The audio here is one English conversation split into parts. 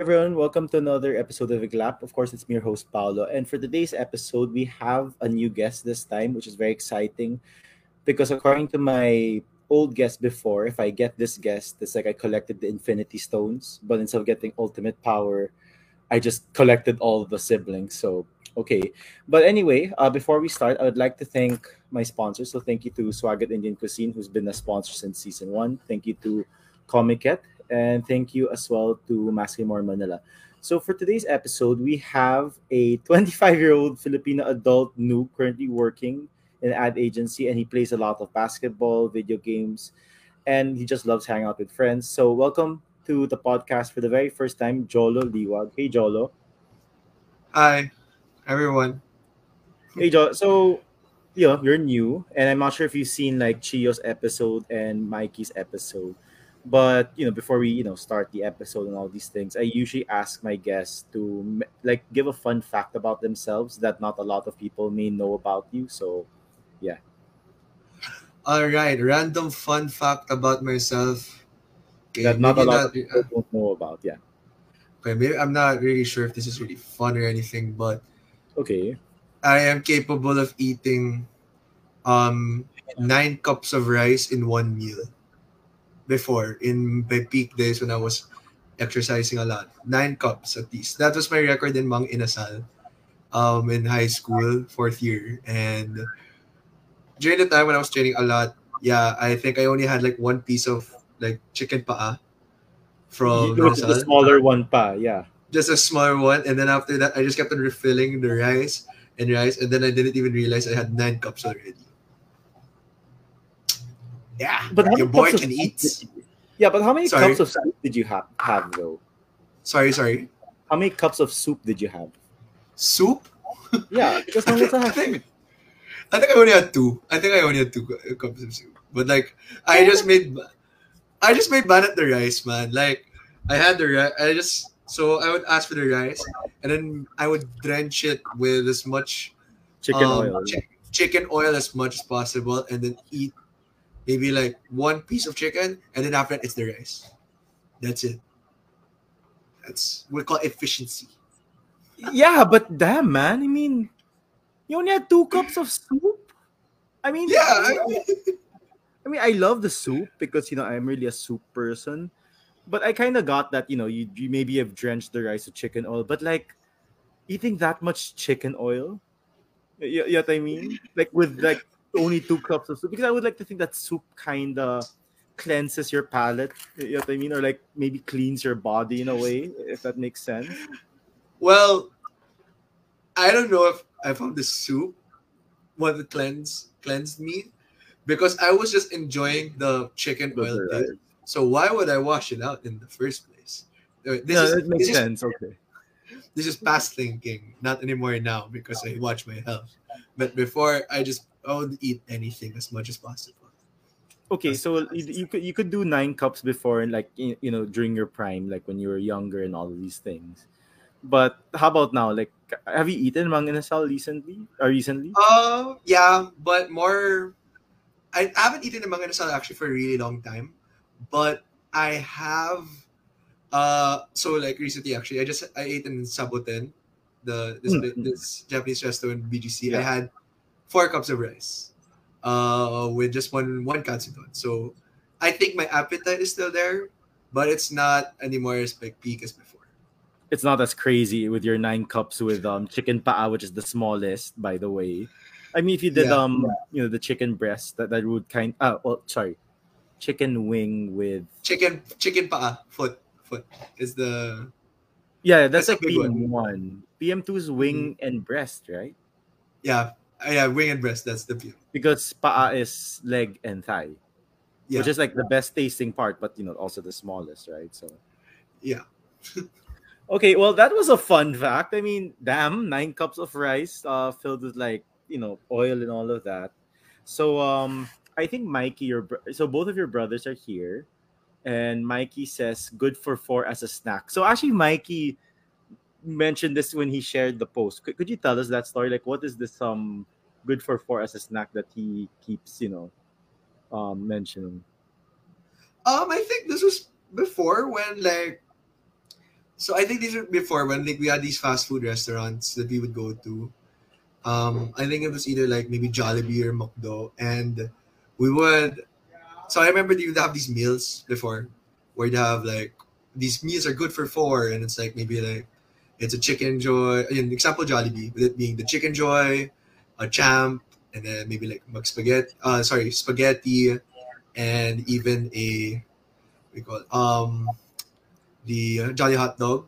everyone, welcome to another episode of Iglap. Of course, it's me, your host Paolo. And for today's episode, we have a new guest this time, which is very exciting because according to my old guest before, if I get this guest, it's like I collected the Infinity Stones, but instead of getting ultimate power, I just collected all the siblings. So okay. But anyway, uh, before we start, I would like to thank my sponsors. So thank you to Swagat Indian Cuisine, who's been a sponsor since season one. Thank you to Comiket and thank you as well to Maskimore Manila. So for today's episode, we have a 25-year-old Filipino adult noob currently working in an ad agency, and he plays a lot of basketball, video games, and he just loves hanging out with friends. So welcome to the podcast for the very first time, Jolo Liwag. Hey, Jolo. Hi, everyone. Hey, Jolo. So you know, you're new, and I'm not sure if you've seen like Chio's episode and Mikey's episode but you know before we you know start the episode and all these things i usually ask my guests to like give a fun fact about themselves that not a lot of people may know about you. So yeah. All right random fun fact about myself. Okay, that not a lot not, of people uh, don't know about yeah. okay maybe i'm not really sure if this is really fun or anything but okay. I am capable of eating um nine cups of rice in one meal before in my peak days when I was exercising a lot. Nine cups at least. That was my record in Mang Inasal um, in high school, fourth year. And during the time when I was training a lot, yeah, I think I only had like one piece of like chicken paa from the smaller one pa, yeah. Just a smaller one. And then after that, I just kept on refilling the rice and rice. And then I didn't even realize I had nine cups already. Yeah, but your boy can eat. Yeah, but how many sorry. cups of soup did you have, have though? Sorry, sorry. How many cups of soup did you have? Soup? Yeah, because I, I think I think I only had two. I think I only had two cups of soup. But like, I just made, I just made banat the rice, man. Like, I had the rice. I just so I would ask for the rice, and then I would drench it with as much chicken um, oil, ch- chicken oil as much as possible, and then eat maybe like one piece of chicken, and then after that it's the rice. That's it. That's we call efficiency. Yeah, but damn man, I mean, you only had two cups of soup. I mean, yeah. I mean, I mean, I love the soup because you know I'm really a soup person, but I kind of got that you know you, you maybe have drenched the rice with chicken oil, but like eating that much chicken oil, you, you know what I mean? Like with like only two cups of soup because I would like to think that soup kind of cleanses your palate. You know what I mean? Or like maybe cleans your body in a way, if that makes sense. Well, I don't know if I found the soup what the cleanse cleansed me because I was just enjoying the chicken oil right. So why would I wash it out in the first place? Uh, this no, is, that makes sense. Is, okay. This is past thinking, not anymore now because I watch my health. But before, I just I would eat anything as much as possible. Okay, so you, you could you could do nine cups before, and like you, you know during your prime, like when you were younger and all of these things. But how about now? Like, have you eaten Mang Inasal recently? Or recently? Uh, yeah, but more. I haven't eaten a Mang Inasal actually for a really long time, but I have. Uh, so like recently, actually, I just I ate in Saboten, the this, mm-hmm. this Japanese restaurant BGC. Yeah. I had four cups of rice uh, with just one one katsudon. So I think my appetite is still there, but it's not anymore as big peak as before. It's not as crazy with your nine cups with um chicken paa, which is the smallest, by the way. I mean, if you did yeah, um yeah. you know the chicken breast, that that would kind uh well sorry, chicken wing with chicken chicken paa foot foot is the yeah that's, that's like PM one. PM two is wing mm-hmm. and breast, right? Yeah, yeah, wing and breast. That's the view. Because paa is leg and thigh, yeah. which is like the best tasting part, but you know also the smallest, right? So, yeah. okay, well that was a fun fact. I mean, damn, nine cups of rice, uh, filled with like you know oil and all of that. So, um, I think Mikey, your bro- so both of your brothers are here, and Mikey says good for four as a snack. So actually, Mikey mentioned this when he shared the post. Could, could you tell us that story? Like, what is this um good for four as a snack that he keeps you know um mentioning? Um, I think this was before when like so I think these were before when like we had these fast food restaurants that we would go to. Um, I think it was either like maybe Jollibee or McDo, and we would. So I remember you would have these meals before, where you'd have like these meals are good for four, and it's like maybe like it's a chicken joy. An example Jollibee, with it being the chicken joy, a champ, and then maybe like spaghetti. Uh, sorry, spaghetti, and even a we call it, um the uh, Jolly Hot Dog.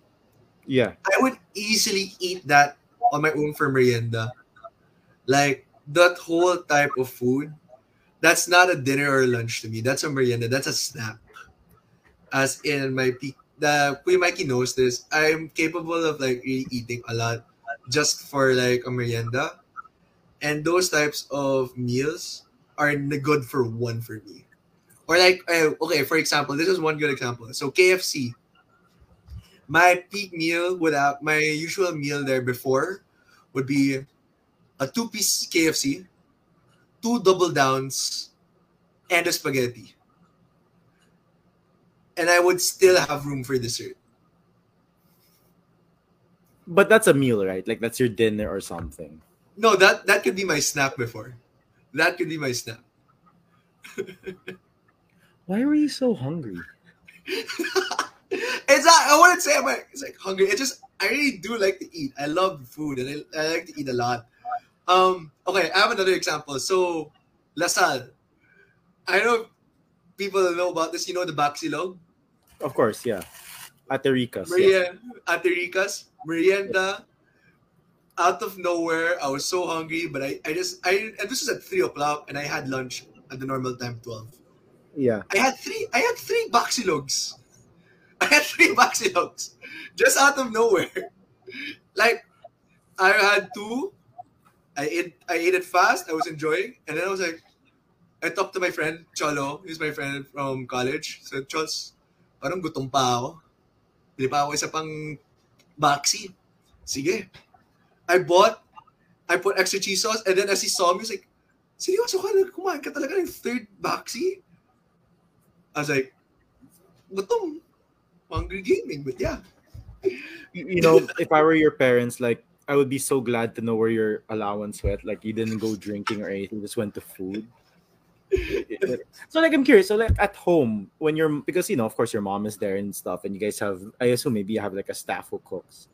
Yeah. I would easily eat that on my own for merienda. Like that whole type of food, that's not a dinner or lunch to me. That's a merienda. That's a snack. As in my peak, the Kuya Mikey knows this. I'm capable of like really eating a lot just for like a merienda. And those types of meals are good for one for me. Or like, uh, okay, for example, this is one good example. So KFC, my peak meal without my usual meal there before would be a two piece KFC, two double downs, and a spaghetti. And I would still have room for dessert. But that's a meal, right? Like that's your dinner or something. No, that that could be my snack before. That could be my snack. Why were you so hungry? it's not. I wouldn't say I'm like, it's like hungry. It's just I really do like to eat. I love food and I, I like to eat a lot. Um. Okay, I have another example. So, La Salle. I know people know about this. You know the baksilog, Of course, yeah. At the Ricas. yeah. Maria Atericas, merienda. Out of nowhere, I was so hungry, but I, I just I and this was at three o'clock, and I had lunch at the normal time twelve. Yeah. I had three. I had three baksilogs. I had three baksilogs, just out of nowhere. Like, I had two. I ate. I ate it fast. I was enjoying, and then I was like, I talked to my friend Cholo. He's my friend from college. So Chols, parang gutom pa ako. Bili pa ako isa pang baksi. Sige. I bought. I put extra cheese sauce, and then as he saw me, he's like, seryoso ka? Kumain ka talaga ng third baksi? I was like, gutom. Hungry gaming, but yeah. You know, if I were your parents, like I would be so glad to know where your allowance went. Like you didn't go drinking or anything, just went to food. So like I'm curious. So like at home, when you're because you know, of course, your mom is there and stuff, and you guys have I assume maybe you have like a staff who cooks.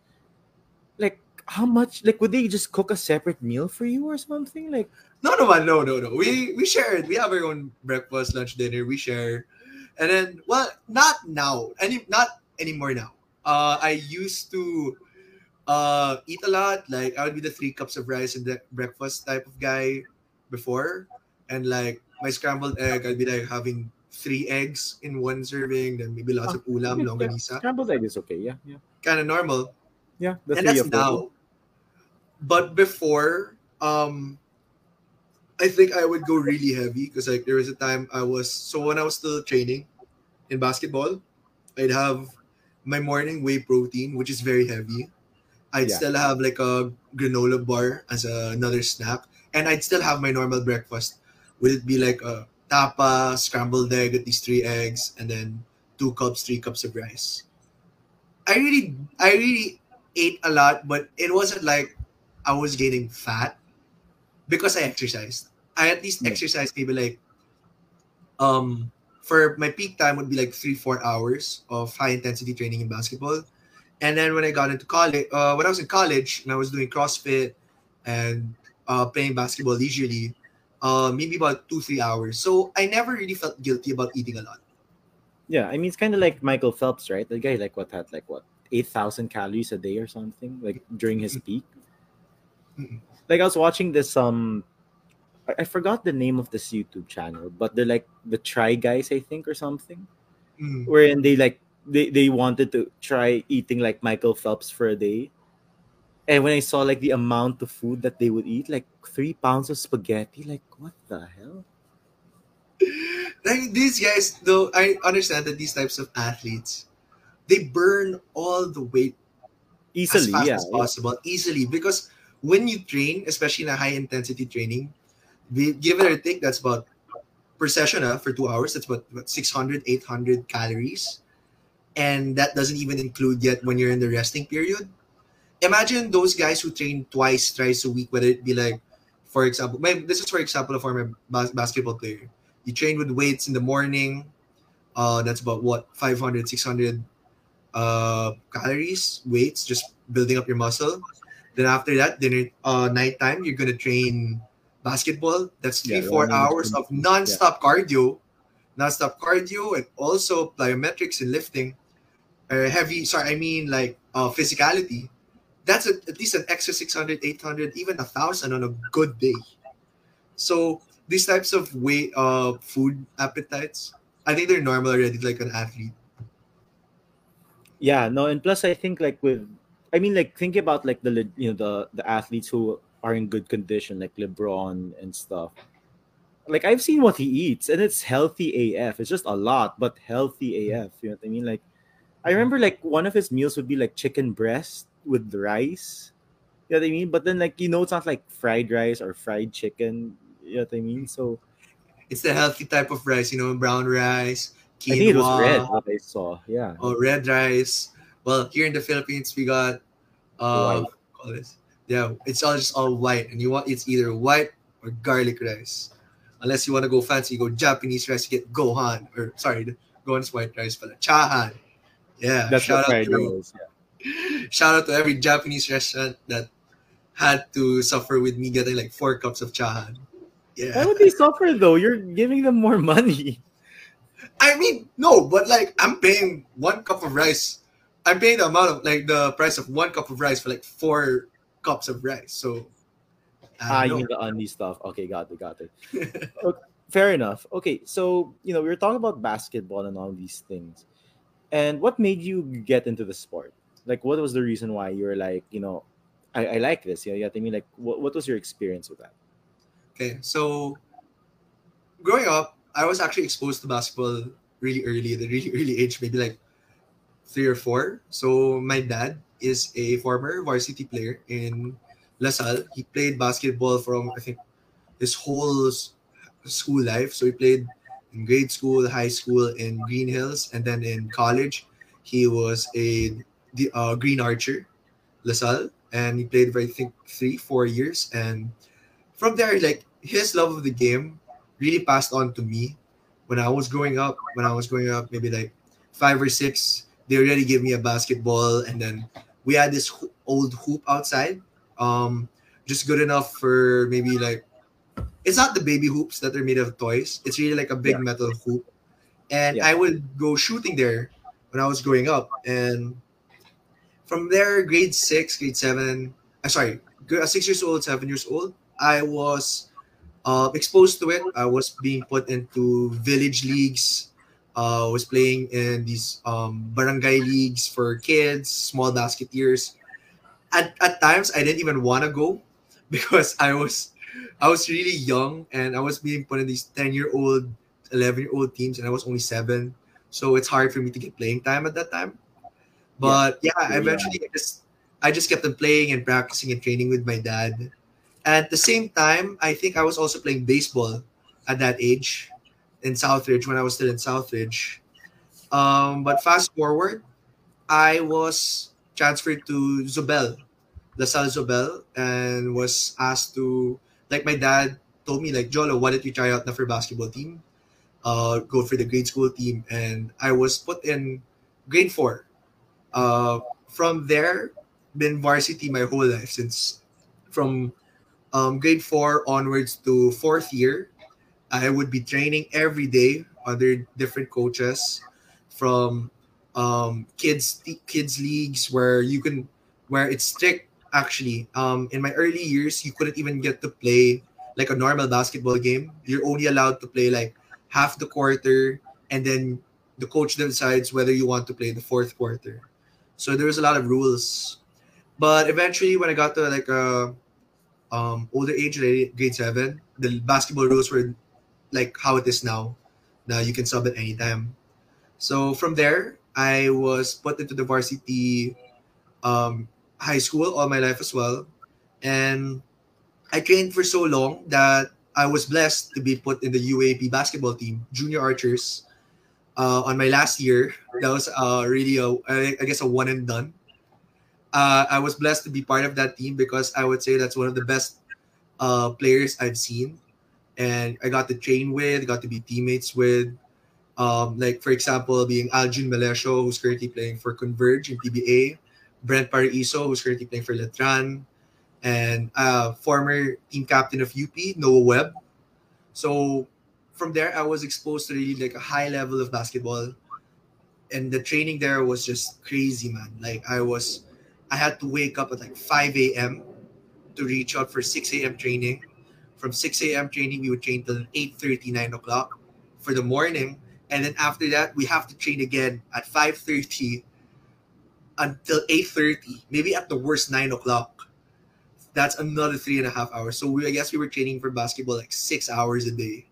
Like how much? Like would they just cook a separate meal for you or something? Like No, no, no, no, no. We we share. We have our own breakfast, lunch, dinner. We share, and then well, not now. Any not anymore now. Uh, I used to uh eat a lot. Like I would be the three cups of rice and the breakfast type of guy before, and like my scrambled egg, I'd be like having three eggs in one serving, then maybe lots of ulam, yeah, longanisa. scrambled egg is okay. Yeah, yeah, Kind of normal. yeah. The and that's now. But before, um, I think I would go really heavy because like there was a time I was so when I was still training in basketball, I'd have my morning whey protein, which is very heavy. I'd Yeah. still have like a granola bar as a, another snack, and I'd still have my normal breakfast. Would it be like a tapa, scrambled egg at least three eggs, and then two cups, three cups of rice? I really, I really ate a lot, but it wasn't like I was gaining fat because I exercised. I at least Yeah. exercised maybe like um for my peak time would be like three four hours of high intensity training in basketball, and then when I got into college, uh, when I was in college and I was doing CrossFit and uh, playing basketball leisurely, uh, maybe about two three hours. So I never really felt guilty about eating a lot. Yeah, I mean it's kind of like Michael Phelps, right? The guy like what had like what eight thousand calories a day or something, like during his peak. Like I was watching this um, I, I forgot the name of this YouTube channel, but they're like the Try Guys, I think, or something, Mm. wherein they like they they wanted to try eating like Michael Phelps for a day. And when I saw like the amount of food that they would eat, like three pounds of spaghetti, like what the hell? like these guys though i understand that these types of athletes they burn all the weight Easily, as fast yeah. as possible easily because when you train especially in a high intensity training we give it or take that's about per session uh, for two hours that's about what, 600 800 calories and that doesn't even include yet when you're in the resting period. Imagine those guys who train twice, thrice a week, whether it be like, for example, my, this is for example a former bas- basketball player. You train with weights in the morning. Uh, that's about what 500, 600 uh, calories, weights, just building up your muscle. Then after that, dinner, uh, nighttime, you're gonna train basketball. That's three, Yeah, four hours of yeah. non-stop cardio, non-stop cardio, and also plyometrics and lifting. Uh, heavy, sorry, I mean like uh, physicality. That's a, at least an extra 600, 800, even a thousand on a good day. So these types of weight, uh, food appetites, I think they're normal already, like an athlete. Yeah, no, and plus I think like with I mean like think about like the you know the the athletes who are in good condition like LeBron and stuff. Like I've seen what he eats and it's healthy AF. It's just a lot, but healthy AF. You know what I mean? Like I remember like one of his meals would be like chicken breast with rice. You know what I mean? But then like you know it's not like fried rice or fried chicken. You know what I mean? So It's the healthy type of rice, you know, brown rice, quinoa, I think it was red what I saw. Yeah. or red rice. Well, here in the Philippines, we got uh, White. this. Yeah, it's all just all white, and you want it's either white or garlic rice. Unless you want to go fancy, you go Japanese rice, you get gohan or sorry, gohan's white rice, but chahan. Yeah, That's shout what out to rice. Yeah. Shout out to every Japanese restaurant that had to suffer with me getting like four cups of chahan. Why Yeah, would they suffer though? You're giving them more money. I mean no, but like I'm paying one cup of rice. I'm paying the amount of like the price of one cup of rice for like four cups of rice. So Ah, I you mean the undy stuff. Okay, got it, got it. Okay, fair enough. Okay, so you know we were talking about basketball and all these things, and what made you get into the sport? Like, what was the reason why you were like, you know, I, I like this. You know, you know what I mean? Like, what, what was your experience with that? Okay, so growing up, I was actually exposed to basketball really early, at a really early age, maybe like three or four. So my dad is a former varsity player in LaSalle. He played basketball from I think his whole school life. So he played in grade school, high school in Green Hills, and then in college, he was a the uh, green archer, LaSalle, and he played for I think three, four years. And from there, like his love of the game really passed on to me when I was growing up. When I was growing up, maybe like five or six, they already gave me a basketball, and then we had this ho- old hoop outside, um, just good enough for maybe like it's not the baby hoops that are made of toys. It's really like a big Yeah. metal hoop, and Yeah. I would go shooting there when I was growing up, and from there, grade six, grade seven, I'm sorry, uh, six years old, seven years old, I was uh, exposed to it. I was being put into village leagues. Uh, was playing in these um, barangay leagues for kids, small basketeers. At, at times, I didn't even want to go because I was I was really young and I was being put in these ten year old, eleven year old teams, and I was only seven. So it's hard for me to get playing time at that time. But yeah, Yeah. eventually I just I just kept on playing and practicing and training with my dad. At the same time, I think I was also playing baseball at that age in Southridge when I was still in Southridge. Um, but fast forward, I was transferred to Zobel, LaSalle Zobel, and was asked to, like my dad told me, like, Jolo, why don't you try out the for basketball team? Uh, go for the grade school team. And I was put in grade four. Uh, from there, been varsity my whole life since from um, grade four onwards to fourth year. I would be training every day under different coaches from um, kids kids leagues where you can where it's strict actually. Um, in my early years, you couldn't even get to play like a normal basketball game. You're only allowed to play like half the quarter, and then the coach decides whether you want to play the fourth quarter. So there was a lot of rules, but eventually, when I got to like a um, older age, like grade seven, the basketball rules were like how it is now. Now you can sub at any time. So from there, I was put into the varsity um, high school all my life as well, and I trained for so long that I was blessed to be put in the UAAP basketball team, junior archers. Uh, on my last year. That was uh, really a, I guess a one and done. Uh, I was blessed to be part of that team because I would say that's one of the best uh, players I've seen, and I got to train with, got to be teammates with. Um, like for example, being Aljun Melecio, who's currently playing for Converge in PBA, Brent Paraiso, who's currently playing for Letran, and uh, former team captain of UP, Noah Webb. So from there, I was exposed to really like a high level of basketball, and the training there was just crazy, man. Like I was, I had to wake up at like 5 a.m. to reach out for 6 a.m. training. From 6 a.m. training, we would train till 8 30, 9 o'clock for the morning. And then after that, we have to train again at 5 30 until 8 30, maybe at the worst 9 o'clock. That's another three and a half hours. So we, I guess we were training for basketball like six hours a day.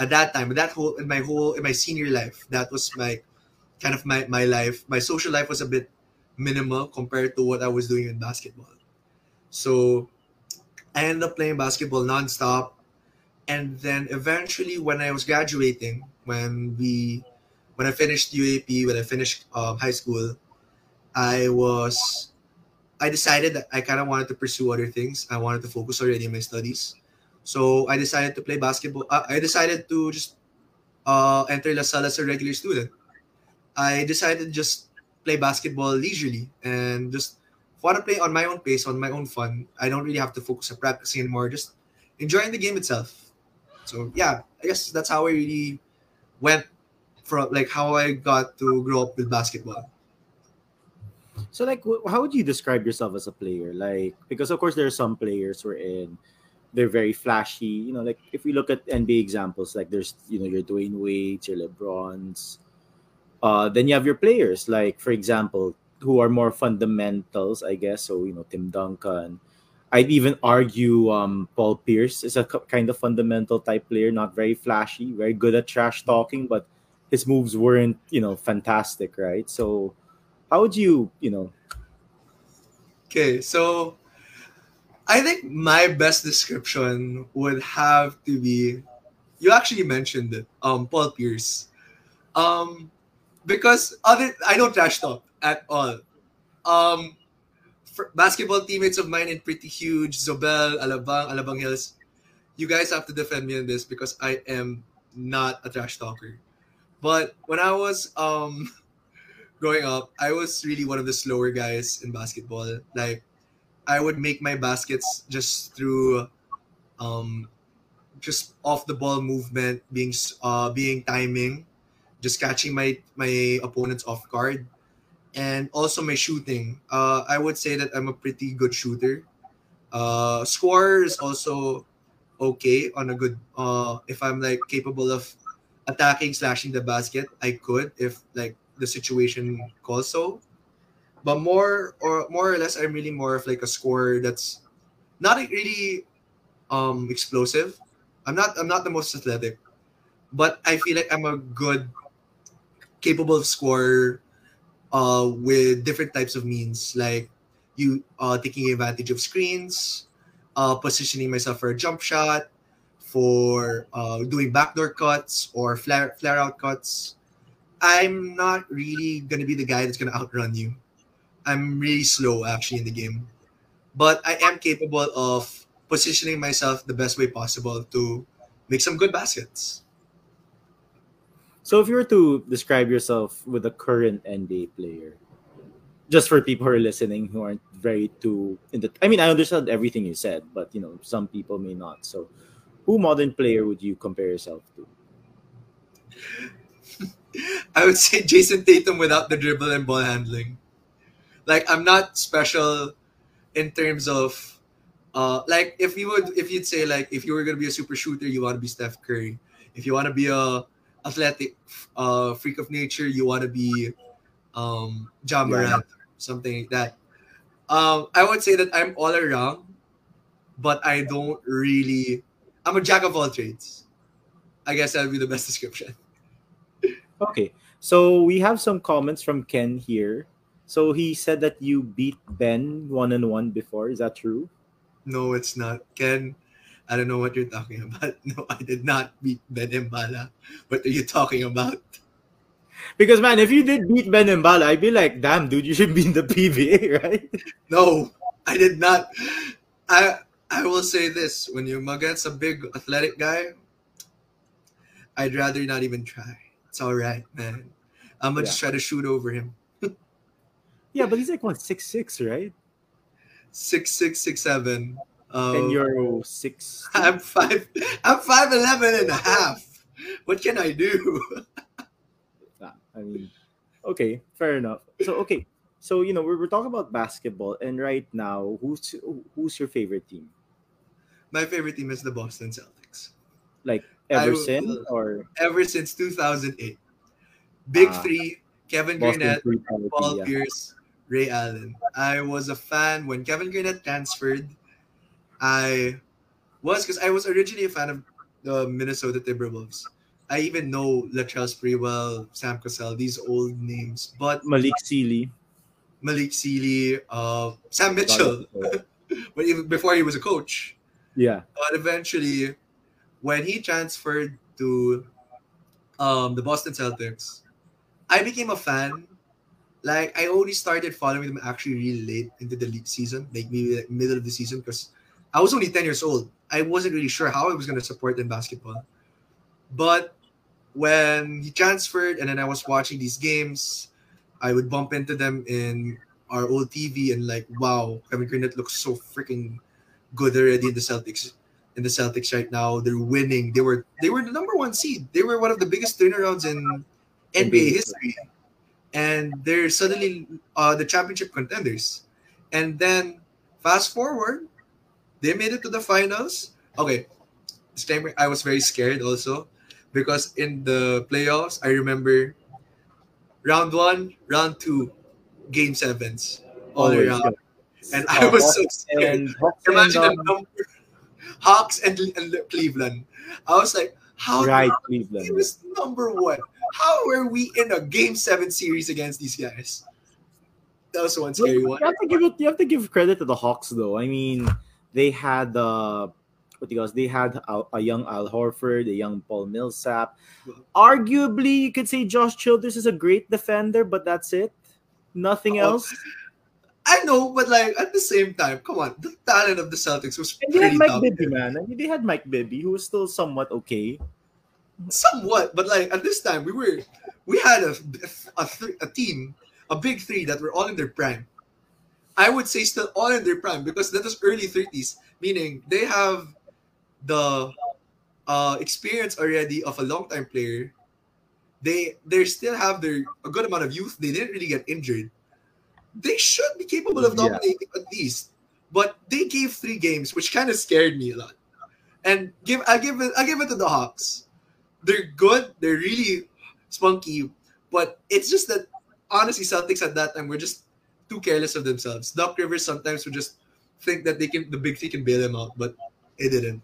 At that time, that whole in my whole in my senior life, that was my kind of my, my life. My social life was a bit minimal compared to what I was doing in basketball. So I ended up playing basketball nonstop. And then eventually, when I was graduating, when we, when I finished UAAP, when I finished um, high school, I was, I decided that I kind of wanted to pursue other things. I wanted to focus already on my studies. So I decided to play basketball. Uh, I decided to just uh, enter La Salle as a regular student. I decided to just play basketball leisurely and just want to play on my own pace, on my own fun. I don't really have to focus on practicing anymore, just enjoying the game itself. So yeah, I guess that's how I really went from like how I got to grow up with basketball. So like, how would you describe yourself as a player? Like, because of course there are some players who are in they're very flashy. You know, like if we look at NBA examples, like there's you know your Dwyane Wade, your LeBrons. Uh, then you have your players, like for example, who are more fundamentals, I guess. So you know Tim Duncan. I'd even argue um, Paul Pierce is a kind of fundamental type player, not very flashy, very good at trash talking, but his moves weren't you know fantastic, right? So how would you you know? Okay, so I think my best description would have to be you actually mentioned it, um, Paul Pierce. Um, because other I don't trash talk at all. Um, basketball teammates of mine in Pretty Huge, Zobel, Alabang, Alabang Hills, you guys have to defend me on this because I am not a trash talker. But when I was um growing up, I was really one of the slower guys in basketball. Like I would make my baskets just through um just off the ball movement, being uh being timing, just catching my my opponents off guard, and also my shooting. Uh, I would say that I'm a pretty good shooter. Uh, score is also okay on a good. Uh, if I'm like capable of attacking, slashing the basket, I could if like the situation calls so but more or more or less i'm really more of like a scorer that's not really um explosive. I'm not i'm not the most athletic but i feel like i'm a good capable of score uh with different types of means like you uh taking advantage of screens uh positioning myself for a jump shot for uh doing backdoor cuts or flare flare out cuts. I'm not really gonna be the guy that's gonna outrun you I'm really slow actually in the game, but I am capable of positioning myself the best way possible to make some good baskets. So, if you were to describe yourself with a current NBA player, just for people who are listening who aren't very too in the, I mean, I understand everything you said, but you know, some people may not. So, who modern player would you compare yourself to? I would say Jayson Tatum without the dribble and ball handling like I'm not special in terms of uh like if you would if you'd say like if you were gonna be a super shooter you want to be Steph Curry. If you want to be a athletic uh freak of nature you want to be um Ja Morant yeah. something like that. Um I would say that I'm all around but I don't really I'm a jack of all trades. I guess that would be the best description. Okay so we have some comments from Ken here so he said that you beat Ben one on one before. Is that true? No, it's not. Ken, I don't know what you're talking about. No, I did not beat Ben Mbala. What are you talking about? Because man, if you did beat Ben Mbala, I'd be like, damn, dude, you should be in the PBA, right? No, I did not. I I will say this: when you're against a big athletic guy, I'd rather not even try. It's all right, man. I'm gonna Yeah. just try to shoot over him. Yeah, but he's like what six six, right? Six six six seven. Um, and you're six. I'm five. I'm five eleven and a half. What can I do? Ah, I mean, okay, fair enough. So okay, so you know we're, we're talking about basketball, and right now, who's who's your favorite team? My favorite team is the Boston Celtics. Like ever will- since or Ever since 2008, Big Ah. Three: Kevin Boston Garnett, Paul yeah. Pierce, Ray Allen. I was a fan when Kevin Garnett transferred. I was because I was originally a fan of the Minnesota Timberwolves. I even know Latrell Sprewell, Sam Cassell, these old names. But Malik Sealy, Malik Sealy, uh, Sam Mitchell, but even before he was a coach. yeah, But eventually, when he transferred to um, the Boston Celtics, I became a fan. Like I only started following them actually really late into the league season, like maybe like middle of the season, because I was only ten years old. I wasn't really sure how I was going to support them basketball. But when he transferred, and then I was watching these games, I would bump into them in our old TV and like, wow, Kevin Garnett looks so freaking good already in the Celtics. In the Celtics right now, they're winning. They were they were the number one seed. They were one of the biggest turnarounds in NBA history, and they're suddenly uh, the championship contenders. And then fast forward, they made it to the finals. Okay, disclaimer: I was very scared also because in the playoffs, I remember round one, round two, game sevens all Always, around, and Uh, I was so scared. and and, Imagine um, the number Hawks and, and Cleveland. I was like, how right Cleveland. he was number one? How are we in a game seven series against these guys? That was one scary one. You have to give it. You have to give credit to the Hawks, though. I mean, they had uh, what do you guys? They had a, a young Al Horford, a young Paul Millsap. Arguably, you could say Josh Childress is a great defender, but that's it. Nothing Oh, else. I know, but like at the same time, come on, the talent of the Celtics was And they had Mike. Bibby, man. I mean, they had Mike Bibby, who was still somewhat okay. Somewhat, but like at this time, we were we had a a, th- a team, a big three that were all in their prime. I would say still all in their prime because that was early thirties, meaning they have the uh, experience already of a long time player. They they still have their a good amount of youth. They didn't really get injured. They should be capable of Yeah. dominating at least. But they gave three games, which kind of scared me a lot. And give I give it I give it to the Hawks. They're good. They're really spunky. But it's just that honestly, Celtics at that time were just too careless of themselves. Doc Rivers sometimes would just think that they can the big three can bail them out, but it didn't.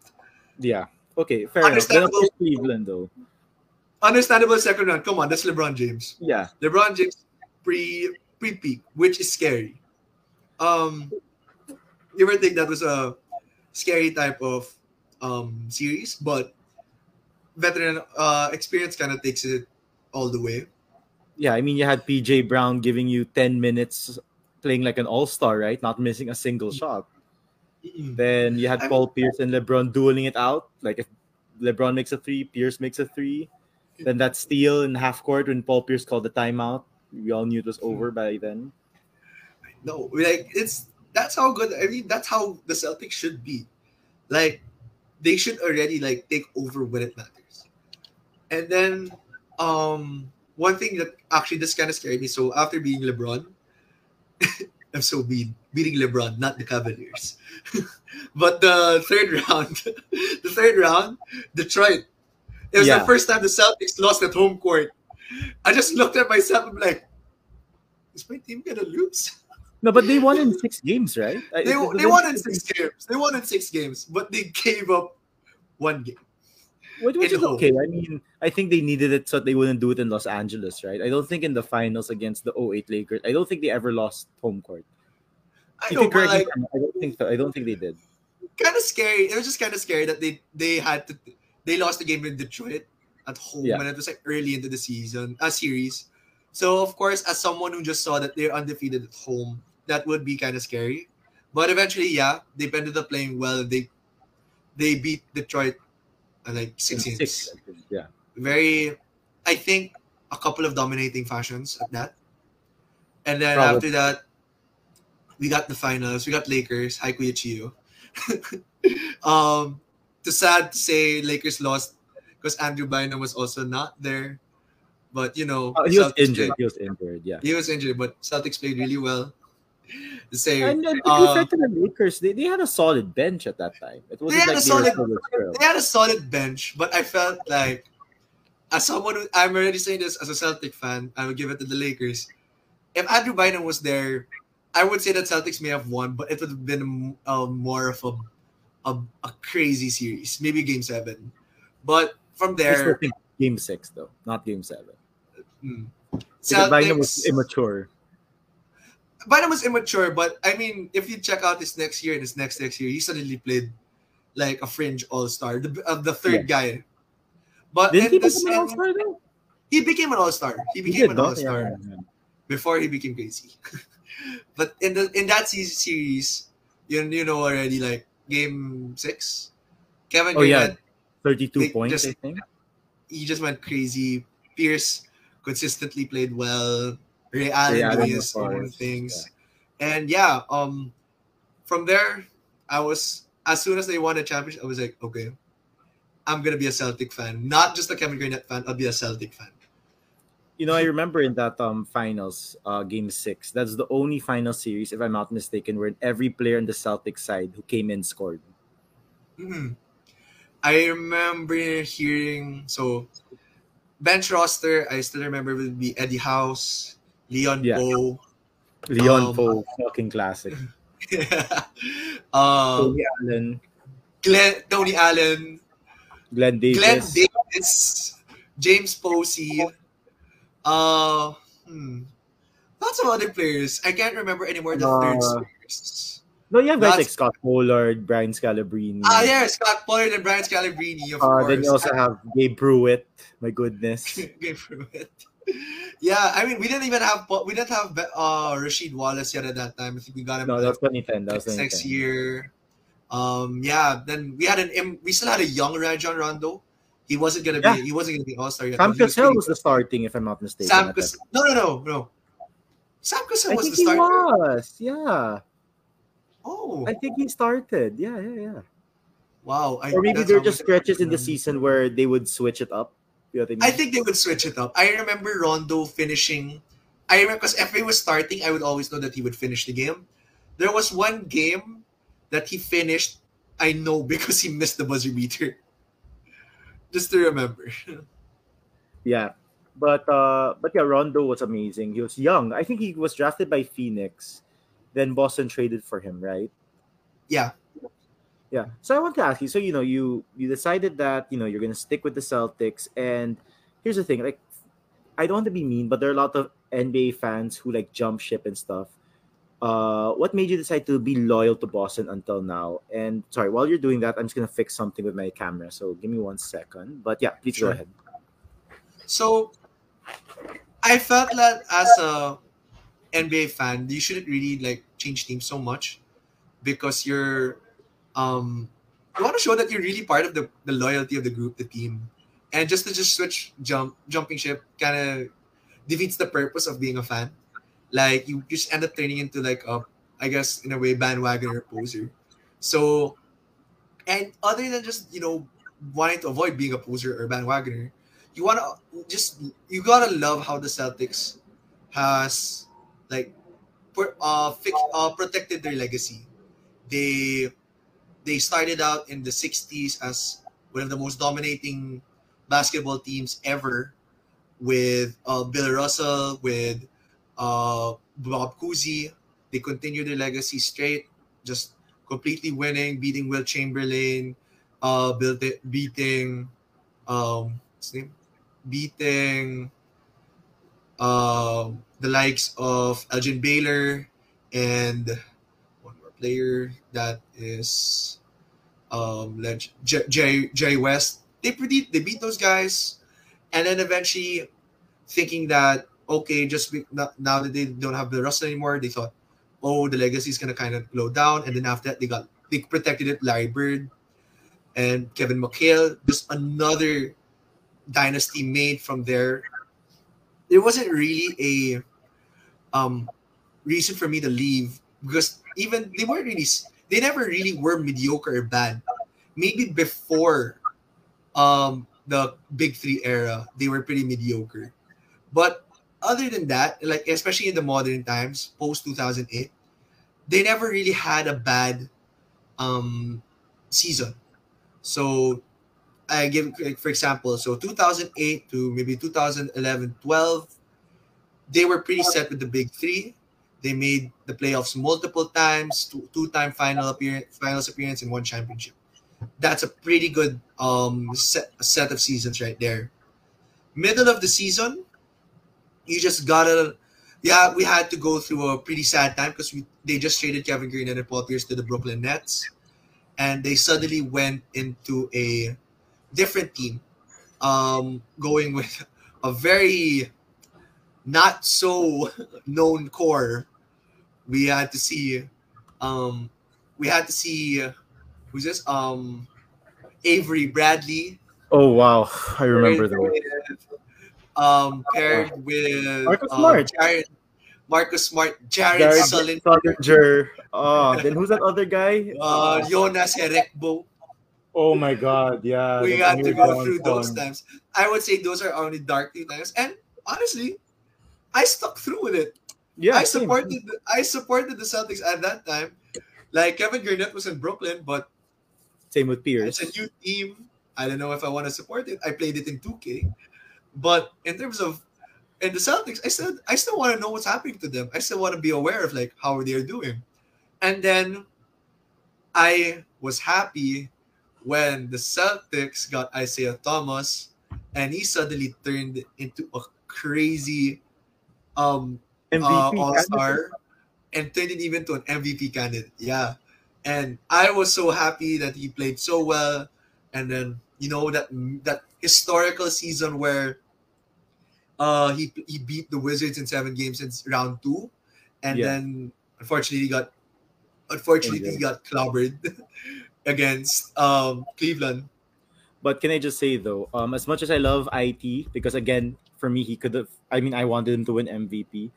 Yeah. Okay, fair enough. Understandable. course Cleveland, though. Understandable second round. Come on, that's LeBron James. Yeah. LeBron James pre pre peak, which is scary. Um, you ever think that was a scary type of um series, but veteran uh experience kind of takes it all the way. Yeah, I mean, you had PJ Brown giving you 10 minutes playing like an all star, right? Not missing a single mm-hmm. shot. Mm-hmm. Then you had Paul Pierce and LeBron dueling it out. Like if LeBron makes a three, Pierce makes a three. Mm-hmm. Then that steal in half court when Paul Pierce called the timeout. We all knew it was over by then. No, like it's that's how good. I mean, that's how the Celtics should be. Like they should already like take over when it matters. And then, um, one thing that actually this kind of scared me. So after being LeBron, I'm so mean beating LeBron, not the Cavaliers. but the third round, the third round, Detroit. It was Yeah. the first time the Celtics lost at home court. I just looked at myself. I'm like, is my team gonna lose? No, but they won in six games, right? They, they won in six games. They won in six games, but they gave up one game. Which, which is home. okay. I mean, I think they needed it so they wouldn't do it in Los Angeles, right? I don't think in the finals against the 08 Lakers, I don't think they ever lost home court. I You know, can but like, I don't think so. I don't think they did. kind of scary. It was just kind of scary that they they had to they lost the game in Detroit at home, Yeah. and it was like early into the season, a series. So of course, as someone who just saw that they're undefeated at home, that would be kind of scary. But eventually, yeah, they ended up playing well. They they beat Detroit uh, like six games. Six, think, yeah. Very, I think, a couple of dominating fashions at that. And then Probably. after that, we got the finals. We got Lakers. Hi, Kuya Chio. um, to sad to say, Lakers lost because Andrew Bynum was also not there. But you know, Oh, he was injured. played- He was injured. Yeah. he was injured, but Celtics played really well. Same. And then to be Uh, fair to the Lakers, they, they had a solid bench at that time. It wasn't had like a they solid- full of skill. they had a solid bench, but I felt like as someone who I'm already saying this as a Celtic fan, I would give it to the Lakers. If Andrew Bynum was there, I would say that Celtics may have won, but it would have been uh, more of a, a a crazy series, maybe game seven. But from there, game six though, not game seven. mm, Because Bynum was immature. Bynum was immature, but I mean, if you check out his next year and his next next year, he suddenly played like a fringe all star, the uh, the third guy. But Didn't he in become an all-star though? he became an all star. He He became did, an all star Yeah, yeah, yeah. before he became crazy. but in the in that se- series, you you know already like game six, Kevin Oh, yeah. 32 points, just- I think. he just went crazy. Pierce consistently played well. Ray Allen Ray Allen, doing of his own things. And yeah, um, from there, I was as soon as they won the championship, I was like, okay, I'm gonna be a Celtic fan, not just a Kevin Garnett fan. I'll be a Celtic fan. You know, I remember in that um finals, uh game six, that's the only final series, if I'm not mistaken, where every player on the Celtic side who came in scored. Mhm. I remember hearing so bench roster. I still remember would be Eddie House, Leon Yeah. Powe, Leon Um, Powe, fucking classic. um, Tony Allen, Glen, Tony Allen, Glen Davis. Glen Davis, James Posey, uh, hmm, lots of other players. I can't remember anymore the third Uh, stringers. No, you have guys That's- like Scott Pollard, Brian Scalabrine. Ah, yeah, Scott Pollard and Brian Scalabrine, of Uh, course. then you also have Gabe Pruitt. My goodness. Game through. Yeah, I mean, we didn't even have we didn't have uh Rasheed Wallace yet at that time. I think we got him No, that was 2010. That was next 2010. year. Um, yeah. Then we had an we still had a young Rajon Rondo. He wasn't gonna Yeah. be he wasn't gonna be All Star yet. Sam was Cassell pretty was the starting, if I'm not mistaken. Sam Cassell. No, no, no, no. Sam Cassell I was think the he starter. was. Yeah. Oh, I think he started. Yeah, yeah, yeah. wow. I, Or maybe there were just stretches in the season where they would switch it up. You know I mean? I think they would switch it up. I remember Rondo finishing. I remember because if he was starting, I would always know that he would finish the game. There was one game that he finished. I know because he missed the buzzer beater. Just to remember. Yeah. But uh but yeah, Rondo was amazing. He was young. I think he was drafted by Phoenix. Then Boston traded for him, right? Yeah. Yeah. So I want to ask you, so you know, you you decided that, you know, you're gonna stick with the Celtics and here's the thing, like I don't want to be mean, but there are a lot of NBA fans who like jump ship and stuff. Uh what made you decide to be loyal to Boston until now? And sorry, while you're doing that, I'm just gonna fix something with my camera. So give me one second. But yeah, please Sure. go ahead. So I felt that as a NBA fan, you shouldn't really like change teams so much because you're um you want to show that you're really part of the, the loyalty of the group, the team. And just to just switch jump jumping ship kind of defeats the purpose of being a fan. Like you just end up turning into like a I guess in a way bandwagoner poser. So and other than just, you know, wanting to avoid being a poser or bandwagoner, you want to just you gotta love how the Celtics has like uh, fic, uh protected their legacy. They they started out in the '60s as one of the most dominating basketball teams ever, with uh, Bill Russell, with uh, Bob Cousy. They continued their legacy straight, just completely winning, beating Wilt Chamberlain, uh, built it, beating um, what's name? beating um, the likes of Elgin Baylor and one more player that is um, J- Jerry West. They pretty, they beat those guys. and then eventually thinking that okay, just be, now that they don't have the Russell anymore, they thought, oh, the legacy is gonna kind of slow down, and then after that, they got they protected it, Larry Bird and Kevin McHale. Just another dynasty made from there. There wasn't really a um reason for me to leave because even they weren't really they never really were mediocre or bad. Maybe before um the big three era, they were pretty mediocre. But other than that, like especially in the modern times, post 2008, they never really had a bad um season. So I give like, for example, so 2008 to maybe 2011, 12, they were pretty set with the big three. They made the playoffs multiple times, two, two-time final appearance, finals appearance, and one championship. That's a pretty good um set, set of seasons right there. Middle of the season, you just gotta yeah, we had to go through a pretty sad time because we they just traded Kevin Garnett and Paul Pierce to the Brooklyn Nets, and they suddenly went into a different team, um, going with a very not so known core. We had to see, um, we had to see who's this? Um, Avery Bradley. Oh wow, I remember that. Um, paired with Marcus um, Smart. Jared, Marcus Smart, Jared, Jared Sullinger, Sullinger. Oh, then who's that other guy? uh, Jonas Jerebko. Oh my god, yeah. we the got to go through those times. I would say those are only dark times, and honestly, I stuck through with it. Yeah, I same. supported I supported the Celtics at that time. Like Kevin Garnett was in Brooklyn, but Same with Pierce. it's a new team. I don't know if I want to support it. I played it in 2K, but in terms of in the Celtics, I said I still want to know what's happening to them. I still want to be aware of like how they're doing. And then I was happy when the Celtics got Isaiah Thomas, and he suddenly turned into a crazy um uh, all star and turned it even to an MVP candidate. Yeah. And I was so happy that he played so well. And then, you know, that that historical season where uh he he beat the Wizards in seven games in round two. And Yeah. then unfortunately he got unfortunately he got clobbered against um Cleveland. But can I just say though, um, as much as I love IT, because again, for me, he could have. I mean, I wanted him to win MVP.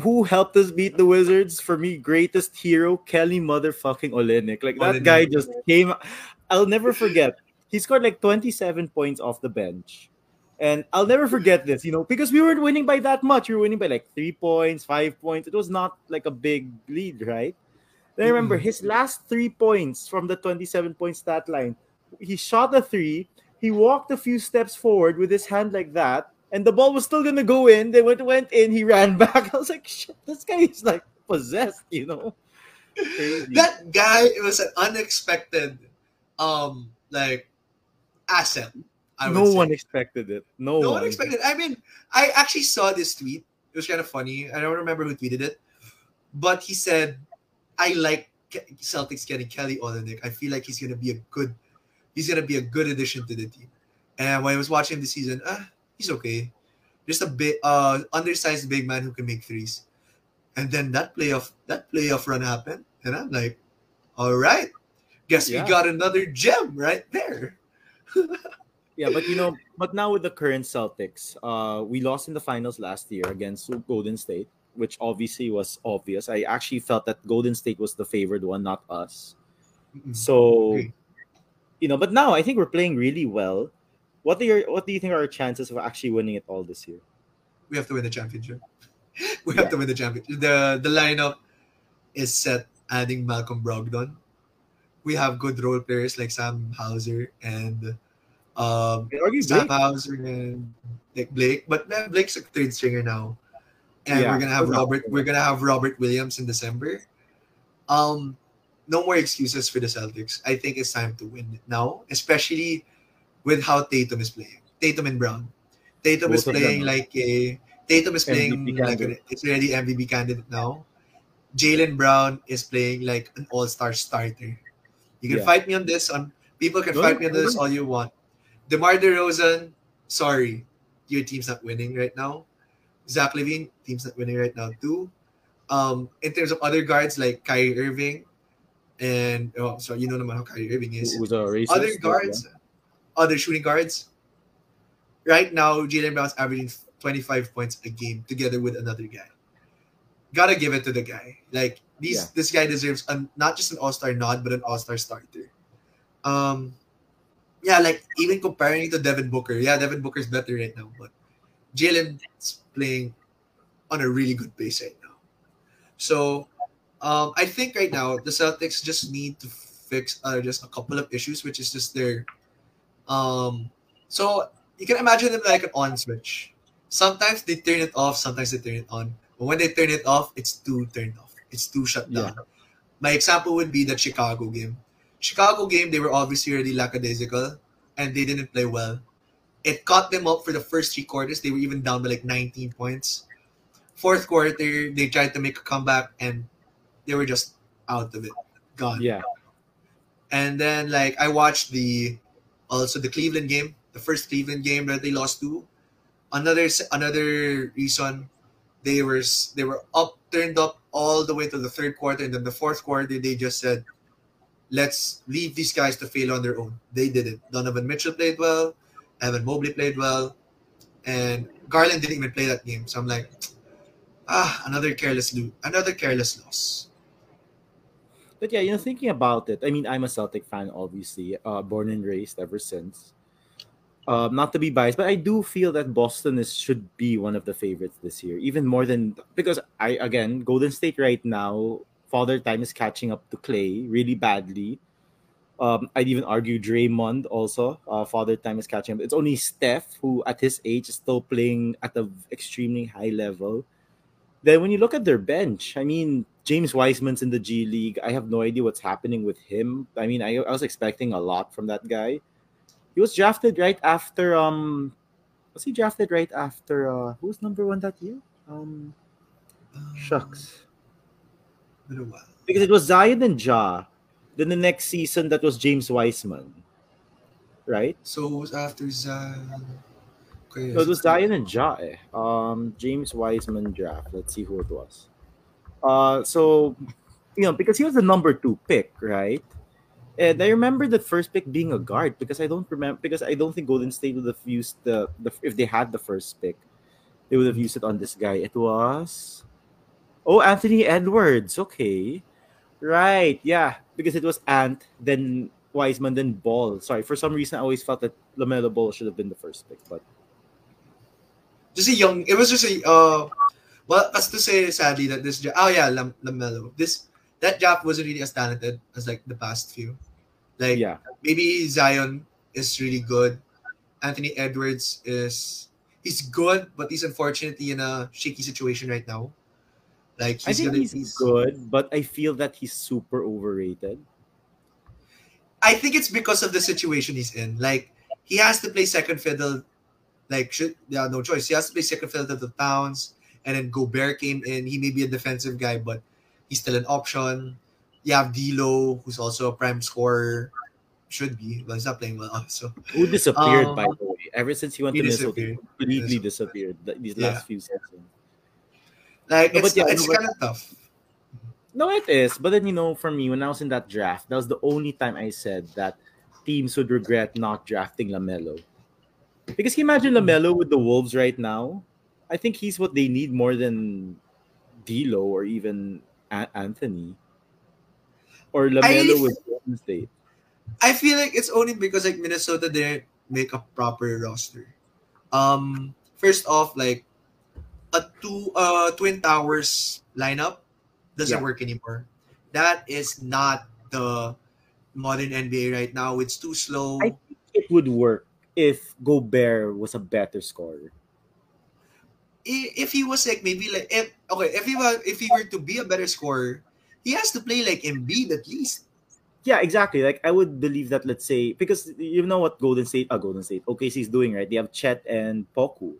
Who helped us beat the Wizards? For me, greatest hero Kelly motherfucking Olynyk. Like that Olynyk. guy just came. I'll never forget. He scored like 27 points off the bench. And I'll never forget this, you know, because we weren't winning by that much. We were winning by like three points, five points. It was not like a big lead, right? Then I remember his last three points from the 27 point stat line. He shot a three. He walked a few steps forward with his hand like that, and the ball was still gonna go in. They went went in. He ran back. I was like, shit, this guy is like possessed, you know. Crazy. That guy it was an unexpected um like asset. I would no say. one expected it. No, no one. one expected. I mean, I actually saw this tweet. It was kind of funny. I don't remember who tweeted it, but he said, "I like Celtics getting Kelly Olynyk. I feel like he's gonna be a good, he's gonna be a good addition to the team." And when I was watching the season, ah, he's okay. Just a bit, uh, undersized big man who can make threes. And then that playoff, that playoff run happened, and I'm like, "All right, guess Yeah. we got another gem right there." Yeah, but you know, but now with the current Celtics, uh, we lost in the finals last year against Golden State, which obviously was obvious. I actually felt that Golden State was the favored one, not us. So, Agree. you know, but now I think we're playing really well. What are your, what do you think are our chances of actually winning it all this year? we have to win the championship. We have to win the championship. The the lineup is set adding Malcolm Brogdon. We have good role players like Sam Hauser and um Sam Blake. Hauser and like Blake, but Blake's a third stringer now. And Yeah. we're gonna have Robert we're gonna have Robert Williams in December. Um no more excuses for the Celtics. I think it's time to win now, especially with how Tatum is playing. Tatum and Brown. Tatum is Both of them. playing like a Tatum is playing MVP like an, candidate. it's already MVP candidate now. Jaylen Brown is playing like an all-star starter. You can Yeah. fight me on this. On people can No, fight me on this no. all you want. DeMar DeRozan sorry, your team's not winning right now. Zach LaVine, team's not winning right now too. Um, in terms of other guards like Kyrie Irving, and oh, so you know naman how Kyrie Irving is. Who's a racist? Other guards, other shooting guards. Right now, Jaylen Brown's averaging 25 points a game together with another guy. Gotta give it to the guy. Like these, Yeah. this guy deserves an, not just an All Star nod, but an All Star starter. Um, yeah, like even comparing it to Devin Booker, yeah, Devin Booker's better right now, but Jaylen's playing on a really good pace right now. So, um, I think right now the Celtics just need to fix uh, just a couple of issues, which is just their, um, so you can imagine them like an on switch. Sometimes they turn it off, sometimes they turn it on. But when they turn it off, it's too turned off. It's too shut down. My example would be the Chicago game. Chicago game, they were obviously really lackadaisical and they didn't play well. It caught them up for the first three quarters. They were even down by like 19 points. Fourth quarter, they tried to make a comeback and they were just out of it, gone. Yeah. And then like I watched the also the Cleveland game, the first Cleveland game that they lost to. Another another reason they were they were up turned up all the way to the third quarter, and then the fourth quarter they just said, "Let's leave these guys to fail on their own." They didn't. Donovan Mitchell played well, Evan Mobley played well, and Garland didn't even play that game. So I'm like, ah, another careless lo- another careless loss. But yeah, you know, thinking about it, I mean, I'm a Celtic fan, obviously, uh, born and raised ever since. Um, not to be biased, but I do feel that Boston is should be one of the favorites this year, even more than because I again Golden State right now, Father Time is catching up to Klay really badly. Um, I'd even argue Draymond also. Uh, Father Time is catching up. It's only Steph who, at his age, is still playing at an extremely high level. Then when you look at their bench, I mean, James Wiseman's in the G League. I have no idea what's happening with him. I mean, I, I was expecting a lot from that guy. He was drafted right after um was he drafted right after uh who was number one that year? Um shucks. Been a while. Because it was Zion and Ja. Then the next season that was James Wiseman. Right? So it was after Zion. Okay, No, it was Zion and Ja. Eh. Um James Wiseman draft. Let's see who it was. Uh so you know, because he was the number two pick, right? And I remember the first pick being a guard because I don't remember because I don't think Golden State would have used the, the if they had the first pick, they would have used it on this guy. It was oh Anthony Edwards. Okay, right, yeah, because it was Ant, then Wiseman, then Ball. Sorry, for some reason I always felt that LaMelo Ball should have been the first pick, but just a young. It was just a uh, well, as to say sadly that this oh yeah, Lam- LaMelo. This that draft wasn't really as talented as like the past few. Like yeah, maybe Zion is really good. Anthony Edwards is he's good, but he's unfortunately in a shaky situation right now. Like he's I think gonna he's good, but I feel that he's super overrated. I think it's because of the situation he's in. Like he has to play second fiddle. Like should yeah, no choice. He has to play second fiddle to the Towns, and then Gobert came in. He may be a defensive guy, but he's still an option. You have D'Lo, who's also a prime scorer. Should be, but he's not playing well. So Who disappeared, Um, by the way? Ever since he went he to Minnesota, disappeared. completely disappeared th- these Yeah. last few seasons. Like No, it's but yeah, it's no, kind of tough. No, it is. But then, you know, for me, when I was in that draft, that was the only time I said that teams would regret not drafting LaMelo. Because can you imagine LaMelo with the Wolves right now? I think he's what they need more than D'Lo or even A- Anthony. Or LaMelo really with Golden State. I feel like it's only because like Minnesota didn't make a proper roster. Um, first off, like a two uh twin towers lineup doesn't Yeah. work anymore. That is not the modern NBA right now. It's too slow. I think it would work if Gobert was a better scorer. If he was like maybe like if okay if he was if he were to be a better scorer, he has to play like Embiid at least. Yeah, exactly. Like I would believe that. Let's say because you know what Golden State, uh, Golden State, OKC is doing, right? They have Chet and Poku.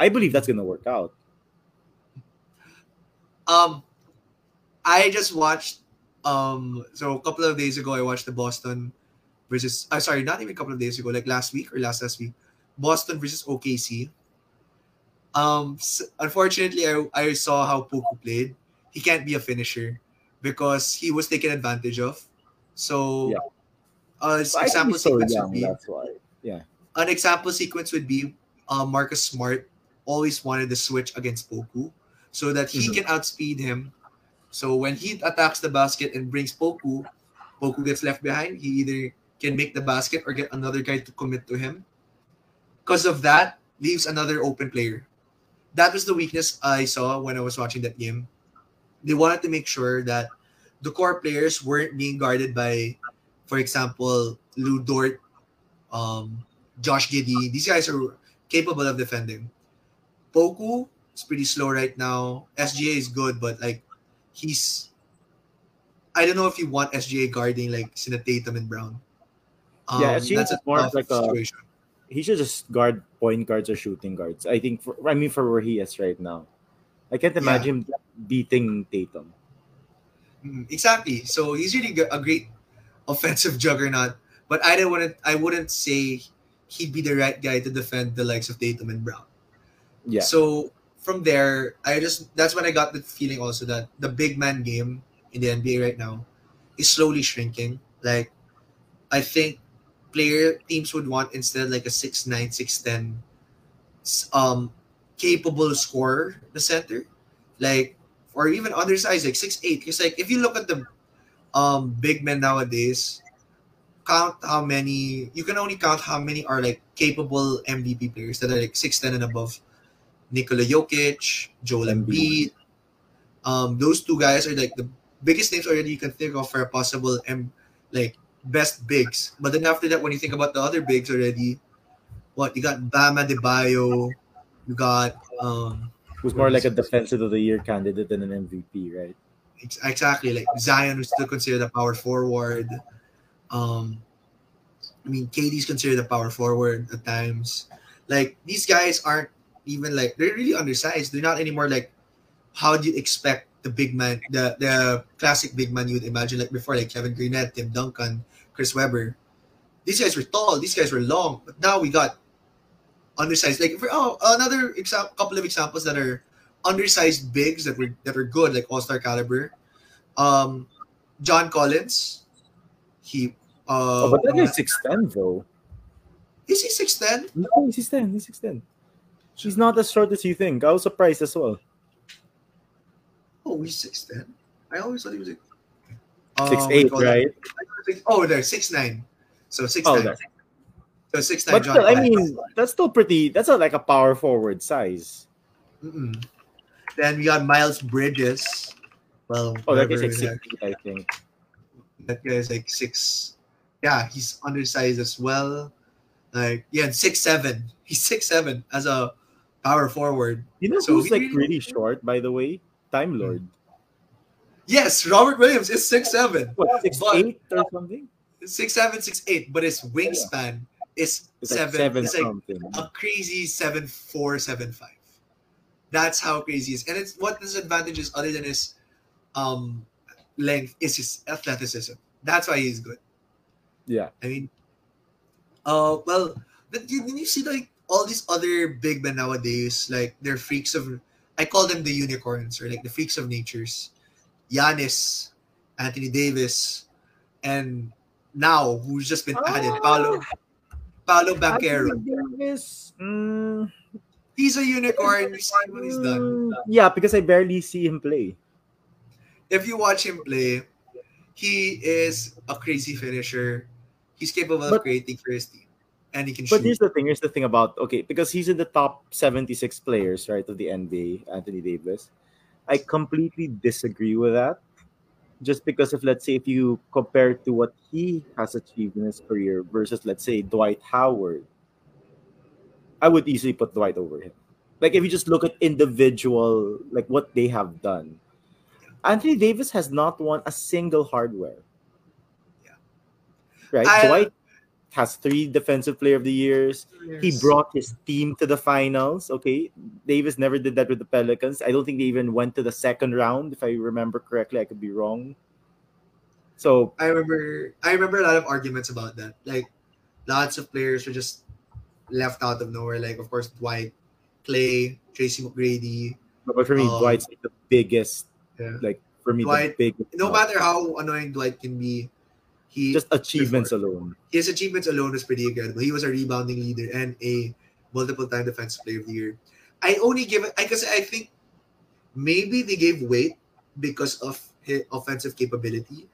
I believe that's gonna work out. Um, I just watched. Um, so a couple of days ago, I watched the Boston versus. I uh, sorry, not even a couple of days ago, like last week or last last week, Boston versus OKC. Um, s- unfortunately, I, I saw how Poku played. He can't be a finisher because he was taken advantage of. So, Yeah. uh, example he's so sequence young, would be that's why. Yeah. an example sequence would be uh, Marcus Smart always wanted to switch against Poku so that he Mhm. can outspeed him. So when he attacks the basket and brings Poku, Poku gets left behind. He either can make the basket or get another guy to commit to him. Because of that, leaves another open player. That was the weakness I saw when I was watching that game. They wanted to make sure that the core players weren't being guarded by, for example, Lu Dort, um, Josh Giddey. These guys are capable of defending. Poku is pretty slow right now. SGA is good, but like he's I don't know if you want SGA guarding like Sina Tatum and Brown. Um, Yeah, SGA that's a more tough like a- situation. He should just guard point guards or shooting guards. I think for I mean for where he is right now. I can't Yeah. imagine him beating Tatum. Mm, exactly. So he's really a great offensive juggernaut. But I don't want to, I wouldn't say he'd be the right guy to defend the likes of Tatum and Brown. Yeah. So from there, I just that's when I got the feeling also that the big man game in the NBA right now is slowly shrinking. Like I think player teams would want instead like a 6'9", 6'10", s- um capable scorer the center. Like or even undersized like 6'8". Because like if you look at the um big men nowadays, count how many you can only count how many are like capable MVP players that are like 6'10 and above. Nikola Jokic, Joel Embiid. Um, those two guys are like the biggest names already you can think of for a possible M like best bigs. But then after that, when you think about the other bigs already, what you got Bam Adebayo, you got um Who's more like a defensive of the year candidate than an MVP, right? exactly like Zion who's still considered a power forward. Um, I mean, KD's considered a power forward at times. Like these guys aren't even like they're really undersized. They're not anymore like how do you expect the big man, the the classic big man you'd imagine like before, like Kevin Garnett, Tim Duncan, Chris Webber. These guys were tall. These guys were long. But now we got undersized. Like for, oh, another example, couple of examples that are undersized bigs that were that are good, like All Star caliber. Um, John Collins, he. Uh, oh, but that guy's six ten though. is he six ten? No, he's six ten. He's six ten. He's not as short as you think. I was surprised as well. Oh, he's six ten. I always thought he was like Six uh, what eight, you call that? right? Six- Oh, there, six nine. So six Oh, nine. there. So six nine. But John still, I mean, that's still pretty. That's a, like a power forward size. Mm-mm. Then we got Miles Bridges. Well, Oh, that guy's like six feet, I think. that guy is like six. Yeah, he's undersized as well. Like yeah, and six seven. He's six seven as a power forward. You know So who's he like really short, by the way? Time Lord. Yes, Robert Williams is six seven, What six But- eight or something? six seven, six eight, but his wingspan is It's like seven. seven It's like something. a crazy seven four seven five. That's how crazy he is, and it's what his advantage is other than his um length is his athleticism. That's why he's good. Yeah. I mean, uh, well, did you, you see like all these other big men nowadays, like they're freaks of. I call them the unicorns or like the freaks of natures. Giannis, Anthony Davis, and now who's just been added, Paolo, Paolo Banchero. Davis, mm, He's a unicorn. You see what he's done. mm, Yeah, because I barely see him play. If you watch him play, he is a crazy finisher. He's capable of creating for his team, and he can But shoot. here's the thing. Here's the thing about okay, because he's in the top 76 players, right, of the NBA, Anthony Davis. I completely disagree with that. Just because of let's say if you compare to what he has achieved in his career versus let's say Dwight Howard, I would easily put Dwight over him. Like if you just look at individual, like what they have done. Anthony Davis has not won a single hardware. Yeah. Right? I- uh, Dwight has three defensive player of the years. He brought his team to the finals. Okay, Davis never did that with the Pelicans. I don't think they even went to the second round, if I remember correctly. I could be wrong. So I remember I remember a lot of arguments about that. Like lots of players were just left out of nowhere. Like of course Dwight, Klay, Tracy McGrady. But for me, Um, Dwight's like the biggest. Yeah. Like for me, Dwight- the biggest. No matter how annoying Dwight can be, he just achievements alone. his achievements alone is pretty incredible. He was a rebounding leader and a multiple time defensive player of the year. I only give it because I think maybe they gave weight because of his offensive capability.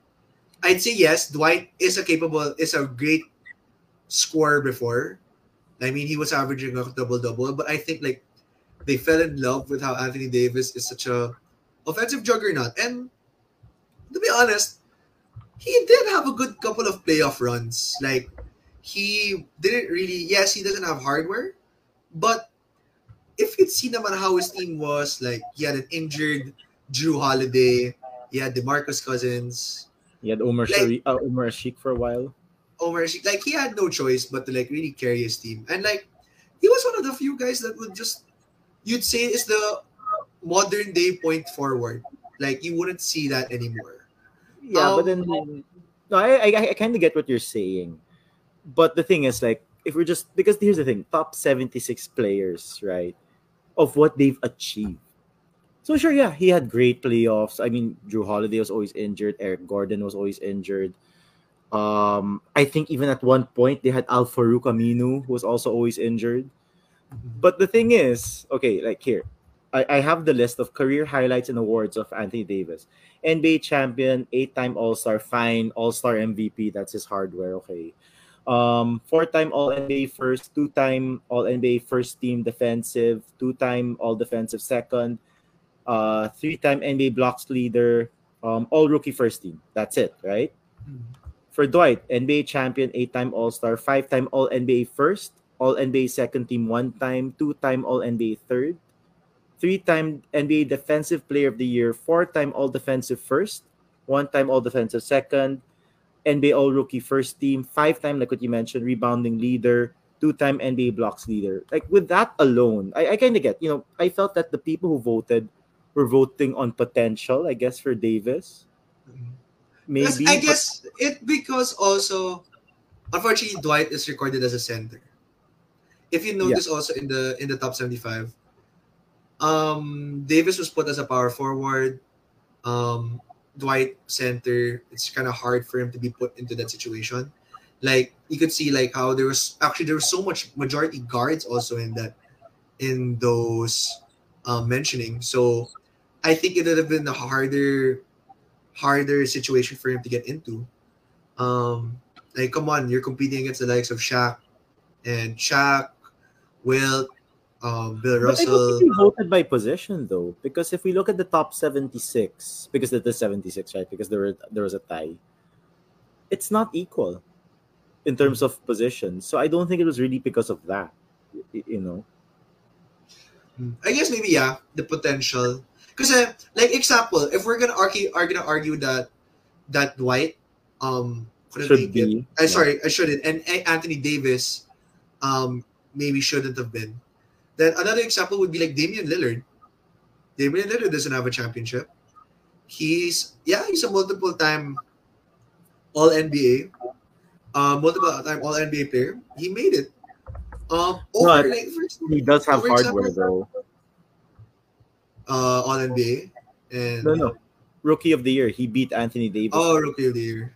I'd say yes, Dwight is a capable is a great scorer before. I mean, he was averaging a double double, but I think like they fell in love with how Anthony Davis is such a offensive juggernaut. And to be honest, he did have a good couple of playoff runs. Like he didn't really yes, he doesn't have hardware, but if you'd seen naman how his team was, like he had an injured Jrue Holiday, he had DeMarcus Cousins, He had Omar Like- Shari- uh, Omer Asik for a while. Omer Sheik, like he had no choice but to like really carry his team. And like he was one of the few guys that would just you'd say is the modern day point forward. Like you wouldn't see that anymore. Yeah, Um, but then no, I I, I kind of get what you're saying, but the thing is like if we're just because here's the thing: top seventy six players, right, of what they've achieved. So sure, yeah, he had great playoffs. I mean, Jrue Holiday was always injured. Eric Gordon was always injured. Um, I think even at one point they had Al Farouq Aminu, who was also always injured. But the thing is, okay, like here, I, I have the list of career highlights and awards of Anthony Davis. NBA champion, eight-time All-Star, fine, All-Star MVP, that's his hardware, okay. Um, four-time All-NBA first, two-time All-NBA first team defensive, two-time All-Defensive second, uh, three-time NBA blocks leader, um, All-Rookie first team. That's it, right? For Dwight, NBA champion, eight-time All-Star, five-time All-NBA first, All-NBA second team one time, two-time All-NBA third, three-time NBA Defensive Player of the Year, four-time All-Defensive first, one-time All-Defensive second, NBA All-Rookie first team, five-time, like what you mentioned, rebounding leader, two-time NBA blocks leader. Like with that alone, I, I kind of get, you know, I felt that the people who voted were voting on potential, I guess, for Davis. Mm-hmm. Maybe. Because I but- guess it because also unfortunately Dwight is recorded as a center. If you notice also in the in the top 75, um Davis was put as a power forward. Um Dwight center. It's kind of hard for him to be put into that situation. Like you could see like how there was actually there was so much majority guards also in that in those um, mentioning. So I think it would have been a harder harder situation for him to get into. Um, like, come on, you're competing against the likes of Shaq and Shaq, Wilt, um, Bill But I don't Russell. voted by position though, because if we look at the top seventy-six, because it is seventy-six, right? Because there were, there was a tie. It's not equal in terms of position, so I don't think it was really because of that. You know, I guess maybe yeah, the potential. Because like example, if we're gonna argue, are gonna argue that that Dwight um should make it. be. I sorry, I shouldn't. And Anthony Davis, um, maybe shouldn't have been. Then another example would be like Damian Lillard. Damian Lillard doesn't have a championship. He's yeah, he's a multiple time All NBA, uh, multiple time All NBA player. He made it. Um, over But like for He does have hardware example, though. uh, All NBA and No, no. Rookie of the year, he beat Anthony Davis. oh, rookie of the year.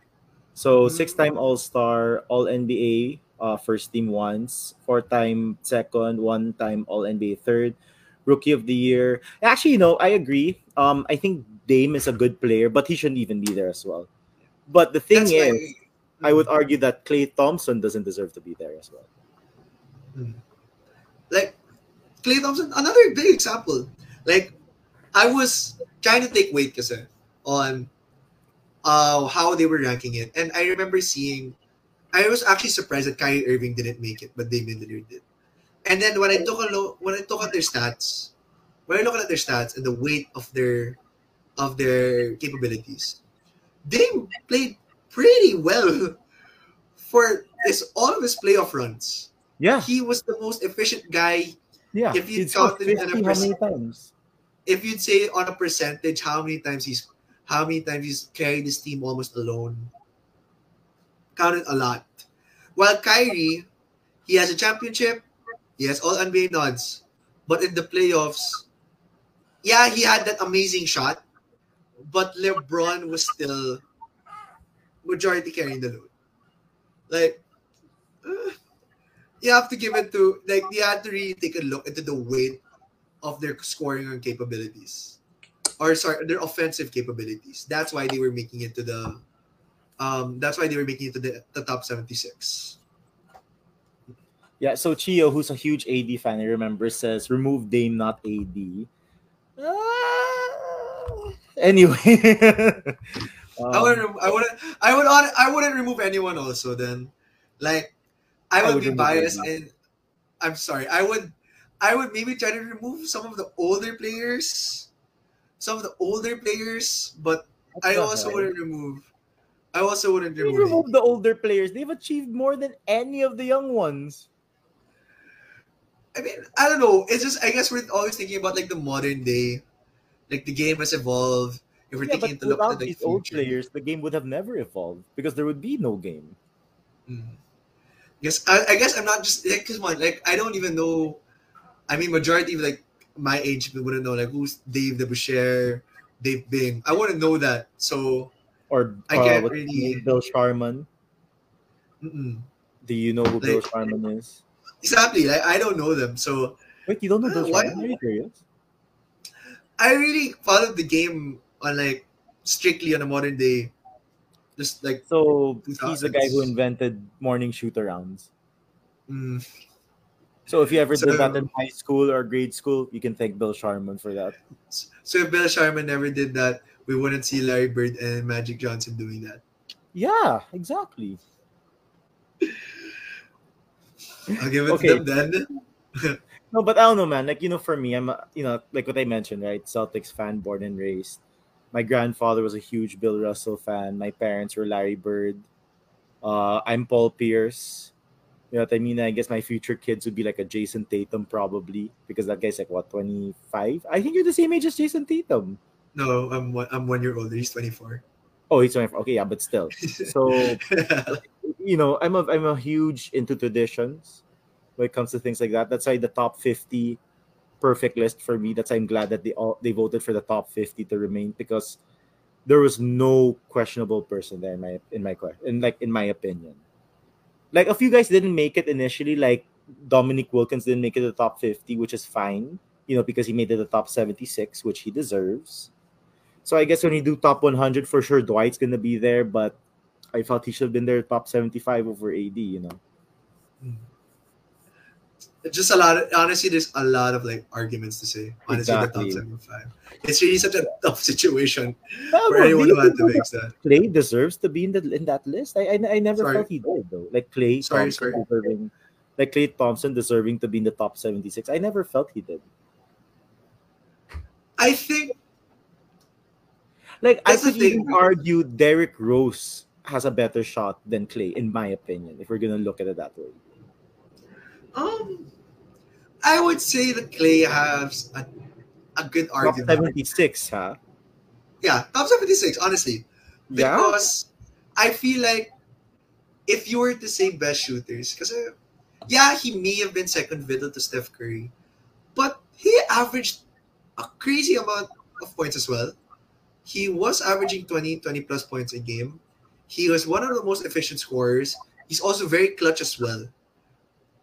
So Mm. six-time All-Star, All NBA, uh, first team once, four-time second, one-time All NBA third, Rookie of the Year. Actually, you know, I agree. Um, I think Dame is a good player, but he shouldn't even be there as well. But the thing That's is, I would argue that Klay Thompson doesn't deserve to be there as well. like Klay Thompson, another big example. Like I was trying to take weight kasi on uh how they were ranking it. And I remember seeing I was actually surprised that Kyrie Irving didn't make it, but Damian Lillard did. And then when I took a look when I took at their stats, when I look at their stats and the weight of their of their capabilities, Dame played pretty well for his all of his playoff runs. Yeah, He was the most efficient guy yeah. if you He's scored counted in a 50 how many times? if you'd say on a percentage how many times he's how many times he's carried his team almost alone counted a lot while Kyrie he has a championship Yes, all NBA nods. But in the playoffs, yeah, he had that amazing shot, but LeBron was still majority carrying the load. Like, uh, you have to give it to like you have to really take a look into the weight of their scoring and capabilities, or sorry, their offensive capabilities. That's why they were making it to the, um, that's why they were making it to the, the top seventy six. Yeah, so Chio, who's a huge AD fan, I remember, says remove Dame, not AD. Ah, anyway, I wouldn't. um, I wouldn't. I would. hon- I wouldn't remove anyone. Also, then, like, I I would, would be biased, and I'm sorry. I would. I would maybe try to remove some of the older players, some of the older players, but I also wouldn't remove. I also wouldn't You remove. remove the older players. They've achieved more than any of the young ones. I mean, I don't know. It's just I guess we're always thinking about like the modern day, like the game has evolved. If we're Yeah, taking but into look at without the these old players, the game would have never evolved because there would be no game. Mm. Guess I, I guess I'm not just like come on, like I don't even know. I mean, majority of like my age wouldn't know like who's Dave the DeBusschere, Dave Bing. I wouldn't know that. So Or I uh, can't really- Bill Sharman. mm-mm. Do you know who Bill Like- Sharman is? exactly, like, I don't know them. So Wait, you don't know Uh, Bill why- Sharman? Are you serious? I really followed the game on like strictly on a modern day, just like So he's the guy who invented morning shoot arounds. mm, So if you ever So- did that in high school or grade school, you can thank Bill Sharman for that. so if Bill Sharman never did that, we wouldn't see Larry Bird and Magic Johnson doing that. Yeah, exactly. I'll give it Okay. to them then. No, but I don't know, man. Like you know, for me, I'm a, you know, like what I mentioned, right? Celtics fan, born and raised. My grandfather was a huge Bill Russell fan. My parents were Larry Bird. Uh, I'm Paul Pierce. You know what I mean? I guess my future kids would be like a Jayson Tatum, probably, because that guy's like what 25. I think you're the same age as Jayson Tatum. No, I'm one, I'm one year older. He's 24. Oh, he's 24. Okay, yeah, but still. So you know, I'm a I'm a huge into traditions when it comes to things like that. That's why the top 50 perfect list for me. That's why I'm glad that they all they voted for the top 50 to remain because there was no questionable person there in my in my in like in my opinion. Like a few guys didn't make it initially, like Dominique Wilkins didn't make it to the top 50, which is fine, you know, because he made it the top 76, which he deserves. So I guess when you do top 100, for sure Dwight's gonna be there, but I felt he should have been there top 75 over AD, you know. Mm-hmm. just a lot of honestly there's a lot of like arguments to say honestly Exactly. the top 75 it's really such a tough situation No, for no, anyone who had to fix that Klay deserves to be in the in that list. I I, I never Sorry. felt he did though. Like Klay Sorry, Thompson sorry. deserving, like Klay Thompson deserving to be in the top 76. I never felt he did. i think Like That's I could even argue Derrick Rose has a better shot than Klay, in my opinion, if we're gonna look at it that way. um i would say that klay has a, a good Top argument 76, huh? yeah top 76 honestly Yeah. because i feel like if you were to say best shooters because yeah he may have been second fiddle to steph curry but he averaged a crazy amount of points as well he was averaging 20 20 plus points a game. He was one of the most efficient scorers. He's also very clutch as well.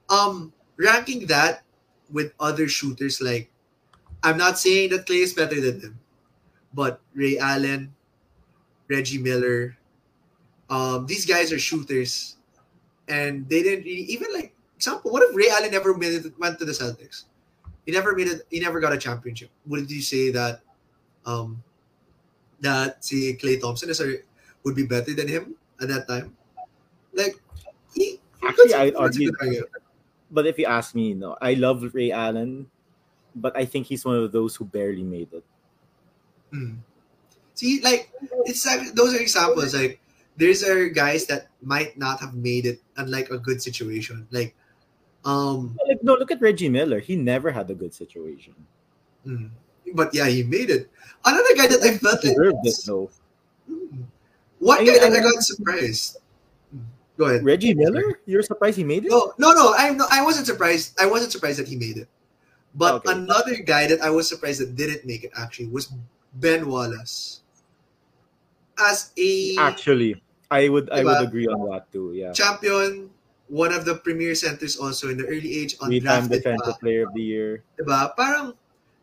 Um ranking that with other shooters like i'm not saying that klay is better than him but ray allen reggie miller um these guys are shooters. And they didn't really even like example what if ray allen never made it, went to the celtics? He never made it he never got a championship. Would you say that um that see klay thompson is a, would be better than him at that time like he Actually, that's a- I'd that's a argue- But if you ask me, no, I love Ray Allen, but I think he's one of those who barely made it. Mm. See, like it's like those are examples. Like there's are guys that might not have made it unlike a good situation. Like, um, Like, no, look at Reggie Miller. He never had a good situation. mm. But yeah, he made it. Another guy that I felt deserved it though. Mm. One I- guy that I- I got surprised. Go ahead. Reggie Miller? You're surprised he made it? No, no, no. I'm no, I wasn't surprised. I wasn't surprised that he made it. But Okay. another guy that I was surprised that didn't make it actually was Ben Wallace. As a Actually, I would I would agree on that too. Yeah. champion, one of the premier centers also in the early age, Three-time undrafted defensive player of the year. diba? Parang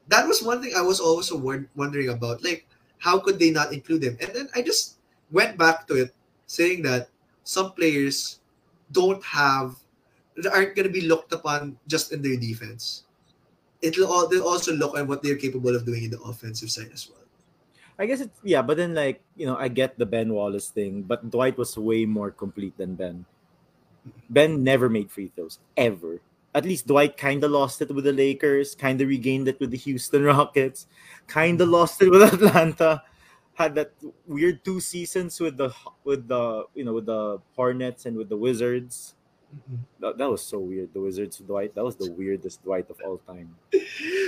that was one thing I was won- wondering about. Like, how could they not include him? And then I just went back to it, saying that some players don't have, aren't going to be looked upon just in their defense. It'll also look at what they're capable of doing in the offensive side as well. I guess it's yeah, but then like you know, I get the Ben Wallace thing, but Dwight was way more complete than Ben. Ben never made free throws ever. At least Dwight kind of lost it with the Lakers, kind of regained it with the Houston Rockets, kind of lost it with Atlanta. Had that weird two seasons with the with the you know with the Hornets and with the Wizards. Mm-hmm. That, that was so weird. The Wizards Dwight. That was the weirdest Dwight of all time.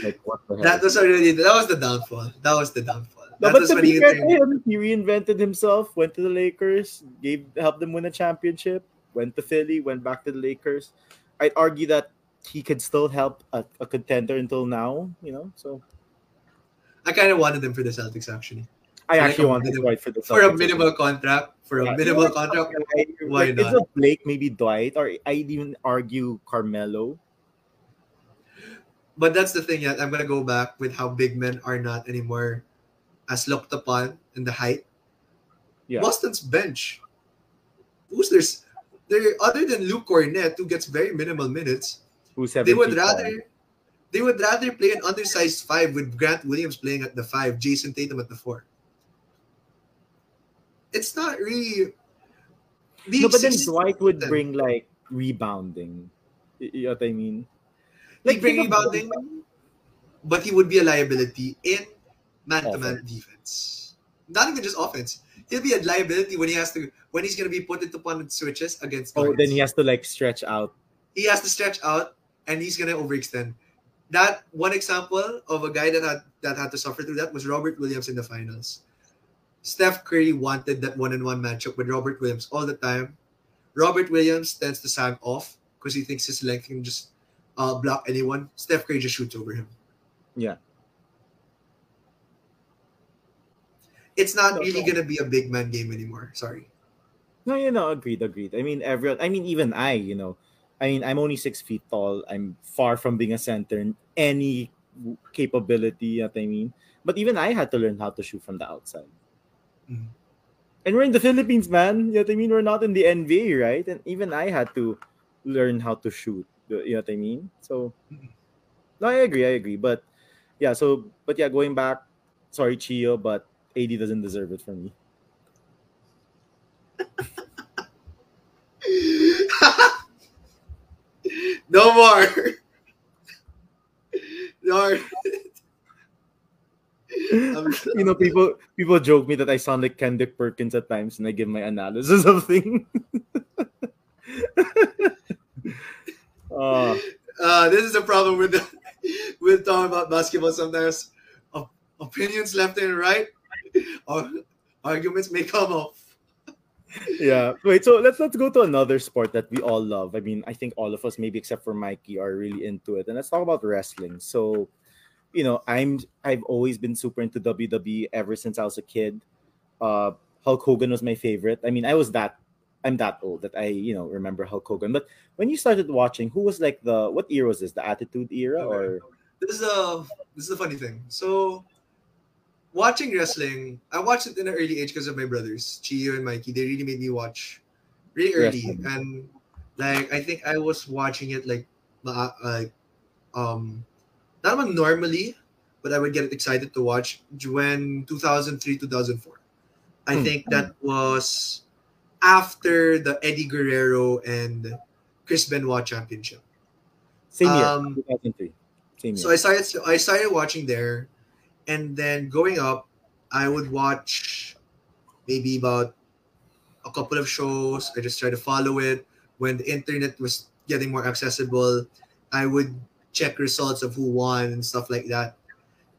Like what the hell? That was already that was the downfall. That was the downfall. No, but was to when be fair to him, he reinvented himself, went to the Lakers, gave helped them win a championship, went to Philly, went back to the Lakers. I'd argue that he could still help a, a contender until now, you know. So I kind of wanted them for the Celtics actually. I Like actually a wanted Dwight for the Celtics. For a minimal contract, for a Yeah, minimal you know, contract, why like, not? Instead of Blake, maybe Dwight, or I'd even argue Carmelo. But that's the thing. Yeah, I'm gonna go back with how big men are not anymore as looked upon in the height. Yeah. Boston's bench. Who's there's there other than Luke Kornet, who gets very minimal minutes. Who's They would rather they would rather play an undersized five with Grant Williams playing at the five, Jayson Tatum at the four. It's not really. No, but then 60 Dwight would then. bring like rebounding. You know what I mean? Like bring think of- rebounding, but he would be a liability in man-to-man defense. Not even just offense. He'll be a liability when he has to when he's gonna be put into punish switches against. Oh, guards. then he has to like stretch out. he has to stretch out and he's gonna overextend. That one example of a guy that had that had to suffer through that was Robert Williams in the finals. Steph Curry wanted that one-on-one matchup with Robert Williams all the time. Robert Williams tends to sag off because he thinks his length can just uh, block anyone. Steph Curry just shoots over him. Yeah. It's not No, really no. gonna be a big man game anymore. Sorry. No, you know, agreed, agreed. I mean, everyone. I mean, even I, you know, I mean, I'm only six feet tall. I'm far from being a center in any capability. You know what I mean? But even I had to learn how to shoot from the outside. Mhm. And we're in the Philippines, man. You know what I mean? We're not in the NBA, right? And even I had to learn how to shoot. You know what I mean? So, Mhm. no, I agree, I agree. But yeah, so but yeah, going back, sorry, Chio, but AD doesn't deserve it for me. no more. no. You know, people people joke me that I sound like Kendrick Perkins at times, and I give my analysis of things. uh, Uh, this is the problem with the, with talking about basketball sometimes. Opinions left and right, or arguments may come off. Yeah. Wait. So let's let's go to another sport that we all love. I mean, I think all of us, maybe except for Mikey, are really into it. And let's talk about wrestling. So, you know, I'm I've always been super into WWE ever since I was a kid. Uh, Hulk Hogan was my favorite. I mean, I was that I'm that old that I you know remember Hulk Hogan. But when you started watching, who was like the what era was this? The Attitude Era or This is a this is a funny thing. So, watching wrestling, I watched it in an early age because of my brothers, Chio and Mikey. They really made me watch really early, and like I think I was watching it like like um not normally, but I would get excited to watch when 2003 2004. I Hmm. think that was after the Eddie Guerrero and Chris Benoit championship. same year, Um, 2003. Same year. So I started I started watching there, and then growing up, I would watch maybe about a couple of shows. I just try to follow it. When the internet was getting more accessible, I would check results of who won and stuff like that.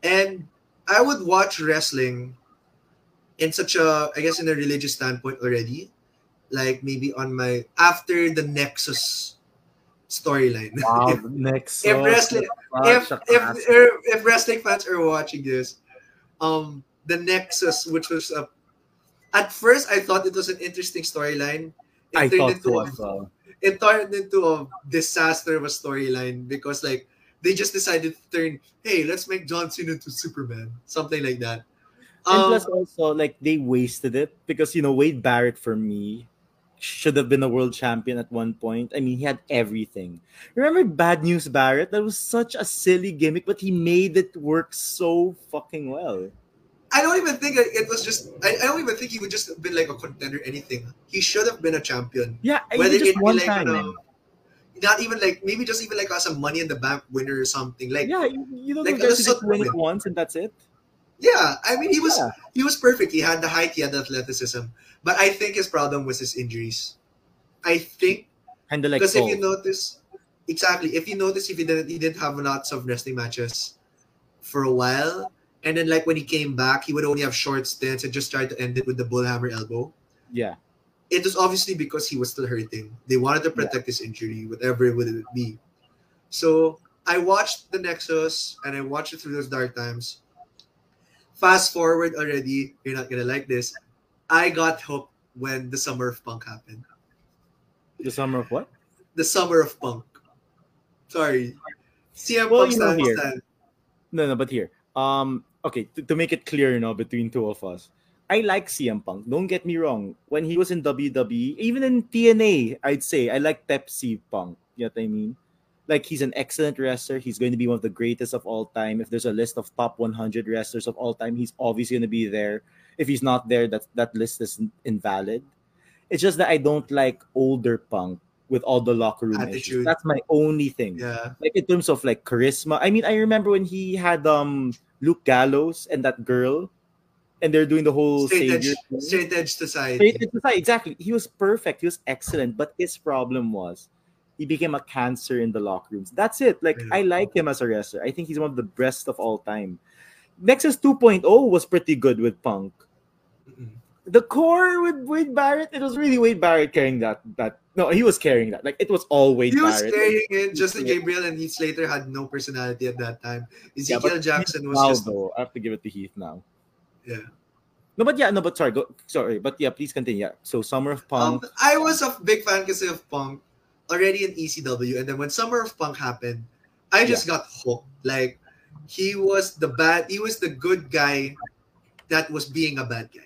And I would watch wrestling in such a I guess in a religious standpoint already. like maybe on my after the Nexus storyline. Wow, if, next. if wrestling if, if if if wrestling fans are watching this, um, the Nexus, which was a, at first I thought it was an interesting storyline. I turned thought into so a, well. it turned into a disaster of a storyline because like they just decided to turn, hey, let's make John Cena to Superman, something like that. And Um, plus, also, like they wasted it because you know Wade Barrett for me should have been a world champion at one point. I mean, he had everything. Remember Bad News Barrett? That was such a silly gimmick, but he made it work so fucking well. I don't even think it was just. I, I don't even think he would just have been like a contender. Anything. He should have been a champion. Yeah, Whether just it be like time. on man. a, not even like maybe just even like as a Money in the Bank winner or something. Like Yeah, you, you don't like know a guys just win it once and that's it. yeah, I mean he was Yeah. he was perfect. He had the height, he had the athleticism. But I think his problem was his injuries. I think Kind of like because if you notice, exactly if you notice, if he didn't he didn't have lots of wrestling matches for a while, and then like when he came back, he would only have short stints and just try to end it with the bullhammer elbow. yeah, It was obviously because he was still hurting. They wanted to protect his injury, whatever it would be. So I watched the Nexus and I watched it through those dark times. Fast forward already, you're not gonna like this. I got hooked when the summer of punk happened. the summer of what? the summer of punk. Sorry. CM Well, Punk you know, stand, here. stand. No, no, but here. Um, okay, to, to make it clear, you know, between two of us, I like CM Punk. Don't get me wrong. When he was in WWE, even in TNA, I'd say I like Pepsi Punk. You know what I mean? Like he's an excellent wrestler. He's going to be one of the greatest of all time. If there's a list of top 100 wrestlers of all time, he's obviously going to be there. If he's not there, that that list is invalid. It's just that I don't like older Punk with all the locker room issues. That's my only thing Yeah. like in terms of like charisma. I mean, I remember when he had um Luke Gallows and that girl, and they're doing the whole Straight edge, thing. straight edge society. Straight edge society, exactly. He was perfect. He was excellent, but his problem was he became a cancer in the locker rooms. That's it. Like Yeah. I like him as a wrestler. I think he's one of the best of all time. Nexus 2.0 was pretty good with Punk. The core with Wade Barrett, it was really Wade Barrett carrying that. That no, he was carrying that. Like it was all Wade He was Barrett. carrying it. Justin Yeah. Gabriel and Heath Slater had no personality at that time. Ezekiel but Jackson was now, just though, I have to give it to Heath now. yeah. No, but yeah, no, but sorry, go, sorry, but yeah, please continue. Yeah, so Summer of Um, Punk, I was a big fan kasi of Punk already in ECW, and then when Summer of Punk happened, I just got hooked. Like he was the bad, he was the good guy that was being a bad guy.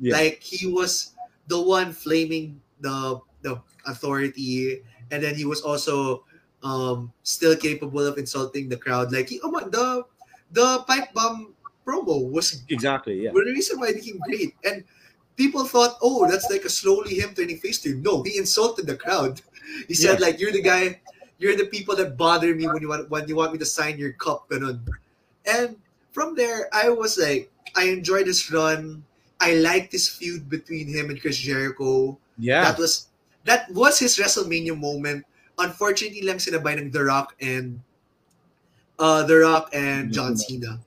Yeah, Like he was the one flaming the the authority, and then he was also um still capable of insulting the crowd. Like he, oh my, the the pipe bomb promo was exactly, yeah, the reason why he became great. And people thought, oh, that's like a slowly him turning face to him. No, he insulted the crowd. He said, like, you're the guy, you're the people that bother me when you want when you want me to sign your cup. Ganun. And from there, I was like, I enjoyed this run. I like this feud between him and Chris Jericho. yeah, That was that was his WrestleMania moment. Unfortunately lang sinabay ng The Rock and uh The Rock and John Cena.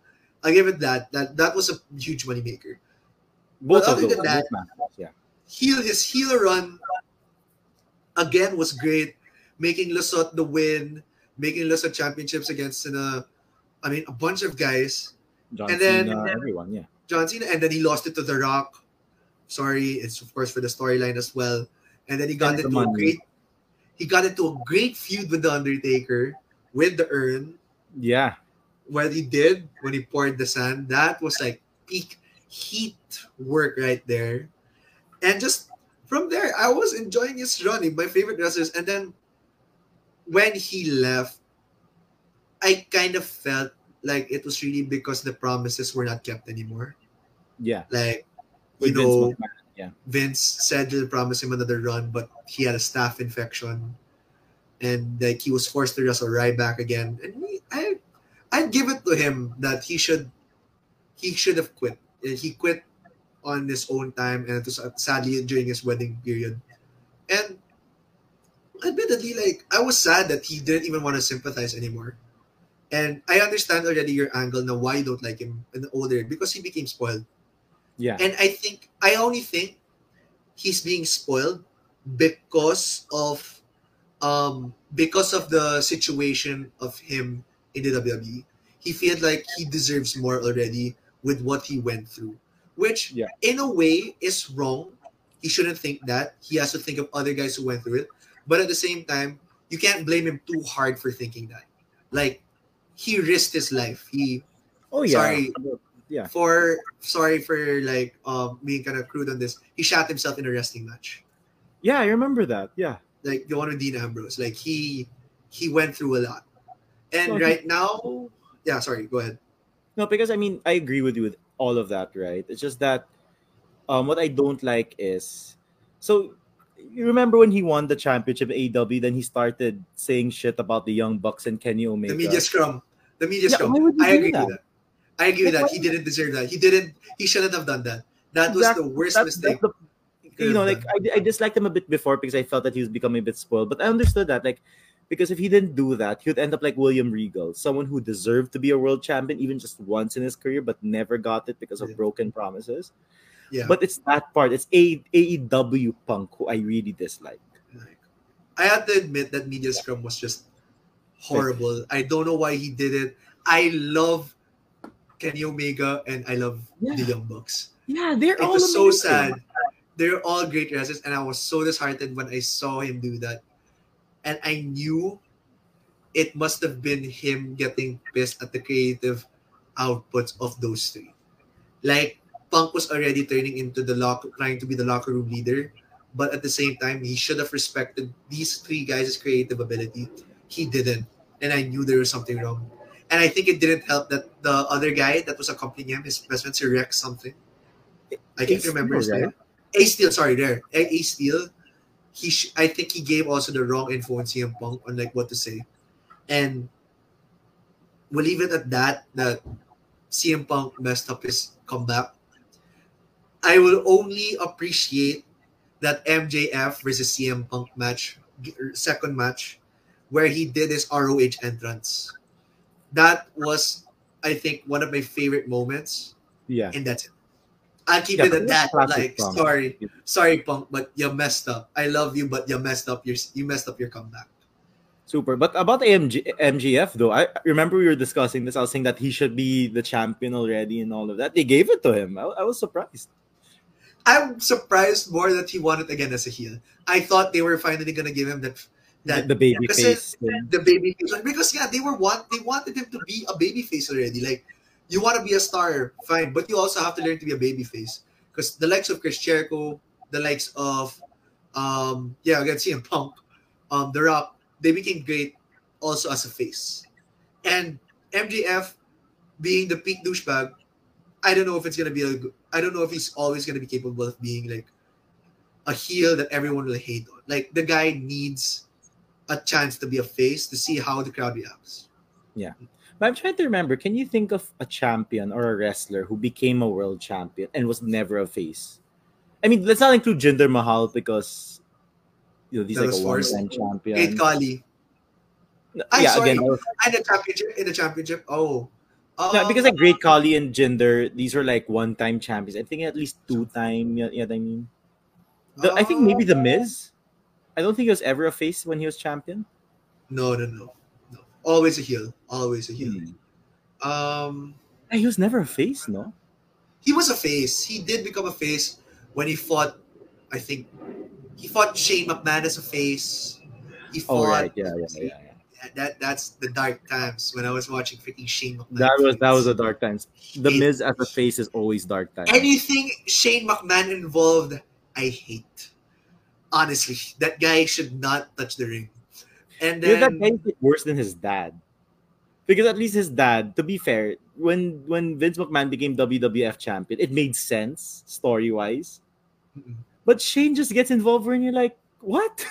I'll give it that. That that was a huge moneymaker. both but of other than that- yeah, Heel his heel run again was great, making Lusot the win, making Lusot championships against uh, I mean a bunch of guys. John and then- everyone, yeah, John Cena, and then he lost it to The Rock. Sorry, it's of course for the storyline as well. And then he got And into a great he got into a great feud with the Undertaker with the urn. yeah, What he did when he poured the sand, that was like peak heat work right there. And just from there, I was enjoying his run, my favorite wrestlers. And then when he left, I kind of felt like it was really because the promises were not kept anymore. yeah. Like, you With Vince know, Vince said he'll promise him another run, but he had a staph infection, and like he was forced to wrestle Ryback again. And he, I, I'd give it to him that he should, he should have quit. He quit on his own time, and it was uh, sadly during his wedding period. And admittedly, like I was sad that he didn't even want to sympathize anymore. And I understand already your angle now why you don't like him in the older because he became spoiled. yeah, And I think I only think he's being spoiled because of um because of the situation of him in the WWE. He feels like he deserves more already with what he went through, which Yeah. in a way is wrong. He shouldn't think that. He has to think of other guys who went through it. But at the same time, you can't blame him too hard for thinking that. Like he risked his life. He Oh yeah. Sorry. Yeah. for sorry for like um being kind of crude on this. He shot himself in a wrestling match. Yeah, I remember that. Yeah. Like the one with Dean Ambrose. Like he he went through a lot. And right now, yeah, sorry, go ahead. No, because I mean, I agree with you with all of that, right? It's just that um, what I don't like is so you remember when he won the championship AEW, then he started saying shit about the Young Bucks and Kenny Omega. The media scrum. The media scrum. you I agree that? with that. I agree with that. He didn't deserve that. He didn't he shouldn't have done that. That was Exactly. the worst That's- mistake. that's the- you know, like. I, I disliked him a bit before because I felt that he was becoming a bit spoiled. But I understood that, like, because if he didn't do that, he would end up like William Regal, someone who deserved to be a world champion even just once in his career, but never got it because of Yeah. broken promises. Yeah. But it's that part. It's A- AEW Punk who I really dislike. I have to admit that media scrum was just horrible. I don't know why he did it. I love Kenny Omega and I love Yeah. the Young Bucks. Yeah, they're It was so sad. They're all great wrestlers, and I was so disheartened when I saw him do that. And I knew it must have been him getting pissed at the creative outputs of those three. Like Punk was already turning into the lock, trying to be the locker room leader, but at the same time, he should have respected these three guys' creative ability. He didn't, and I knew there was something wrong. And I think it didn't help that the other guy that was accompanying him, his best friend, Sir Rex something. I can't Ace remember his Steel, name. Ace Steel, sorry, there. A- Ace Steel. He, sh- I think he gave also the wrong info on CM Punk on like what to say, and we'll leave it at that. That CM Punk messed up his comeback. I will only appreciate that MJF versus CM Punk match, er, second match, where he did his ROH entrance. That was, I think, one of my favorite moments, Yeah. and that's it. I'll keep Yeah, it at that. Like, Punk. sorry, sorry, Punk, but you messed up. I love you, but you messed up your you messed up your comeback. Super. But about AMG, MGF though, I I remember we were discussing this. I was saying that he should be the champion already and all of that. They gave it to him. I, I was surprised. I'm surprised more that he won it again as a heel. I thought they were finally gonna give him that that the baby face. the baby face because yeah they were want they wanted him to be a baby face already like you want to be a star fine but you also have to learn to be a baby face because the likes of Chris Jericho the likes of um yeah again CM Punk um The Rock they became great also as a face and MJF being the peak douchebag I don't know if it's gonna be a I don't know if he's always gonna be capable of being like a heel that everyone will hate on like the guy needs a chance to be a face to see how the crowd reacts. Yeah. But I'm trying to remember. Can you think of a champion or a wrestler who became a world champion and was never a face? I mean, let's not include Jinder Mahal because you know he's That like a one-time champion. Kate Khali No, Ay, yeah, again, I was- and the championship in the championship. Oh, no, Um, because like Great Khali and Jinder, these were like one-time champions. I think at least two-time. Yeah, yeah, I mean, the, I think maybe the uh, Miz. I don't think he was ever a face when he was champion. No, no, no, no. Always a heel. Always a heel. Hmm. Um, He was never a face, no. he was a face. He did become a face when he fought. I think he fought Shane McMahon as a face. He Oh right, yeah, yeah, yeah. yeah. That that's the dark times when I was watching freaking Shane McMahon. That was that was a dark times. The Hate Miz as a face is always dark times. anything Shane McMahon involved, I hate. Honestly, that guy should not touch the ring. And then that guy is worse than his dad. Because at least his dad, to be fair, when when Vince McMahon became WWF champion, it made sense story wise. But Shane just gets involved where you're like, what?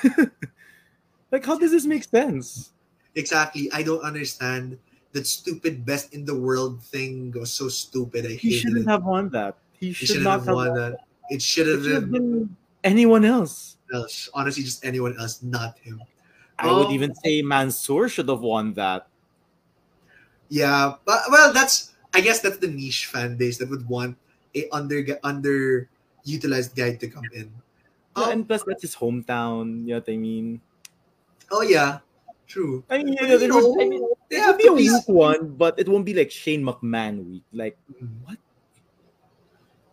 like, how does this make sense? Exactly, I don't understand that stupid best in the world thing was so stupid. I He shouldn't it. have won that. He He should shouldn't not have won that. It should It have should have been been anyone else. else. Honestly, just anyone else, not him. I would Um, even say Mansoor should have won that. Yeah, but well, that's I guess that's the niche fan base that would want a under underutilized guy to come in. Yeah, Um, and plus that's his hometown. You know what I mean? oh yeah, true. I mean, But know, you there know, would, I mean, they it would be a weak one, but it won't be like Shane McMahon week. Like, what?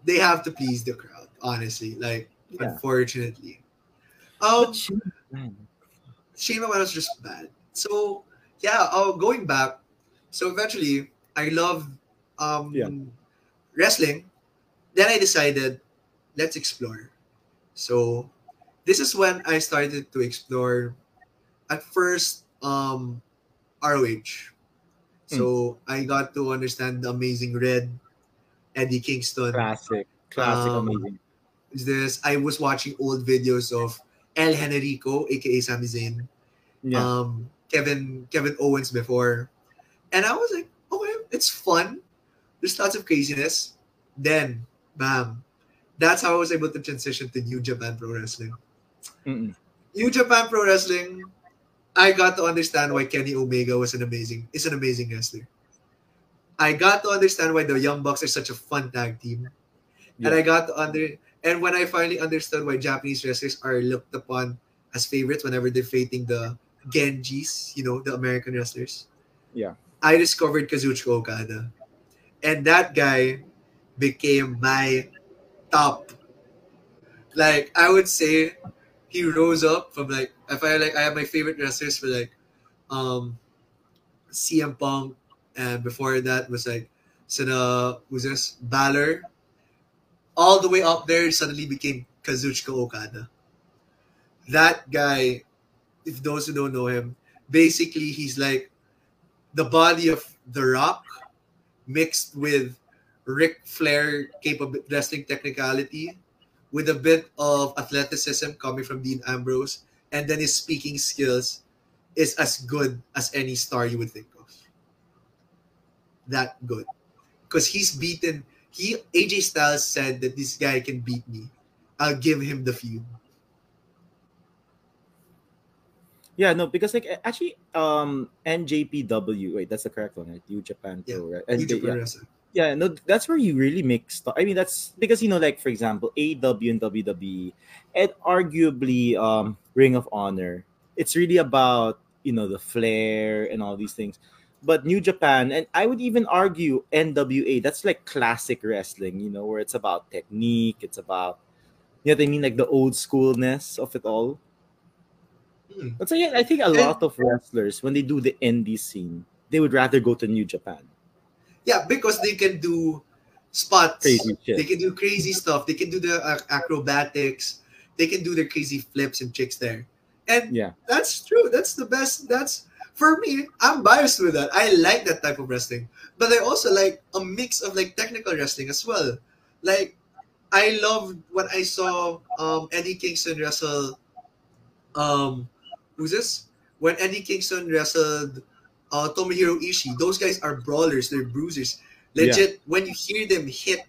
They have to please the crowd. Honestly, like Yeah. unfortunately. Um, Shane McMahon. Shane McMahon was just bad. So yeah, uh, going back. So eventually, I love um, Yeah. wrestling. Then I decided, let's explore. So this is when I started to explore. At first, um, ROH. So I got to understand the amazing Red, Eddie Kingston. Classic. Classic, Um, amazing. Is this? I was watching old videos of El Generico, aka Sami Zayn. Yeah. um Kevin Kevin Owens before. And I was like, okay, it's fun. There's lots of craziness. Then, bam. That's how I was able to transition to New Japan Pro Wrestling. Mm-mm. New Japan Pro Wrestling, I got to understand why Kenny Omega was an amazing is an amazing wrestler. I got to understand why the Young Bucks are such a fun tag team. And I got to under and when I finally understood why Japanese wrestlers are looked upon as favorites whenever they're fighting the gaijins, you know, the American wrestlers. Yeah. I discovered Kazuchika Okada. And that guy became my top. Like I would say he rose up from like if I like I have my favorite wrestlers for like um CM Punk and before that was like Cena who's this? Balor. All the way up there suddenly became Kazuchika Okada. That guy, if those who don't know him, basically he's like the body of The Rock mixed with Ric Flair capable wrestling technicality with a bit of athleticism coming from Dean Ambrose, and then his speaking skills is as good as any star you would think of. That good. Because he's beaten he AJ Styles said that this guy can beat me. I'll give him the feud. Yeah, no, because like actually, um, NJPW. Wait, that's the correct one, right? New Japan Pro, right? New And Japan yeah, yeah, no, that's where you really make stuff. I mean, that's because you know, like for example, AEW and WWE, and arguably, um, Ring of Honor. It's really about you know the flair and all these things. But New Japan, and I would even argue NWA. That's like classic wrestling, you know, where it's about technique. It's about, you know what I mean, like the old schoolness of it all. Hmm. But so yeah, I think a lot of wrestlers when they do the indie scene, they would rather go to New Japan. Yeah, because they can do spots. They can do crazy stuff. They can do the uh, acrobatics. They can do their crazy flips and tricks there. And Yeah. that's true. That's the best. That's for me. I'm biased with that. I like that type of wrestling, but I also like a mix of like technical wrestling as well. Like I loved when I saw um, Eddie Kingston wrestle. Um, who's this? When Eddie Kingston wrestled uh, Tomohiro Ishii, those guys are brawlers. They're bruisers. Legit. When you hear them hit,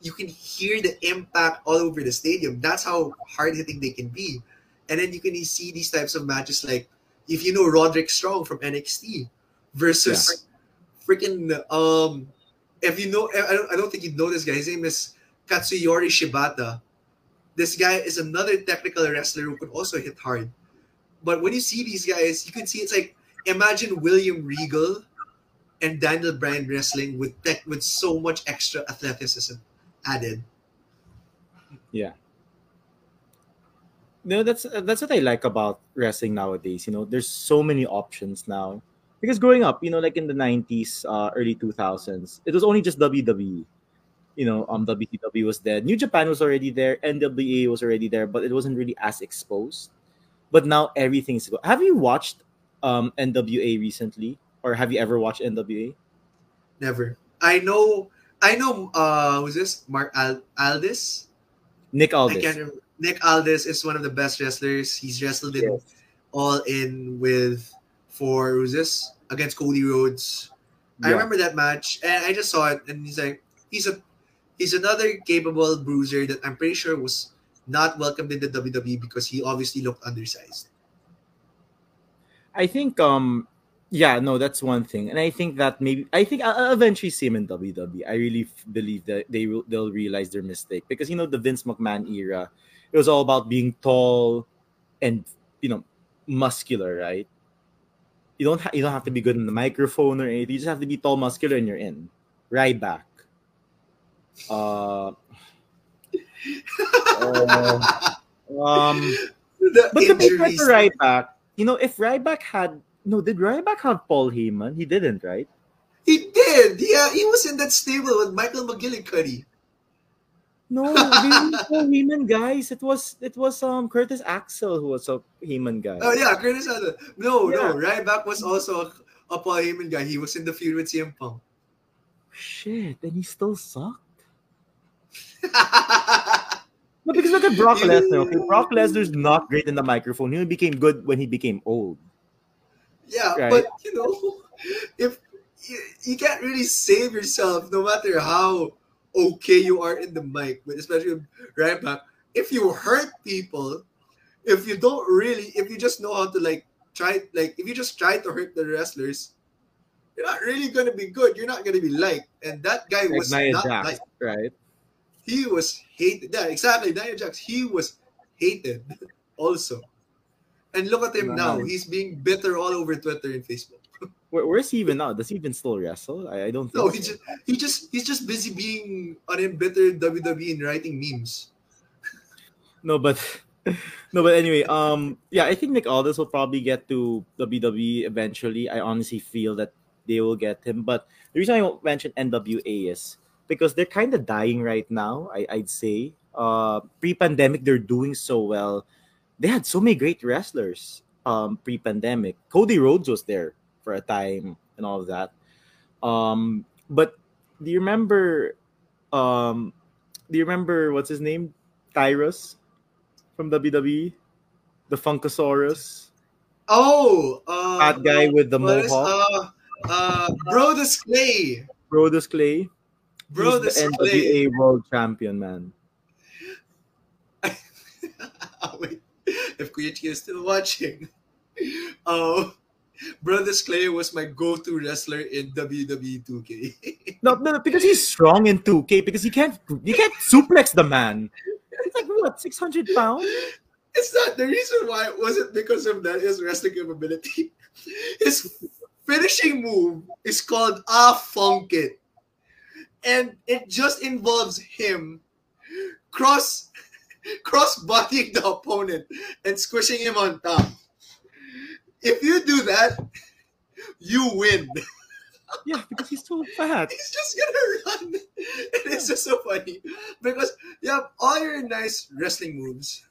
you can hear the impact all over the stadium. That's how hard hitting they can be. And then you can see these types of matches like if you know Roderick Strong from NXT versus freaking um if you know I don't, I don't think you know this guy. His name is Katsuyori Shibata. This guy is another technical wrestler who could also hit hard. But when you see these guys, you can see it's like imagine William Regal and Daniel Bryan wrestling with tech with so much extra athleticism added. Yeah. No, that's that's what I like about wrestling nowadays. You know, there's so many options now. Because growing up, you know, like in the '90s, uh, early 2000s, it was only just WWE. You know, um, WCW was there, New Japan was already there, NWA was already there, but it wasn't really as exposed. But now everything's. Have you watched um NWA recently, or have you ever watched NWA? Never. I know. I know. Uh, who's this? Mark Al- Aldis. Nick Aldis. I can't remember. Nick Aldis is one of the best wrestlers. He's wrestled in All In with for who's this against Cody Rhodes. I remember that match, and I just saw it, and he's like, he's a, he's another capable bruiser that I'm pretty sure was not welcomed in the WWE because he obviously looked undersized. I think um yeah, no, that's one thing. And I think that maybe I think I'll eventually see him in WWE. I really f- believe that they will they'll realize their mistake because you know the Vince McMahon era, it was all about being tall and you know muscular, right? You don't ha- you don't have to be good in the microphone or anything. You just have to be tall, muscular, and you're in. Ryback. Uh, uh, um, The but to be fair injuries. to Ryback, you know, if Ryback had no, did Ryback have Paul Heyman? He didn't, right? He did. Yeah, he was in that stable with Michael McGillicutty. No, they Paul Heyman guys. It was it was um Curtis Axel who was a Heyman guy. Oh yeah, Curtis Axel. No, Yeah. no, Ryback was also a, a Paul Heyman guy. He was in the feud with CM Punk. Shit, and he still sucked. No, because look at Brock Lesnar. Okay, Brock Lesnar's not great in the microphone. He only became good when he became old. Yeah, Right. but you know, if you, you can't really save yourself, no matter how okay you are in the mic, but especially right Ryback, if you hurt people, if you don't really, if you just know how to like try, like if you just try to hurt the wrestlers, you're not really gonna be good. You're not gonna be liked, and that guy Like was Nia not Jax, liked. right? He was hated. Yeah, exactly. Nia Jax. He was hated also. And look at him now. He's being bitter all over Twitter and Facebook. Where, where's he even now? Does he even still wrestle? I, I don't think No, so. he just he just he's just busy being an embittered WWE and writing memes. No, but no, but anyway, um, yeah, I think Nick Aldis will probably get to WWE eventually. I honestly feel that they will get him. But the reason I mentioned NWA is because they're kind of dying right now. I, I'd say, uh, pre-pandemic they're doing so well. They had so many great wrestlers. Um, pre-pandemic, Cody Rhodes was there for a time and all of that. Um, but do you remember? Um, do you remember what's his name? Tyrus from WWE, the Funkasaurus, Oh, uh, fat guy with the what is- mohawk, uh, uh, Brodus Clay. Brodus Clay. He's Brodus the Clay. NWA World Champion, man. Wait, if Kuya Chi is still watching, oh, Brodus Clay was my go-to wrestler in WWE 2K. No, no, because he's strong in 2K because he can't you can't suplex the man. It's like what, six hundred pounds? It's not the reason why it wasn't because of that his wrestling capability. His finishing move is called a funk it. And it just involves him cross cross bodying the opponent and squishing him on top. If you do that, you win. Yeah, because he's too fat. He's just gonna run. And it's just so funny. Because you have all your nice wrestling moves.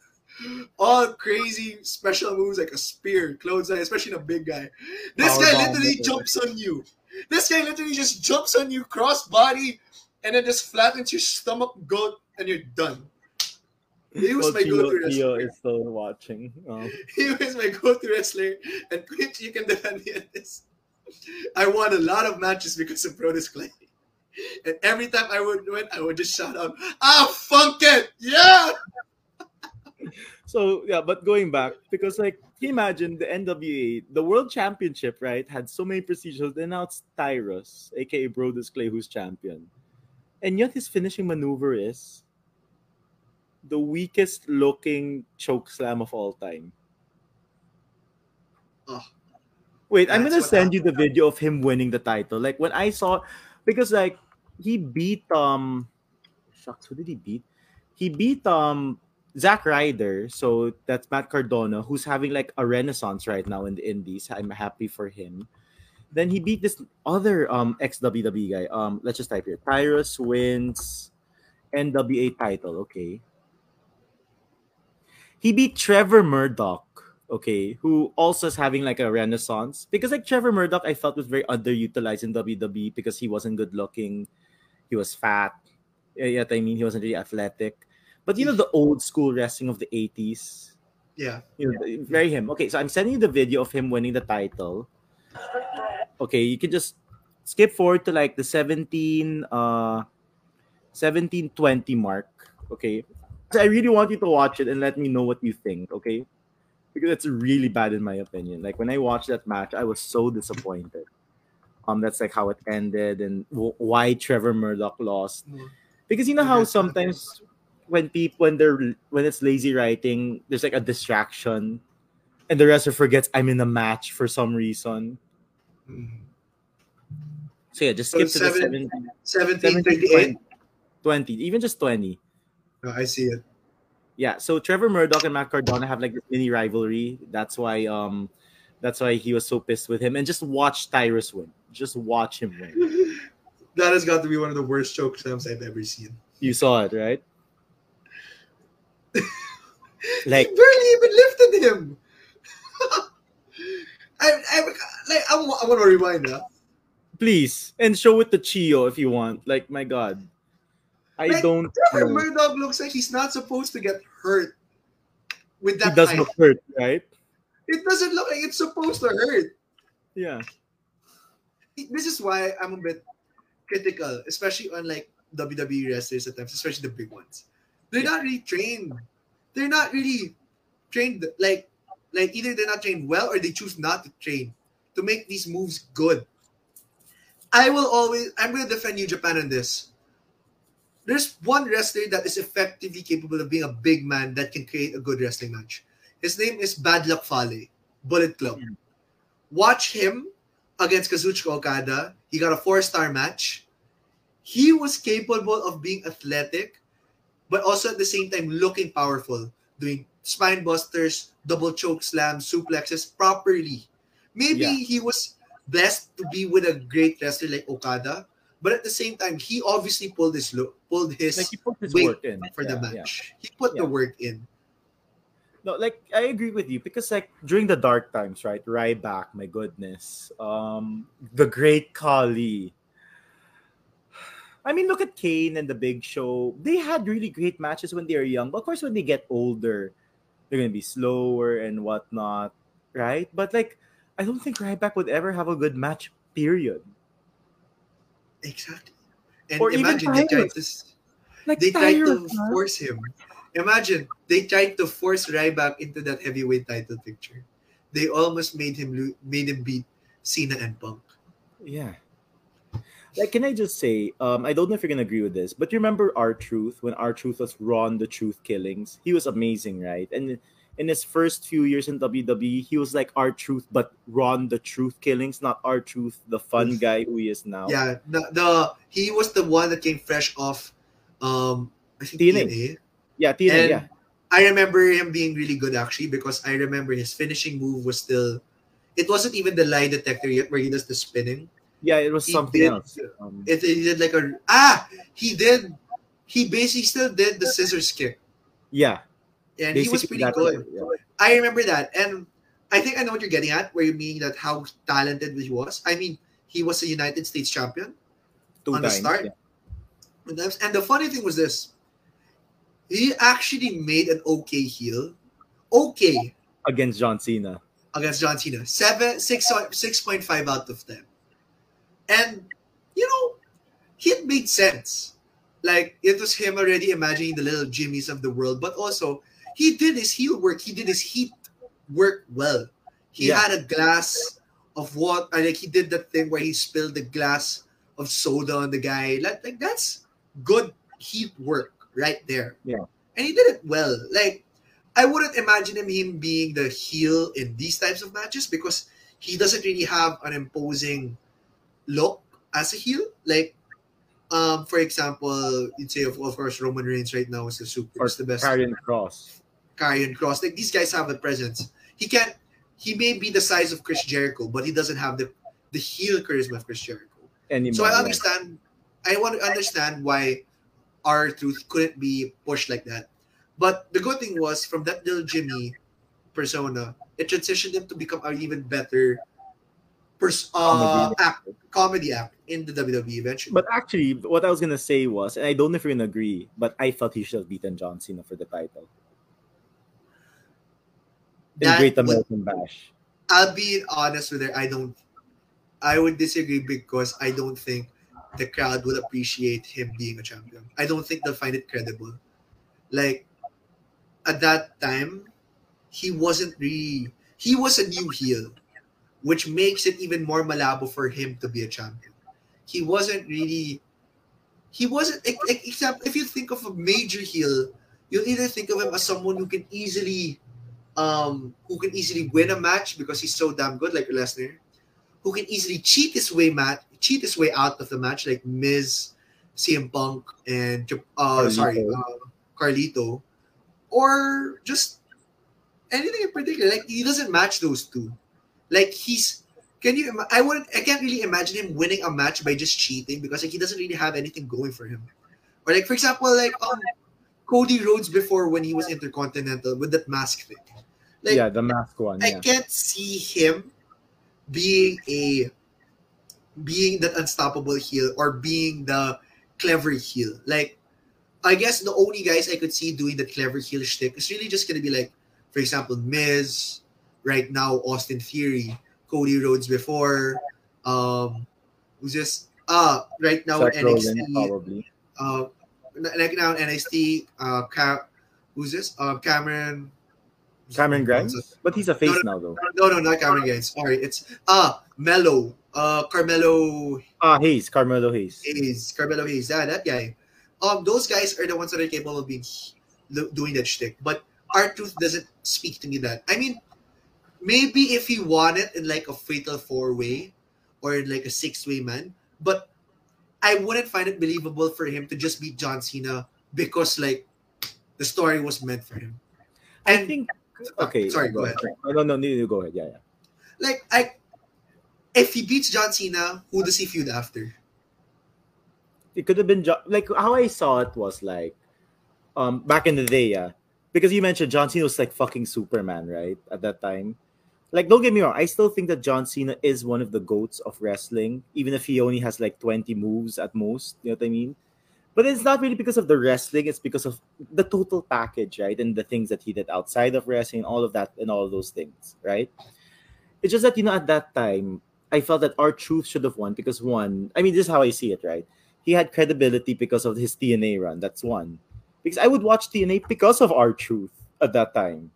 All crazy special moves like a spear, clothesline, especially in a big guy. This Power guy bomb, literally jumps on you. This guy literally just jumps on you cross body and then just flattens your stomach goat and you're done. He was my go-to wrestler. is still watching. Um, He was my go-to wrestler, and Quincy, you can defend me on this. I won a lot of matches because of Brodus Clay. And every time I would win, I would just shout out, "Ah, funk it, yeah!" So yeah, but going back because like can you imagine the NWA, the World Championship, right, had so many prestigious. Then now it's Tyrus, aka Brodus Clay, who's champion, and yet his finishing maneuver is the weakest looking choke slam of all time. Oh, Wait, I'm gonna send you the video of him winning the title. Like when I saw, because like he beat um, shucks, who did he beat? He beat um Zack Ryder, so that's Matt Cardona, who's having like a renaissance right now in the Indies. I'm happy for him. Then he beat this other um ex WWE guy. Um, let's just type here. Tyrus wins NWA title. Okay. He beat Trevor Murdoch. Okay, who also is having like a renaissance because like Trevor Murdoch, I felt was very underutilized in WWE because he wasn't good looking, he was fat. Yeah, Yet I mean he wasn't really athletic. But you know the old school wrestling of the 80s, yeah. you know, very him. Okay, so I'm sending you the video of him winning the title. Okay, you can just skip forward to like the 17 uh 17 20 mark. Okay. So I really want you to watch it and let me know what you think, okay? Because it's really bad in my opinion. Like when I watched that match, I was so disappointed. Um, that's like how it ended and w- why Trevor Murdoch lost. Because you know how sometimes when people when they're when it's lazy writing, there's like a distraction, and the wrestler forgets I'm in a match for some reason. Mhm. So yeah, just So skip to the seven- 17, 17, 17, 28. 20, even just 20. No, I see it. Yeah, so Trevor Murdoch and Matt Cardona have like this mini rivalry. That's why um that's why he was so pissed with him. And just watch Tyrus win. Just watch him win. that has got to be one of the worst choke slams I've ever seen. You saw it, right? He Like barely even lifted him. I, I, like, I, I want to rewind that. please and show it to Chio if you want. Like my god. I Like, don't Trevor know. Murdoch looks like he's not supposed to get hurt with that. It doesn't look hurt, right? It doesn't look like it's supposed to hurt. Yeah. This is why I'm a bit critical, especially on like WWE wrestlers at times, especially the big ones. They're Yeah. not really trained. They're not really trained like like either they're not trained well or they choose not to train to make these moves good. I will always I'm gonna defend New Japan on this. There's one wrestler that is effectively capable of being a big man that can create a good wrestling match. His name is Bad Luck Fale, Bullet Club. Mm. Watch him against Kazuchika Okada. He got a four-star match. He was capable of being athletic, but also at the same time looking powerful, doing spine busters, double choke slams, suplexes properly. Maybe Yeah. he was blessed to be with a great wrestler like Okada, but at the same time, he obviously pulled his pulled his Like his work in for the Yeah, yeah. match. He put the work in. No, like I agree with you because like during the dark times, right? Ryback, my goodness. Um the great Khali. I mean, look at Kane and the Big Show. They had really great matches when they were young. But of course, when they get older, they're gonna be slower and whatnot, right? But like, I don't think Ryback would ever have a good match. Period. Exactly. And Or even imagine they tried Tyrus. to s- Like they tried to Tyrus, man. force him. Imagine they tried to force Ryback into that heavyweight title picture. They almost made him lo- made him beat Cena and Punk. Yeah. Like, can I just say, um, I don't know if you're gonna agree with this, but you remember R-Truth when R-Truth was Ron the Truth Killings? He was amazing, right? And in his first few years in WWE, he was like R-Truth, but Ron the Truth Killings, not R-Truth, the fun guy who he is now. Yeah, the, the he was the one that came fresh off um I think TNA. TNA. yeah, TNA, And yeah, I remember him being really good actually because I remember his finishing move was still it wasn't even the lie detector yet where he does the spinning. yeah. It was He something did- else. Um, It, he did like a ah he did he basically still did the scissors kick yeah, and he was pretty good. yeah. I remember that and I think I know what you're getting at where you mean that how talented he was. I mean he was a United States champion Two on the start. yeah. And and the funny thing was this he actually made an okay heel okay Against John Cena. against John Cena. Seven, six, uh, six point five out of ten. And you know, it made sense. Like it was him already imagining the little Jimmys of the world, but also he did his heel work. He did his heat work well. He Yeah. had a glass of what like he did that thing where he spilled the glass of soda on the guy. Like, like that's good heat work right there. Yeah. And he did it well. Like I wouldn't imagine him, him being the heel in these types of matches because he doesn't really have an imposing look as a heel. Like, um, for example, you'd say of, of course Roman Reigns right now is the super, Or is the best. Karrion Kross. Karrion Kross. Like these guys have a presence. He can't. He may be the size of Chris Jericho, but he doesn't have the the heel charisma of Chris Jericho. Anymore. So I yeah. understand. I want to understand why R-Truth couldn't be pushed like that. But the good thing was from that little Jimmy persona, it transitioned him to become an even better pers- uh, Comedy. act, comedy act in the WWE eventually. But actually, what I was gonna say was, and I don't know if you're gonna agree, but I felt he should have beaten John Cena for the title That Great would- American Bash. I'll be honest with her. I don't. I would disagree because I don't think the crowd would appreciate him being a champion. I don't think they'll find it credible. Like at that time, he wasn't really. He was a new heel, which makes it even more malabo for him to be a champion. He wasn't really he wasn't except if you think of a major heel, you'll either think of him as someone who can easily um who can easily win a match because he's so damn good, like Lesnar, who can easily cheat his way mat cheat his way out of the match, like Miz, CM Punk, and uh Carlito. sorry, uh, Carlito, or just anything in particular. Like he doesn't match those two. Like he's can you? I wouldn't. I can't really imagine him winning a match by just cheating because like he doesn't really have anything going for him. Or like for example, like um, Cody Rhodes before when he was Intercontinental with that mask thing. Like yeah, the mask one. I Yeah. can't see him being a being that unstoppable heel or being the clever heel. Like I guess the only guys I could see doing the clever heel shtick is really just gonna be like, for example, Miz, right now Austin Theory, Cody Rhodes before, um, who's just ah right now Seth NXT, probably. uh, like now NXT, uh, Ca- who's this? Uh, Cameron. Cameron Grimes, but he's a face now though. No, no, not Cameron Grimes. Sorry, it's ah Mello, uh, Carmelo Ah, Hayes, Carmelo Hayes. Hayes, Carmelo Hayes. Yeah, that guy. Um, those guys are the ones that are capable of being doing that shtick. But R-Truth doesn't speak to me that. I mean, maybe if he won it in like a fatal four way or in like a six way man, but I wouldn't find it believable for him to just beat John Cena because like the story was meant for him. I think. Okay. sorry, go ahead. No, no, no, no, no, go ahead. Yeah, yeah. like I if he beats John Cena, who does he feud after? it could have been John, like how I saw it was like um back in the day, yeah. Because you mentioned John Cena was like fucking Superman, right? At that time. Like, don't get me wrong, I still think that John Cena is one of the goats of wrestling, even if he only has like 20 moves at most. You know what I mean? But it's not really because of the wrestling, it's because of the total package, right? And the things that he did outside of wrestling, all of that, and all of those things, right? It's just that, you know, at that time, I felt that R-Truth should have won because one, I mean, this is how I see it, right? he had credibility because of his TNA run. That's one. Because I would watch TNA because of R-Truth at that time,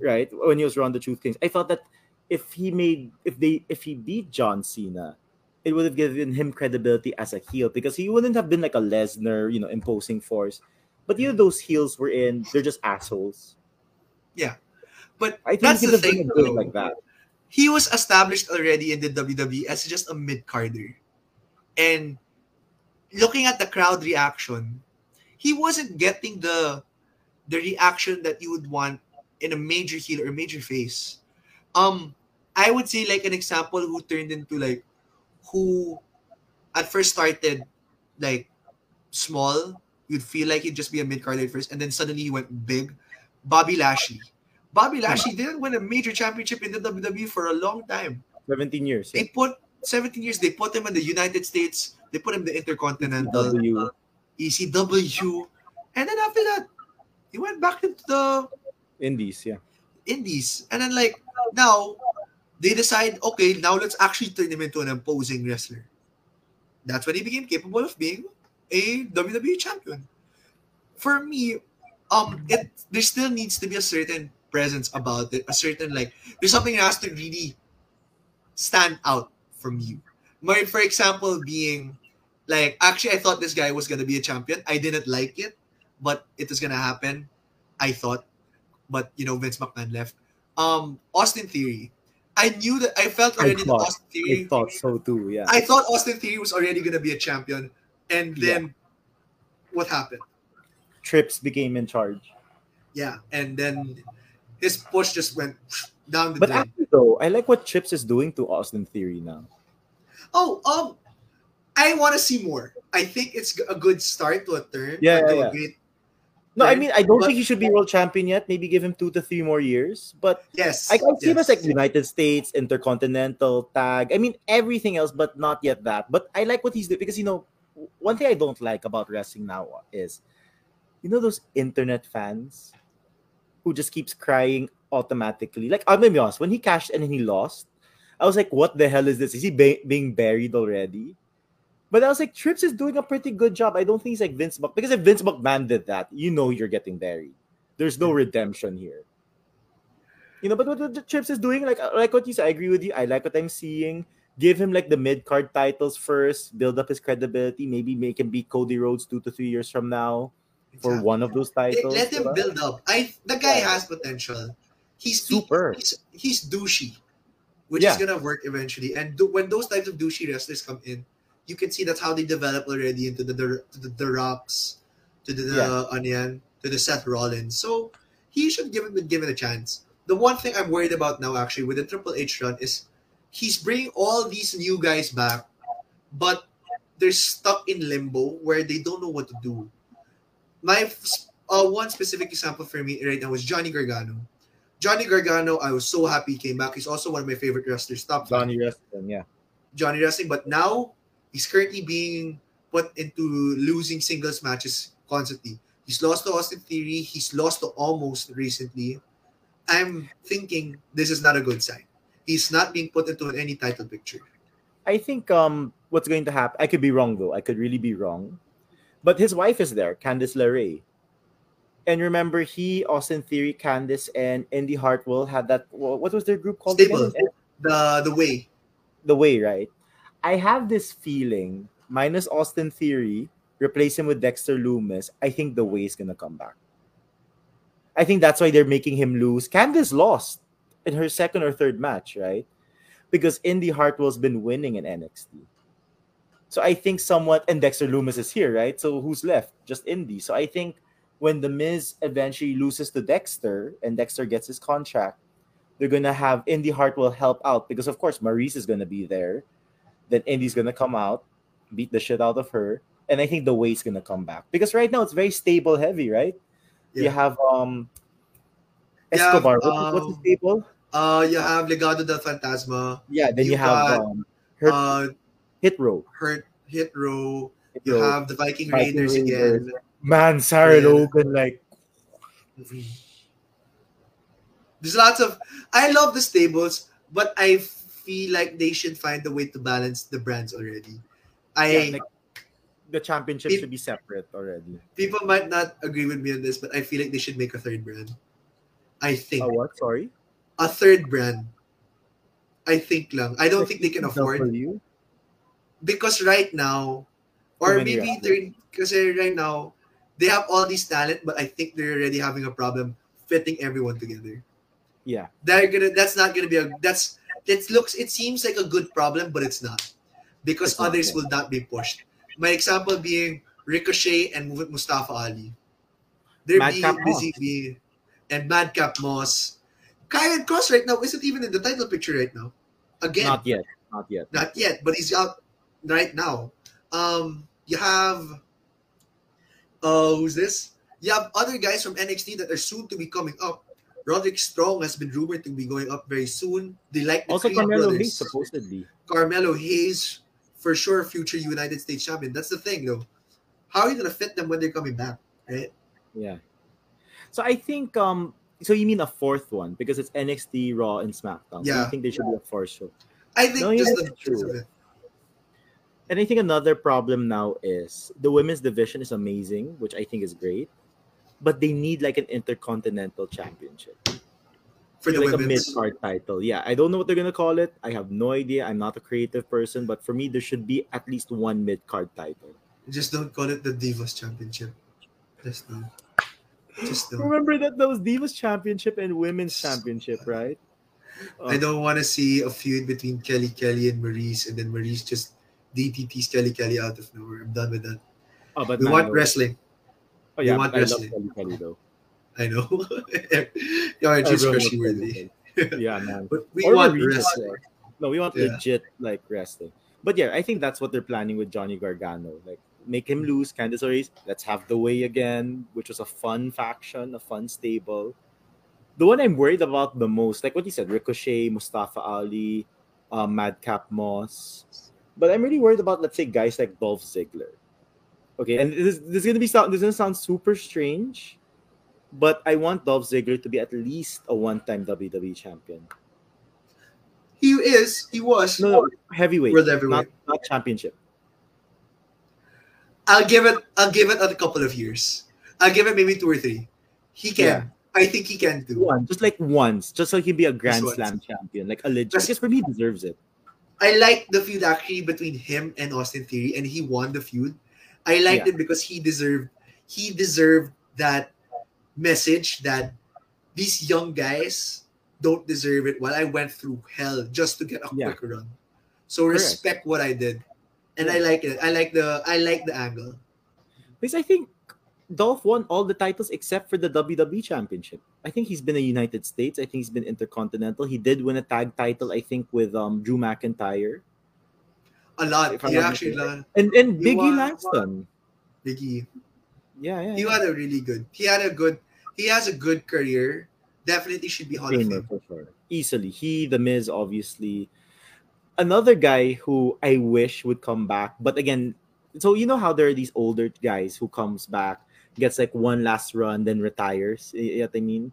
right? When he was around the Truth Kings, I felt that if he made, if they, if he beat John Cena, it would have given him credibility as a heel because he wouldn't have been like a Lesnar, you know, imposing force. But you know, those heels were in, they're just assholes. Yeah. But I think that's he the thing, been good though. like that. he was established already in the WWE as just a mid carder. And looking at the crowd reaction, he wasn't getting the the reaction that you would want in a major heel or major face. Um, I would say like an example who turned into like who at first started like small, you'd feel like he'd just be a mid carder at first, and then suddenly he went big. Bobby Lashley. Bobby Lashley didn't win a major championship in the WWE for a long time. 17 years. Eh? They put 17 years. They put him in the United States. They put him in the Intercontinental, W. ECW, and then after that, he went back into the Indies, yeah. Indies. And then like now, they decide, okay, now let's actually turn him into an imposing wrestler. That's when he became capable of being a WWE champion. For me, um, it there still needs to be a certain presence about it, a certain like there's something that has to really stand out from you. My, for example, being like actually I thought this guy was gonna be a champion. I didn't like it, but it was gonna happen. I thought, but you know Vince McMahon left. Um, Austin Theory. I knew that I felt I already that Austin Theory. I thought so too, yeah. I thought Austin Theory was already gonna be a champion, and then what happened? Trips became in charge. Yeah, and then his push just went down the But drain. actually, though, I like what Chips is doing to Austin Theory now. Oh, um, I want to see more. I think it's a good start to a turn. Yeah, yeah, a yeah. great. No, I mean, I don't but- think he should be world champion yet. Maybe give him two to three more years. But Yes, I can see him as like United States, Intercontinental, Tag. I mean, everything else, but not yet that. But I like what he's doing because, you know, one thing I don't like about wrestling now is, you know, those internet fans who just keeps crying automatically. Like, I'm gonna be honest, when he cashed and then he lost, I was like, what the hell is this? Is he ba- being buried already? But I was like, Trips is doing a pretty good job. I don't think he's like Vince Mc because if Vince McMahon did that, you know you're getting buried. There's no redemption here. You know, but what the Trips is doing, like like what you said, I agree with you. I like what I'm seeing. give him like the mid card titles first, build up his credibility, maybe make him beat Cody Rhodes two to three years from now for Exactly. one of those Let- titles. Let him build up. I the guy Yeah. has potential. He's Super. He's, he's douchey, which Yeah. is gonna work eventually. And do, when those types of douchey wrestlers come in, you can see that's how they develop already into the the, to the, the Rocks, to the, the Yeah. yan, to the Seth Rollins. So he should give him give it a chance. The one thing I'm worried about now, actually, with the Triple H run is he's bringing all these new guys back, but they're stuck in limbo where they don't know what to do. My uh, one specific example for me right now is Johnny Gargano. Johnny Gargano, I was so happy he came back. He's also one of my favorite wrestlers. Top. Johnny Wrestling, yeah. Johnny Wrestling, but now he's currently being put into losing singles matches constantly. He's lost to Austin Theory. He's lost to almost recently. I'm thinking this is not a good sign. He's not being put into any title picture. I think um what's going to happen. I could be wrong though. I could really be wrong. But his wife is there, Candice LeRae. And remember, he, Austin Theory, Candice, and Indy Hartwell had that. What was their group called? Stable. again? The the way. The Way, right? I have this feeling, minus Austin Theory, replace him with Dexter Lumis. I think The Way is gonna come back. I think that's why they're making him lose. Candice lost in her second or third match, right? Because Indy Hartwell's been winning in NXT. So I think somewhat, and Dexter Lumis is here, right? So who's left? Just Indy. So I think when The Miz eventually loses to Dexter and Dexter gets his contract, they're gonna have Indy Hartwell help out because of course Maurice is gonna be there. Then Indy's gonna come out, beat the shit out of her, and I think the weight's gonna come back because right now it's very stable heavy, right? You have um You have, Escobar. What's- what's the um, stable? Uh, you have Legado del Fantasma. Yeah, then you, you have got, um, Hurt, Uh, Hit Row. Hurt Hit Row. Hit You Row. have the Viking, Viking Raiders Raiders. again. Man, Sarah Yeah. Logan, like There's lots of. I love the stables, but I feel like they should find a way to balance the brands already. I yeah, like, the championship It- should be separate already. people might not agree with me on this, but I feel like they should make a third brand. I think Oh, what? Sorry. a third brand. I think lang. I don't think they can afford W? because right now, or maybe third because right now they have all this talent, but I think they're already having a problem fitting everyone together. Yeah. they're gonna that's not gonna be a that's it looks it seems like a good problem but it's not because It's others yeah. will not be pushed my example being ricochet and mustafa ali they're Madcap being busy being and madcap moss Kyle Cross right now isn't even in the title picture right now again Not yet. Not yet. not yet, but he's out right now. Um, you have, uh, who's this? You have other guys from NXT that are soon to be coming up. Roderick Strong has been rumored to be going up very soon. They like the Also, Carmelo brothers. Hayes supposedly. Carmelo Hayes, for sure, future United States champion. That's the thing, though. How are you gonna fit them when they're coming back? Right? Yeah. So I think um so you mean a fourth one because it's NXT, Raw, and SmackDown. So Yeah. I think there should be a fourth show. I think No, yeah, just the true. truth. And I think another problem now is the women's division is amazing, which I think is great, but they need like an intercontinental championship, for the like a mid-card title. Yeah, I don't know what they're gonna call it. I have no idea. I'm not a creative person, but for me, there should be at least one mid card title. Just don't call it the Divas Championship. Just don't. Just don't. Remember that those Divas Championship and Women's Championship, right? I uh, don't want to see a feud between Kelly Kelly and Maurice, and then Maurice just DTTs Kelly Kelly out of nowhere. I'm done with that. Oh, but We want wrestling. Oh yeah, I love. Kelly Kelly though. I know. You're just Everyone crushing worthy. Yeah, man. But we Or want wrestling. No, we want Yeah. legit like wrestling. But yeah, I think that's what they're planning with Johnny Gargano. Like make him lose Candice LeRae. Let's have the way again, which was a fun faction, a fun stable. The one I'm worried about the most, like what you said, Ricochet, Mustafa Ali, uh, Madcap Moss. But I'm really worried about, let's say, guys like Dolph Ziggler. Okay, and this, this is gonna be sound. This is gonna sound super strange, but I want Dolph Ziggler to be at least a one-time WWE champion. He is. He was. No, no, heavyweight, World not, heavyweight. not championship. I'll give it. I'll give it a couple of years. I'll give it maybe two or three. He can. Yeah. I think he can do. One, just like once, just so he can be a Grand. Slam champion, like a legit. Just- Because for me, he deserves it. I like the feud actually between him and Austin Theory, and he won the feud. I liked Yeah. it because he deserved he deserved that message that these young guys don't deserve it while I went through hell just to get a Yeah. quick run. So Correct. respect what I did. And I like it. I like the I like the angle. Because I think Dolph won all the titles except for the WWE Championship. I think he's been a United States. I think he's been Intercontinental. He did win a tag title, I think, with um Drew McIntyre A lot. If I'm He actually mistaken. and and Biggie won- Langston. Biggie. Yeah, yeah. He yeah. had a really good. He had a good. He has a good career. Definitely should be Hall of Fame. for sure. Easily. He, the Miz, obviously. Another guy who I wish would come back, but again, so you know how there are these older guys who comes back, gets like one last run, then retires. You know what I mean?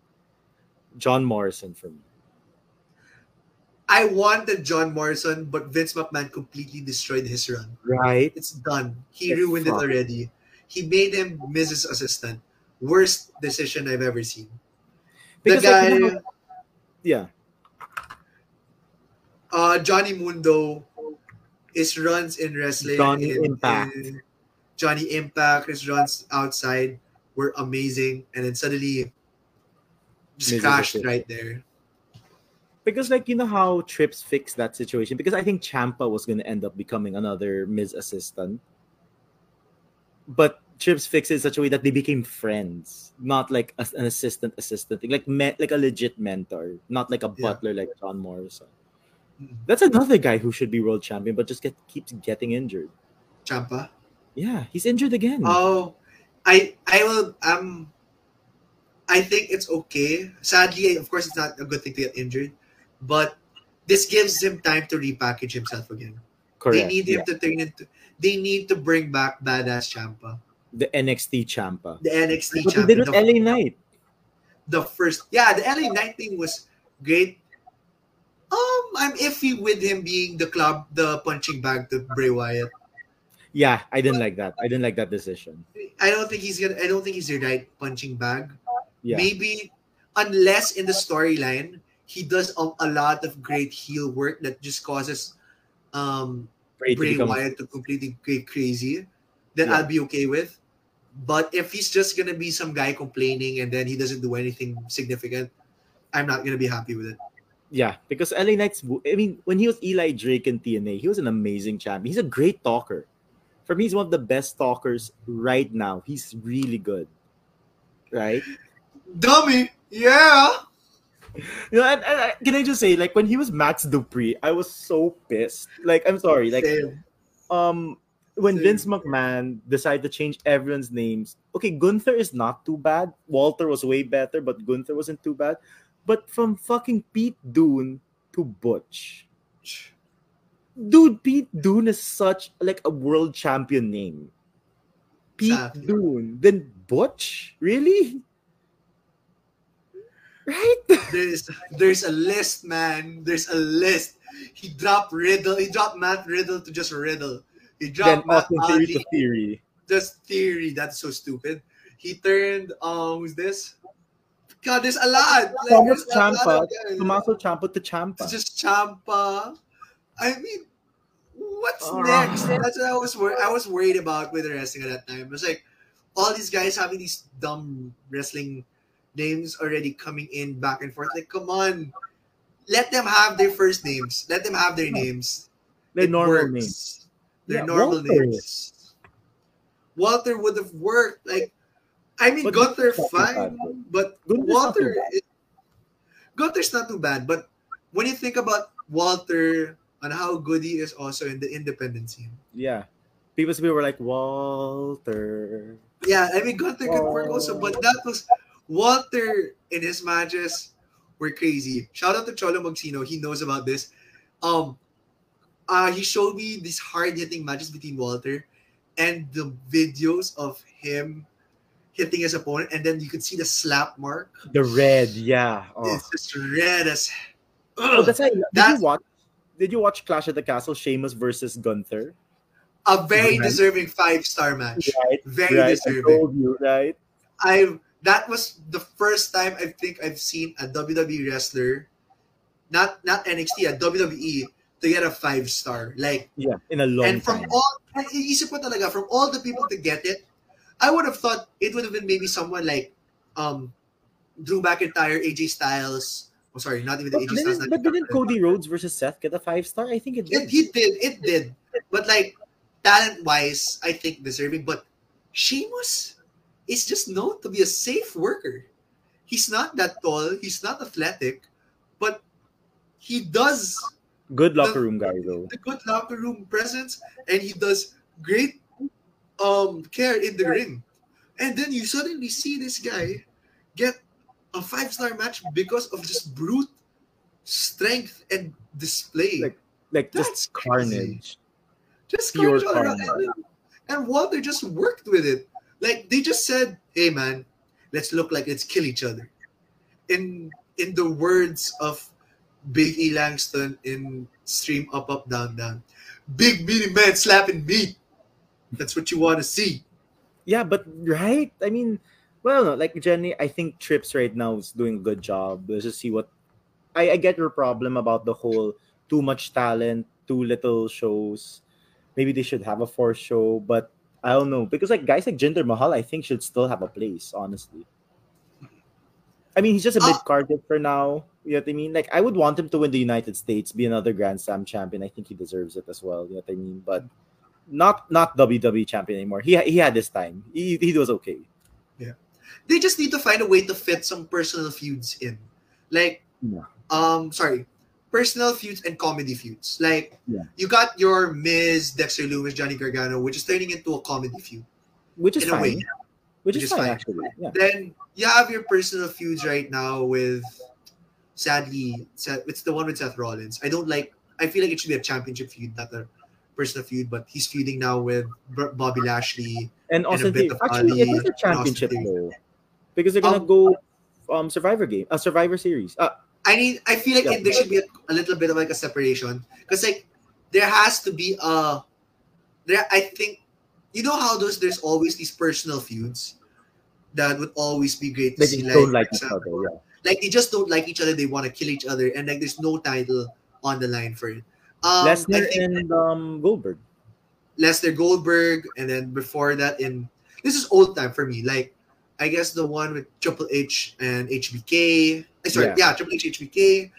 John Morrison for me. I wanted John Morrison, but Vince McMahon completely destroyed his run. Right? It's done. He Get ruined it already. He made him Miz's Assistant. Worst decision I've ever seen. The Because, like, guy, you know yeah. uh, Johnny Mundo, his runs in wrestling, Johnny in- Impact. in- Johnny Impact, his runs outside were amazing, and then suddenly just Mrs. crashed right there. Because like you know how Trips fixed that situation because I think Ciampa was gonna end up becoming another Miz assistant, but Trips fixed it in such a way that they became friends, not like as an assistant assistant, thing, like me- like a legit mentor, not like a Yeah. butler like John Morrison. Mm. That's another guy who should be world champion, but just get keeps getting injured. Ciampa. Yeah, he's injured again. Oh, I I will um I think it's okay. Sadly, of course, it's not a good thing to get injured, but this gives him time to repackage himself again. Correct. They need him yeah. to turn into. They need to bring back badass Ciampa, The NXT Ciampa. the NXT What they did Ciampa, with the, LA Knight. the first. Yeah, the LA Knight thing was great. Um, I'm iffy with him being the club, the punching bag to Bray Wyatt. Yeah, I didn't like that. I didn't like that decision. I don't think he's gonna. I don't think he's the right punching bag. Yeah. Maybe unless in the storyline he does a, a lot of great heel work that just causes um Bray to Bray become- Wyatt to completely go crazy, then Yeah. I'll be okay with. But if he's just gonna be some guy complaining and then he doesn't do anything significant, I'm not gonna be happy with it. Yeah, because LA Knight's. I mean, when he was Eli Drake in TNA, he was an amazing champion. He's a great talker. For me, he's one of the best talkers right now. He's really good. Right? Dummy, yeah. You know, and, and, and can I just say, like when he was Max Dupri, I was so pissed. Like, I'm sorry, like Same. um when Same. Vince McMahon decided to change everyone's names, okay, Gunther is not too bad. Walter was way better, but Gunther wasn't too bad. But from fucking Pete Dunne to Butch, dude, Pete Dunne is such like a world champion name. Pete Exactly. Dunne, then Butch, really? Right? There's there's a list, man. There's a list. He dropped Riddle. He dropped Matt Riddle to just Riddle. He then dropped Matt Austin Theory to Theory. just theory. That's so stupid. He turned um who's this? God, there's a lot. Like, Thomas there's a lot Ciampa. Tommaso Ciampa to Ciampa. It's just Ciampa. I mean, what's Ah. next? That's what I was wor- I was worried about with the wrestling at that time. It was like all these guys having these dumb wrestling names already coming in back and forth. Like, come on, let them have their first names. Let them have their names. Their It normal works. names. Their Yeah, normal Walter. names. Walter would have worked. Like, I mean, But Gunther fine, but Gunther's not Walter, bad. is- Gunther's not too bad. But when you think about Walter and how good he is also in the independent scene, Yeah. People people were like Walter. yeah, I mean Gunther could work also, but that was Walter in his matches were crazy. Shout out to Cholo Magsino, he knows about this. Um, uh, he showed me these hard hitting matches between Walter and the videos of him hitting his opponent, and then you could see the slap mark. The red, yeah. Oh. It's just red as. Oh, that's why. Did That's- you watch? Did you watch Clash at the Castle? Sheamus versus Gunther. a very Right. deserving five star match. Right. Very right. I deserving. told you, right? I that was the first time I think I've seen a WWE wrestler, not not NXT, a WWE to get a five star. Like Yeah, in a long and from time. all and iisip ko talaga from all the people to get it, I would have thought it would have been maybe someone like um Drew McIntyre, AJ Styles. Oh, sorry, not even the but AJ Styles. didn't, but didn't Cody Rhodes versus Seth get a five star? I think it It, did. he did, it did. But like talent wise, I think deserving. But Sheamus is just known to be a safe worker. He's not that tall. He's not athletic, but he does Good locker room guy though. the good locker room presence, and he does great um care in the ring. And then you suddenly see this guy get a five star match because of just brute strength and display. Like, Like That's just crazy. carnage. just pure carnage all around. carnage. And, and Walter just worked with it. Like they just said, "Hey man, let's look like let's kill each other." In in the words of Big E Langston in Stream Up Up Down Down, big meaty man slapping meat. That's what you want to see. Yeah, but right? I mean, well, like Jenny, I think Trips right now is doing a good job. Let's just see what I, I get your problem about the whole too much talent, too little shows. Maybe they should have a fourth show, but I don't know. Because like guys like Jinder Mahal, I think should still have a place, honestly. I mean, he's just a bit Ah. carded for now. You know what I mean? Like, I would want him to win the United States, be another Grand Slam champion. I think he deserves it as well. You know what I mean? But not not WWE champion anymore. He he had his time. He he was okay. Yeah, they just need to find a way to fit some personal feuds in, like, Yeah. um, sorry, personal feuds and comedy feuds. Like, Yeah. you got your Miz, Dexter Lumis, Johnny Gargano, which is turning into a comedy feud. Which is In a fine. way. Which, Which is, is fine, actually. Yeah. Then you have your personal feuds right now with, sadly, Seth, it's the one with Seth Rollins. I don't like. I feel like it should be a championship feud, not a personal feud. But he's feuding now with B- Bobby Lashley. And a bit Theory. of Actually, it Ali is a championship though. Because they're gonna Um, go um Survivor game, a Survivor series. Uh I need. I feel like Yeah. there should be a, a little bit of like a separation because like there has to be a. There, I think, you know how those there's always these personal feuds that would always be great to they see. just Like, don't like each other. Yeah. like they just don't like each other. They want to kill each other, and like there's no title on the line for it. Um, Lesnar and um Goldberg. Lesnar Goldberg, and then before that, in this is old time for me. Like I guess the one with Triple H and HBK. Sorry, Yeah. yeah, Triple H HBK,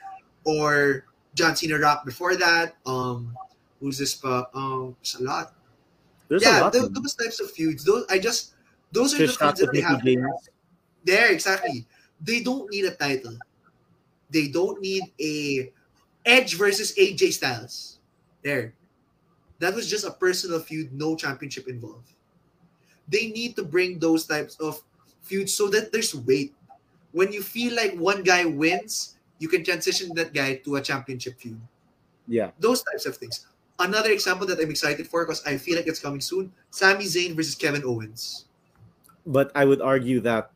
or John Cena Rock before that. Um, who's this? Pa? Um, it's a lot. There's yeah, a lot. tho- of those types of feuds. Those I just those are the feuds that they have. James. There, exactly. They don't need a title. They don't need a Edge versus AJ Styles. There. That was just a personal feud, no championship involved. They need to bring those types of feuds so that there's weight. When you feel like one guy wins, you can transition that guy to a championship feud. Yeah. Those types of things. Another example that I'm excited for because I feel like it's coming soon Sami Zayn versus Kevin Owens. But I would argue that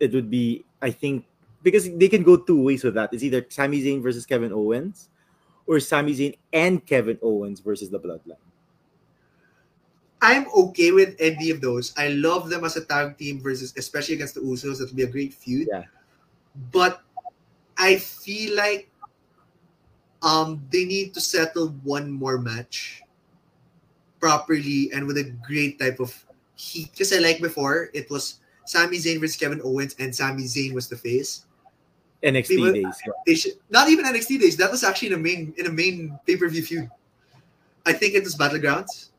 it would be, I think, because they can go two ways with that. It's either Sami Zayn versus Kevin Owens, or Sami Zayn and Kevin Owens versus the Bloodline. I'm okay with any of those. I love them as a tag team versus, especially against the Usos. That would be a great feud. Yeah. But I feel like um they need to settle one more match properly and with a great type of heat. Because I like before, it was Sami Zayn versus Kevin Owens, and Sami Zayn was the face. NXT People- days. They should not even NXT days. That was actually in a main in a main pay per view feud. I think it was Battlegrounds.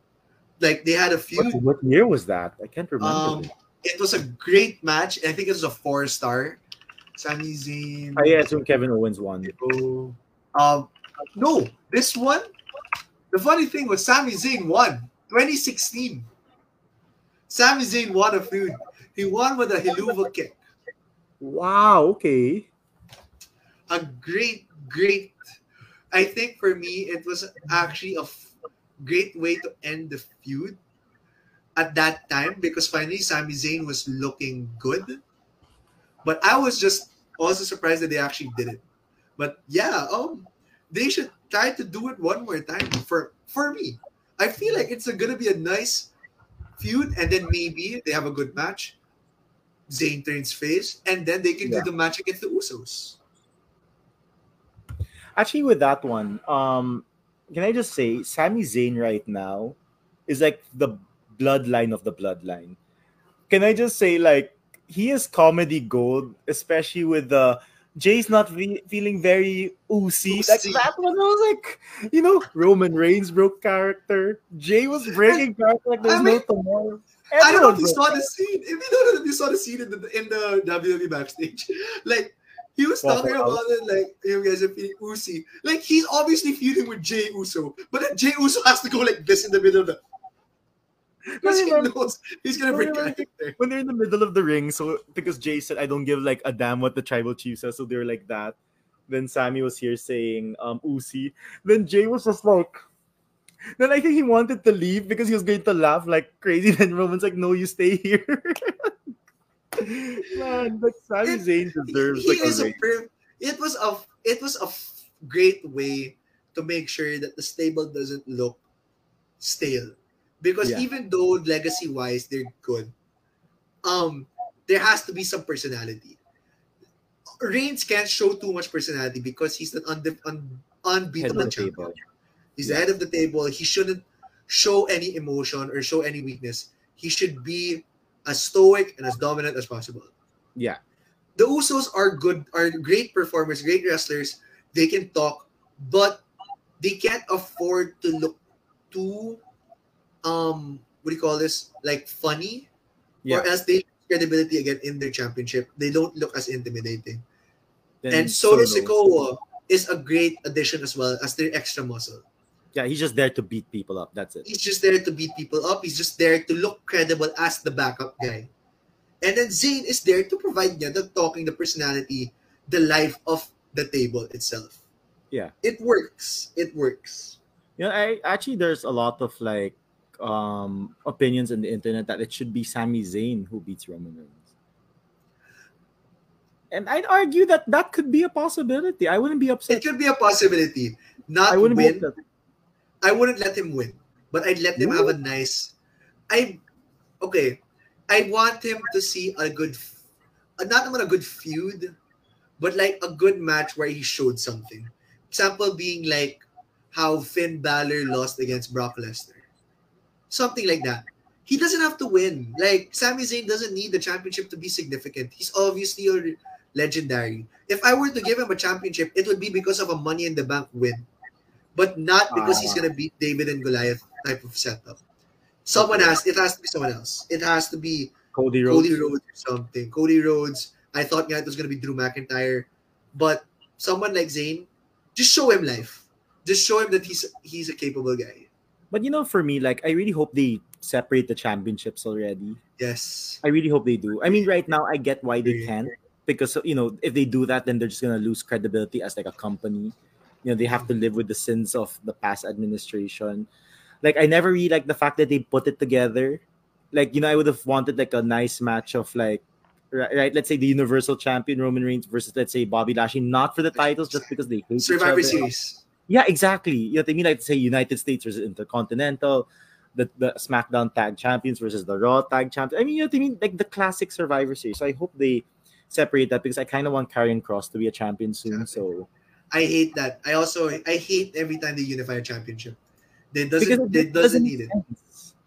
Like they had a few. What, what year was that? I can't remember. Um, it was a great match. I think it was a four star. Sami Zayn. I assume Kevin Owens won. Oh. Um, no, this one. The funny thing was Sami Zayn won 2016. Sami Zayn won a feud. He won with a Helluva kick. Wow. Okay. A great, great. I think for me, it was actually a great way to end the feud at that time because finally Sami Zayn was looking good. But I was just also surprised that they actually did it. But yeah, um, they should try to do it one more time for for me. I feel like it's a, gonna be a nice feud, and then maybe they have a good match. Zayn turns face, and then they can Yeah. do the match against the Usos. Actually, with that one, um, can I just say, Sami Zayn right now is like the bloodline of the bloodline. Can I just say, like, he is comedy gold, especially with the Jay's not fe- feeling very oozy. Like that one I was like, you know, Roman Reigns broke character. Jay was breaking character like there's I mean, no tomorrow. I don't know if you broke saw the scene. If you don't know if you saw the scene in the in the WWE backstage, like he was Walk talking out. about it like you guys are feeling oozy. Like he's obviously feuding with Jay Uso, but then Jay Uso has to go like this in the middle of the because he knows he's gonna break remember- character. when they're in the middle of the ring, so because Jay said I don't give like a damn what the tribal chief says, so they're like that. Then Sami was here saying um Usi. Then Jay was just like then I think he wanted to leave because he was going to laugh like crazy. Then Roman's like, no, you stay here. Man, like Sami Zayn deserves he like a it was a it was a great way to make sure that the stable doesn't look stale because Yeah. even though legacy wise they're good um there has to be some personality Reigns can't show too much personality because he's an unde- un- unbeatable champion. He's the head of the table. He shouldn't show any emotion or show any weakness. He should be as stoic and as dominant as possible Yeah. the Usos are good, are great performers, great wrestlers. They can talk, but they can't afford to look too, um, what do you call this? Like funny, Yeah. or else they lose credibility again in their championship. They don't look as intimidating. Then and Solo. Sikoa is a great addition as well as their extra muscle. Yeah, he's just there to beat people up. That's it. He's just there to beat people up. He's just there to look credible as the backup guy. And then Zayn is there to provide niya the talking, the personality, the life of the table itself. Yeah. It works. It works. You know, I actually there's a lot of like um opinions on the internet that it should be Sami Zayn who beats Roman Reigns. And I'd argue that that could be a possibility. I wouldn't be upset. It could be a possibility. Not I wouldn't be upset. I wouldn't let him win, but I'd let him have a nice. I okay. I want him to see a good, not naman a good feud, but like a good match where he showed something. Example being like how Finn Balor lost against Brock Lesnar, something like that. He doesn't have to win. Like Sami Zayn doesn't need the championship to be significant. He's obviously a legendary. If I were to give him a championship, it would be because of a Money in the Bank win, but not because he's Ah. gonna beat David and Goliath type of setup. Someone has it has to be someone else. It has to be Cody Rhodes. Cody Rhodes or something. Cody Rhodes. I thought nga it was gonna be Drew McIntyre, but someone like Zayn, just show him life. Just show him that he's he's a capable guy. But you know, for me, like I really hope they separate the championships already. Yes. I really hope they do. I mean, right now I get why they can't because you know if they do that, then they're just gonna lose credibility as like a company. You know, they have to live with the sins of the past administration. Like I never really like the fact that they put it together. Like you know, I would have wanted like a nice match of like. Right, right, let's say the Universal Champion Roman Reigns versus let's say Bobby Lashley, not for the titles, just because they hate each Survivor other. Series. Yeah, exactly. You know what I mean? Like say United States versus Intercontinental, the, the SmackDown Tag Champions versus the Raw Tag Champions. I mean, you know what I mean? Like the classic Survivor Series. So I hope they separate that because I kind of want Karrion Kross to be a champion soon. So I hate that. I also I hate every time they unify a championship. They doesn't it it doesn't need it.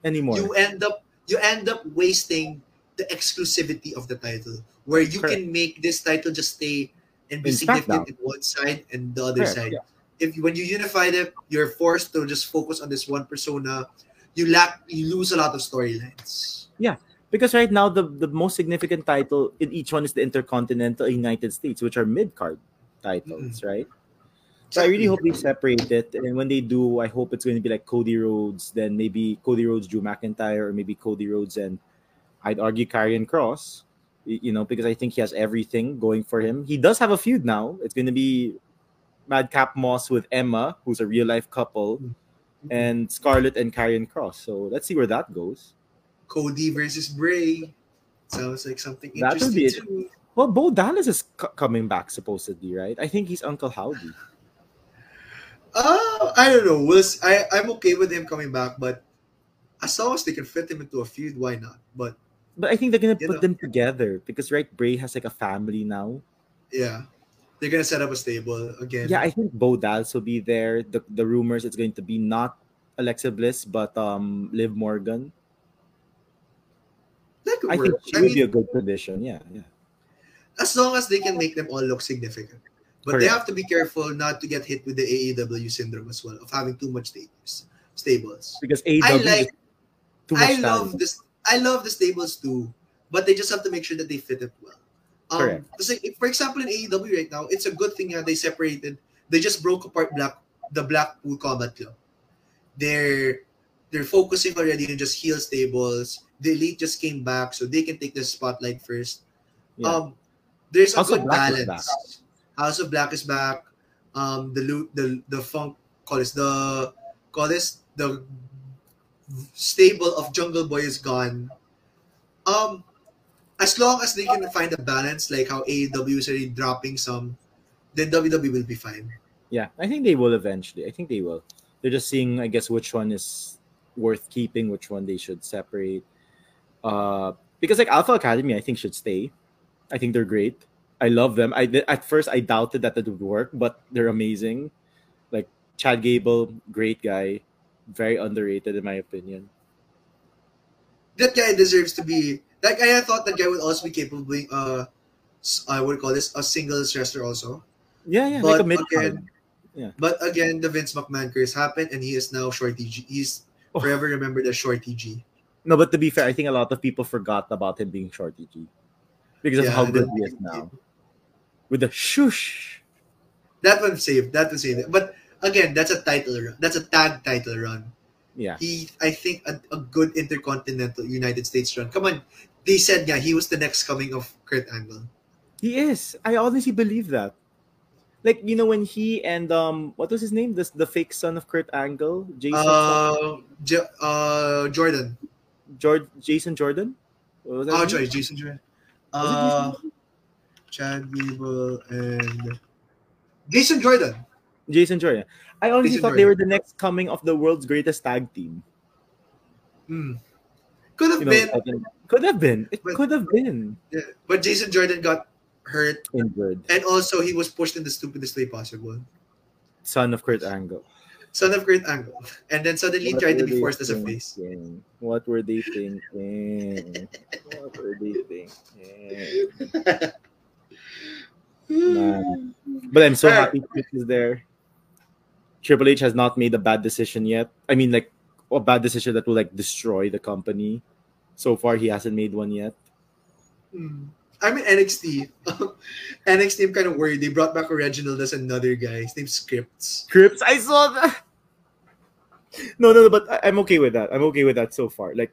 anymore. You end up you end up wasting the exclusivity of the title, where you Correct. can make this title just stay and be In significant in one side and the other Correct, side. yeah. If when you unify them, you're forced to just focus on this one persona. You lack you lose a lot of storylines. Yeah, because right now the, the most significant title in each one is the Intercontinental United States, which are mid card titles, mm. right? So I really hope they separate it. And when they do, I hope it's going to be like Cody Rhodes, then maybe Cody Rhodes, Drew McIntyre, or maybe Cody Rhodes and I'd argue Karrion Kross, you know, because I think he has everything going for him. He does have a feud now. It's going to be Madcap Moss with Emma, who's a real life couple, and Scarlett and Karrion Kross. So let's see where that goes. Cody versus Bray sounds like something That would interesting too. Well, Bo Dallas is c- coming back supposedly, right? I think he's Uncle Howdy. Uh, I don't know. We'll, I I'm okay with him coming back, but as long as they can fit him into a feud, why not? But But I think they're gonna put know. them together because right, Bray has like a family now. yeah, they're gonna set up a stable again. Yeah, I think Bo Dallas will be there. The the rumors it's going to be not Alexa Bliss, but um Liv Morgan. that could I think work. she I would mean, be a good condition. Yeah, yeah. as long as they can make them all look significant. But they have to be careful not to get hit with the AEW syndrome as well of having too much stables. Stables. Because AEW I like. too much I talent. love this. I love the stables too, but they just have to make sure that they fit it well. Um, Correct. If- for example, in AEW right now, it's a good thing that they separated. They just broke apart Black the Blackpool Combat Club. They're they're focusing already on just heel stables. The elite just came back, so they can take the spotlight first. Yeah. Um, there's a of good Black balance. House of Black is back. Um, the loot, the the funk, call this the call this the stable of Jungle Boy is gone. Um, as long as they can find a balance, like how AEW is already dropping some, then WWE will be fine. Yeah, I think they will eventually. I think they will. They're just seeing, I guess, which one is worth keeping, which one they should separate. Uh, because like Alpha Academy, I think should stay. I think they're great. I love them. I at first I doubted that it would work, but they're amazing. Like Chad Gable, great guy, very underrated in my opinion. That guy deserves to be. That guy, I thought that guy would also be capable of being, uh, I would call this a singles wrestler also. Yeah, yeah, But like a mid again, But again, the Vince McMahon curse happened, and he is now Shorty G. He's Oh. forever remembered as Shorty G. No, but to be fair, I think a lot of people forgot about him being Shorty G because of how good he is now. With the shush. That one saved. That one saved. But again, that's a title run. That's a tag title run. Yeah. He, I think, a, a good intercontinental United States run. Come on, they said yeah, he was the next coming of Kurt Angle. He is. I honestly believe that. Like you know when he and um what was his name? This the fake son of Kurt Angle, Jason Uh, J- uh, Jordan. George Jason Jordan. What was that Oh, sorry? Jason Jordan. Uh, Jason? Chad Gable and Jason Jordan. Jason Jordan. I honestly Jason thought they were the next coming of the world's greatest tag team. Hmm. Could have You know, been, could have been. It But- could have been yeah. but Jason Jordan got hurt, injured. and also he was pushed in the stupidest way possible. Son of Kurt Angle. Son of Kurt Angle, and then suddenly he What tried to be forced as a face. What were they thinking? what were they thinking? Man. But I'm so happy Trips is there. Triple H has not made a bad decision yet. I mean, like a bad decision that will like destroy the company. So far, he hasn't made one yet. Hmm. I'm in NXT. NXT, I'm kind of worried. They brought back Reginald as another guy. His name's Scrypts. Scrypts, I saw that. No, no, no, but I- I'm okay with that. I'm okay with that so far. Like,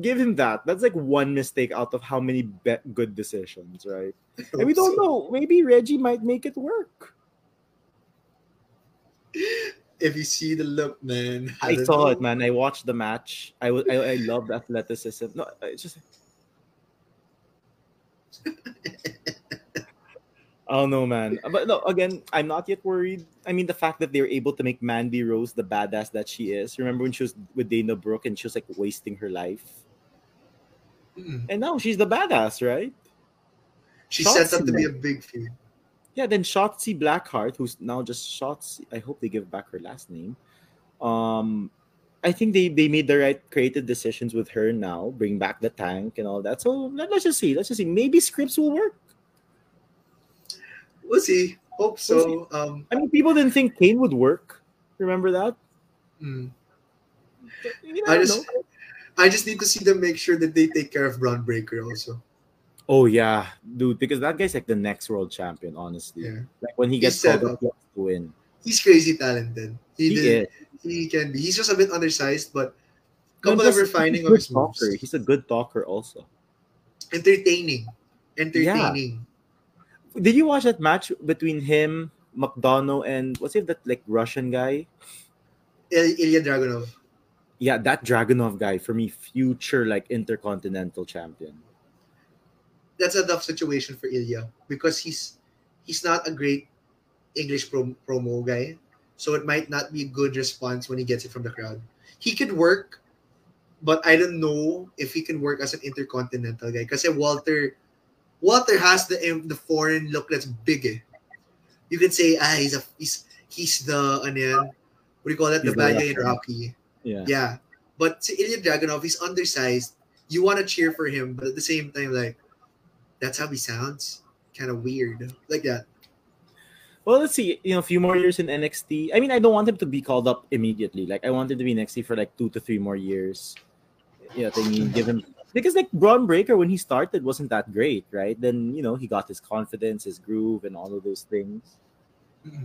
give him that. That's like one mistake out of how many be- good decisions, right? And we don't know. Maybe Reggie might make it work. If you see the look, man. I don't saw know. it, man. I watched the match. I was, I, I loved athleticism. No, it's just. I don't know, man. But no, again, I'm not yet worried. I mean, the fact that they were able to make Mandy Rose the badass that she is. Remember when she was with Dana Brooke and she was like wasting her life, Hmm. and now she's the badass, right? She set up to be a big feud. Yeah. Then Shotzi Blackheart, who's now just Shotzi. I hope they give back her last name. Um, I think they they made the right creative decisions with her now. Bring back the tank and all that. So let, us just see. Let's just see. Maybe Scrypts will work. We'll see. Hope so. Um, I mean, people didn't think Kane would work. Remember that? You I just, know. I just need to see them make sure that they take care of Bron Breakker also. Oh yeah, dude, because that guy's like the next world champion. Honestly, Yeah, like when he gets called up up. he has to win. he's crazy talented. He, He did. is. He can be. He's just a bit undersized, but couple of refining of his moves. talker. He's a good talker also. Entertaining, entertaining. Did you watch that match between him, McDonagh, and what's it that like Russian guy? Il- Ilya Dragunov. Yeah, that Dragunov guy for me, future like intercontinental champion. That's a tough situation for Ilya because he's he's not a great English prom- promo guy, so it might not be a good response when he gets it from the crowd. He could work, but I don't know if he can work as an intercontinental guy. Because Walter, Walter has the the foreign look that's big. Eh. you can say ah he's a he's he's the ano yan, what do you call that? He's the bad guy in Rocky. Yeah. Yeah. But si Ilya Dragunov, he's undersized. You want to cheer for him, but at the same time, like, that's how he sounds. Kind of weird. Like that. Well, let's see. You know, a few more years in NXT. I mean, I don't want him to be called up immediately. Like, I want him to be in NXT for like two to three more years. Yeah, I mean, give him because like Bron Breakker when he started wasn't that great, right? Then you know he got his confidence, his groove, and all of those things. Mm-hmm.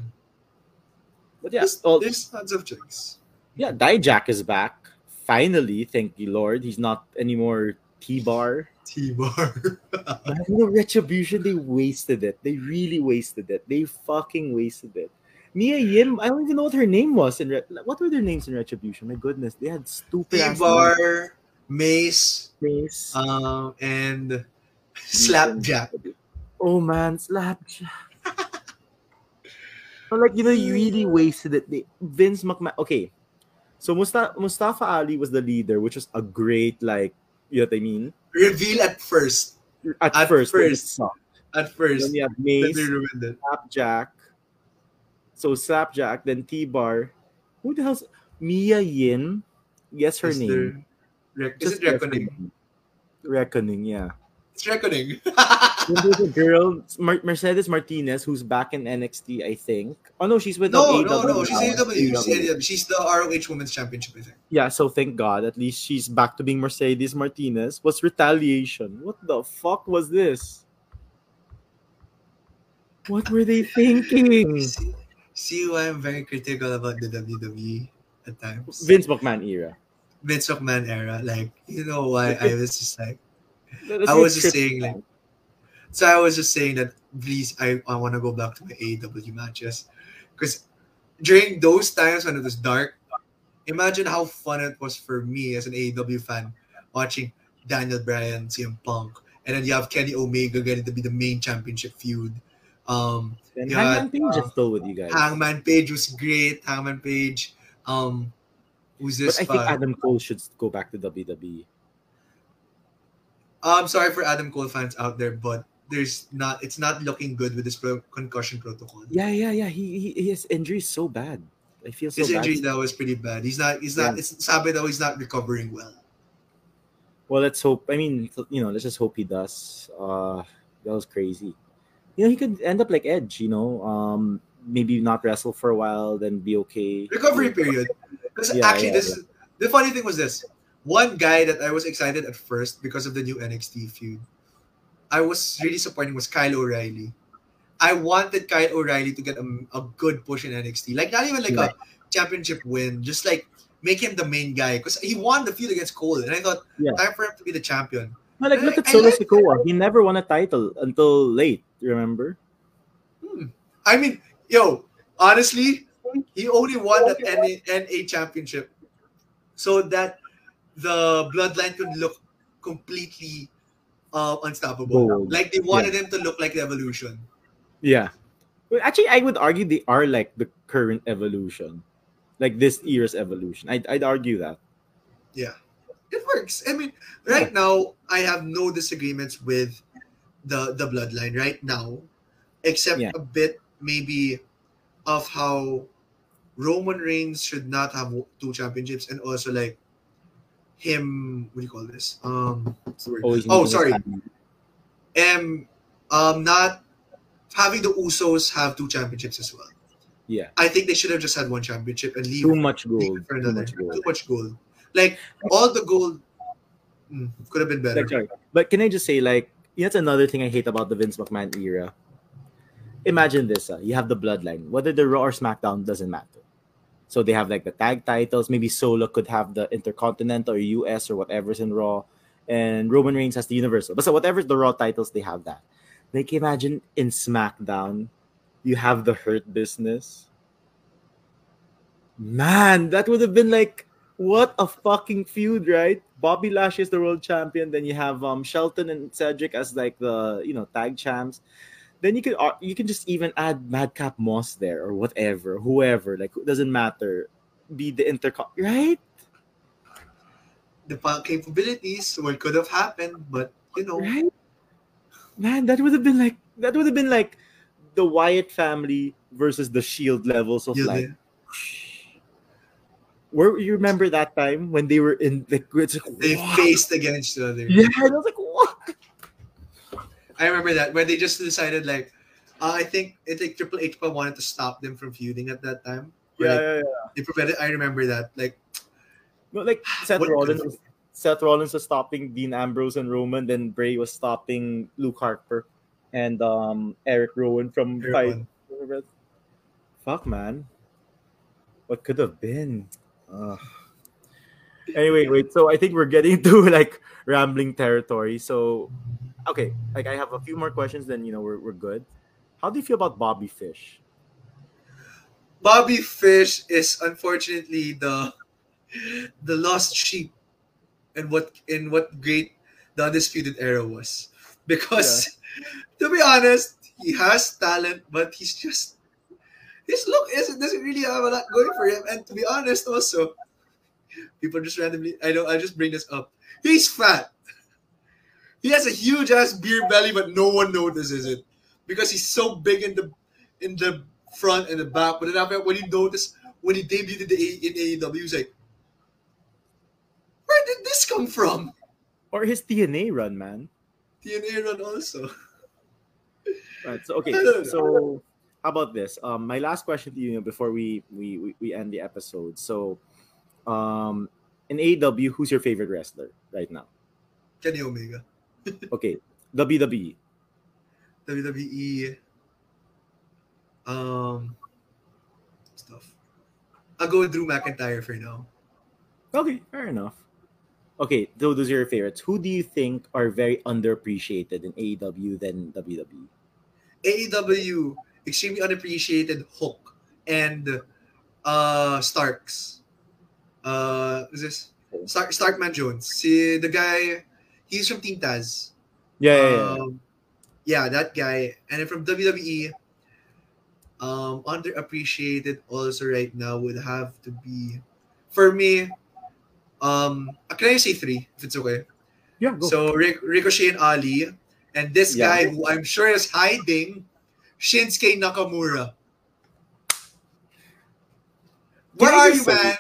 But yeah, There's, well, there's tons of chicks. yeah, Dijak is back finally. Thank you, Lord. He's not anymore T-bar. T-Bar. Man, you know, Retribution, they wasted it. They really wasted it. They fucking wasted it. Mia Yim, I don't even know what her name was. In Re- what were their names in Retribution? My goodness, they had stupid T-Bar, Mace, names. um, and Slapjack. Oh man, Slapjack. but like you know, you really wasted it. They, Vince McMahon. Okay, so Mustafa Mustafa Ali was the leader, which was a great like you know what I mean. Reveal at first. At, At first, first. At first. Then you have Mace. Slapjack. So Slapjack, then T Bar. Who the hell's Mia Yim? Guess her Is name. there- Is it Reckoning? Reckoning, yeah. It's Reckoning. There's a girl, Mer- Mercedes Martinez, who's back in NXT, I think. Oh no, she's with no, no, no. She's now. She's AEW. She's the ROH Women's Championship, I think. Yeah, so thank God, at least she's back to being Mercedes Martinez. What's retaliation? What the fuck was this? What were they thinking? See, see why I'm very critical about the WWE at times. Vince McMahon era. Vince McMahon era. Like, you know why I was just like, I was just saying, like, so I was just saying that please, I, I want to go back to my AEW matches. Because during those times when it was dark, imagine how fun it was for me as an AEW fan watching Daniel Bryan, CM Punk, and then you have Kenny Omega getting to be the main championship feud. Um, And Hangman Page uh, is still with you guys. Hangman Page was great. Hangman Page. Um, who's but this? I think pa? Adam Cole should go back to. WWE. I'm sorry for Adam Cole fans out there, but there's not. It's not looking good with this concussion protocol. Yeah, yeah, yeah. He, he his injury is so bad. I feel so His bad. injury that was pretty bad. He's not. He's not. Yeah. It's sabi though. He's not recovering well. Well, let's hope. I mean, you know, let's just hope he does. Uh, that was crazy. You know, he could end up like Edge. You know, um, maybe not wrestle for a while, then be okay. Recovery period. Because Yeah, actually, yeah, this the funny thing was this. One guy that I was excited at first because of the new NXT feud, I was really disappointed was Kyle O'Reilly. I wanted Kyle O'Reilly to get a, a good push in NXT, like not even like Yeah. a championship win, just like make him the main guy because he won the feud against Cole, and I thought Yeah. time for him to be the champion. No, like look at I- I Solo like Sikoa. He never won a title until late. Remember? Hmm. I mean, yo, honestly, he only won that NA, NA championship so that the bloodline could look completely uh, unstoppable. Bold. Like they wanted him to look like the evolution. Yeah. Well, actually, I would argue they are like the current evolution, like this year's evolution. I'd, I'd argue that. Yeah, it works. I mean, right now I have no disagreements with the the bloodline right now, except Yeah. a bit maybe of how Roman Reigns should not have two championships, and also like him. What do you call this? Um, what's the word? Always oh, sorry. um, um, not having the Usos have two championships as well. Yeah. I think they should have just had one championship and leave, Too much gold. for Too much gold. Too much gold. Like all the gold mm, could have been better. Like. But can I just say, like, that's another thing I hate about the Vince McMahon era. Imagine this: uh, you have the bloodline, whether the Raw or SmackDown doesn't matter. So they have like the tag titles. Maybe Solo could have the Intercontinental or US or whatever's in Raw, and Roman Reigns has the Universal. But so whatever's the Raw titles, they have that. Like imagine in SmackDown, you have the Hurt Business. Man, that would have been like what a fucking feud, right? Bobby Lashley is the world champion. Then you have um Shelton and Cedric as like the you know tag champs. Then you could uh, you can just even add Madcap Moss there or whatever, whoever like it doesn't matter. Be the intercom, right? The pa- capabilities, what could have happened, but you know, Right? Man, that would have been like that would have been like the Wyatt family versus the Shield levels of You like. Where you remember that time when they were in the like, They faced against each other. Yeah, and I was like, what? I remember that when they just decided like, uh, I think I think Triple H wanted to stop them from feuding at that time. Yeah, like, yeah, yeah. They prevented. I remember that. Like, No, like Seth Rollins, was, Seth Rollins was stopping Dean Ambrose and Roman, then Bray was stopping Luke Harper and um Eric Rowan from fight. Fuck, man. What could have been? Anyway, wait. So I think we're getting to like rambling territory. So, okay, like I have a few more questions. Then you know we're we're good. How do you feel about Bobby Fish? Bobby Fish is unfortunately the the lost sheep in what in what great the undisputed era was. Because to be honest, he has talent, but he's just his look isn't doesn't really have a lot going for him. And to be honest, also people just randomly I know I just bring this up. He's fat. He has a huge ass beer belly, but no one notices it because he's so big in the in the front and the back. But then after when you notice when he debuted in, AEW, he was like, "Where did this come from?" Or his TNA run, man? TNA run also. Right. So okay. I don't know. So how about this? Um, my last question to you before we we we, we end the episode. So, um, in AEW, who's your favorite wrestler right now? Kenny Omega, Okay. WWE. WWE, um, stuff. I'll go with Drew McIntyre for now. Okay, fair enough. Okay, so those are your favorites. Who do you think are very underappreciated in AEW than? WWE? AEW extremely unappreciated Hook and uh Starks. Uh, is this Stark Starkman Jones? See the guy, he's from Team Taz. Yeah, yeah, yeah. Um, yeah, that guy. And then from WWE, um, underappreciated also right now would have to be for me. Um, can I say three if it's okay? yeah, go. So Rick, Ricochet and Ali, and this Yeah. guy who I'm sure is hiding, Shinsuke Nakamura. Where are you, man?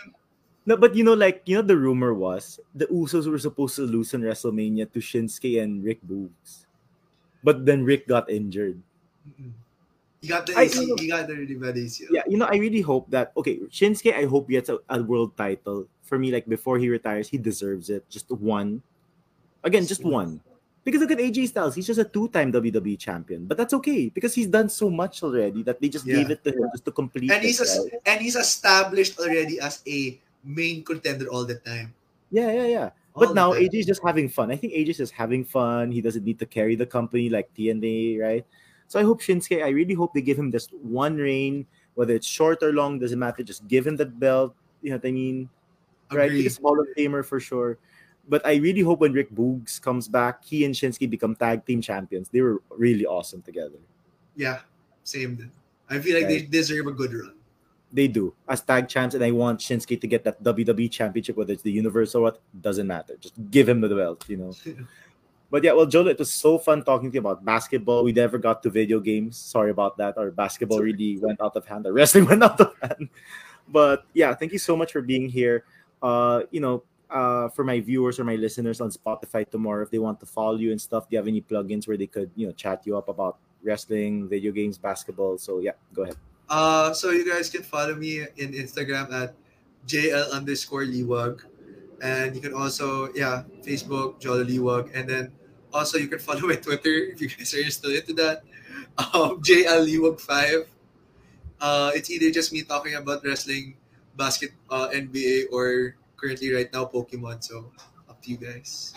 No, but you know, like you know, the rumor was the Usos were supposed to lose in WrestleMania to Shinsuke and Rick Boogs, but then Rick got injured. Mm-mm. He got the I- AC, he got the really bad ACL. Yeah, you know, I really hope that okay, Shinsuke, I hope he gets a, a world title. For me, like before he retires, he deserves it. Just one. Again, just one. Because look at AJ Styles, he's just a two-time WWE champion. But that's okay because he's done so much already that they just Yeah. gave it to him just to complete and a, right? and he's established already as a main contender all the time. Yeah, yeah, yeah. All But now time. is just having fun. I think AJ's just having fun. He doesn't need to carry the company like TNA, right? So I hope Shinsuke, I really hope they give him just one reign, whether it's short or long, doesn't matter. Just give him that belt. You know what I mean? Right? Agree. He's Hall of Famer for sure. But I really hope when Rick Boogs comes back, he and Shinsuke become tag team champions. They were really awesome together. Yeah, same. I feel like they deserve a good run. They do as tag champs, and I want Shinsuke to get that WWE championship, whether it's the Universal or what, doesn't matter. Just give him the belt, you know. But yeah, well, Joel, it was so fun talking to you about basketball. We never got to video games. Sorry about that. Our basketball It's really went out of hand. Our wrestling went out of hand. But yeah, thank you so much for being here. Uh, you know, uh, for my viewers or my listeners on Spotify tomorrow, if they want to follow you and stuff, do you have any plugins where they could, you know, chat you up about wrestling, video games, basketball? So yeah, go ahead. Uh, so you guys can follow me in Instagram at JL underscore Liwag. And you can also, yeah, Facebook, Jolo Liwag. And then also you can follow my Twitter if you guys are still into that. Um, JL Liwag5. Uh, it's either just me talking about wrestling, basket, uh, NBA, or currently right now Pokemon. So up to you guys.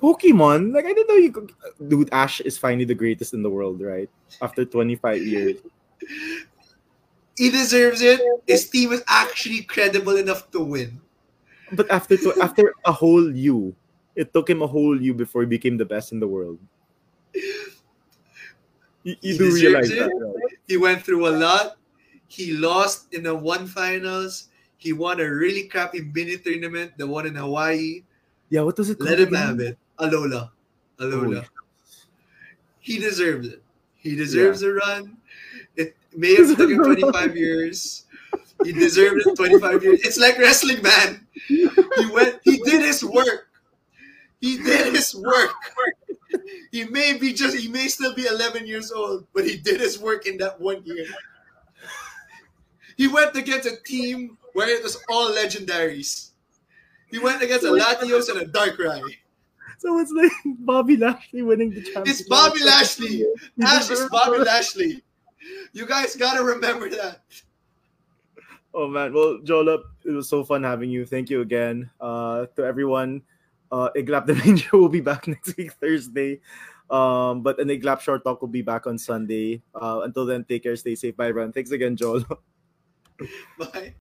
Pokemon, like I didn't know you could. Dude, Ash is finally the greatest in the world, right? After 25 years. He deserves it. His team is actually credible enough to win. But after to, after a whole U, it took him a whole U before he became the best in the world. You, you He do realize it. that, right? He went through a lot. He lost in the one finals. He won a really crappy mini tournament, the one in Hawaii. Yeah, what does it? Let him again? have it. Alola. Alola. Oh, He deserves it. He deserves a run. May have him 25 years. He deserved it 25 years. It's like wrestling, man. He went, he did his work. He did his work. He may be just, he may still be 11 years old, but he did his work in that one year. He went against a team where it was all legendaries. He went against a Latios and a Darkrai. So it's like Bobby Lashley winning the championship. It's Bobby Lashley. Ash is Bobby Lashley. You guys gotta remember that. Oh man, well, Joel, it was so fun having you. Thank you again. Uh, to everyone, uh, Iglap the Ranger will be back next week Thursday. Um, but an Iglap Short Talk will be back on Sunday. Uh, until then, take care, stay safe, bye, everyone. Thanks again, Joel. Bye.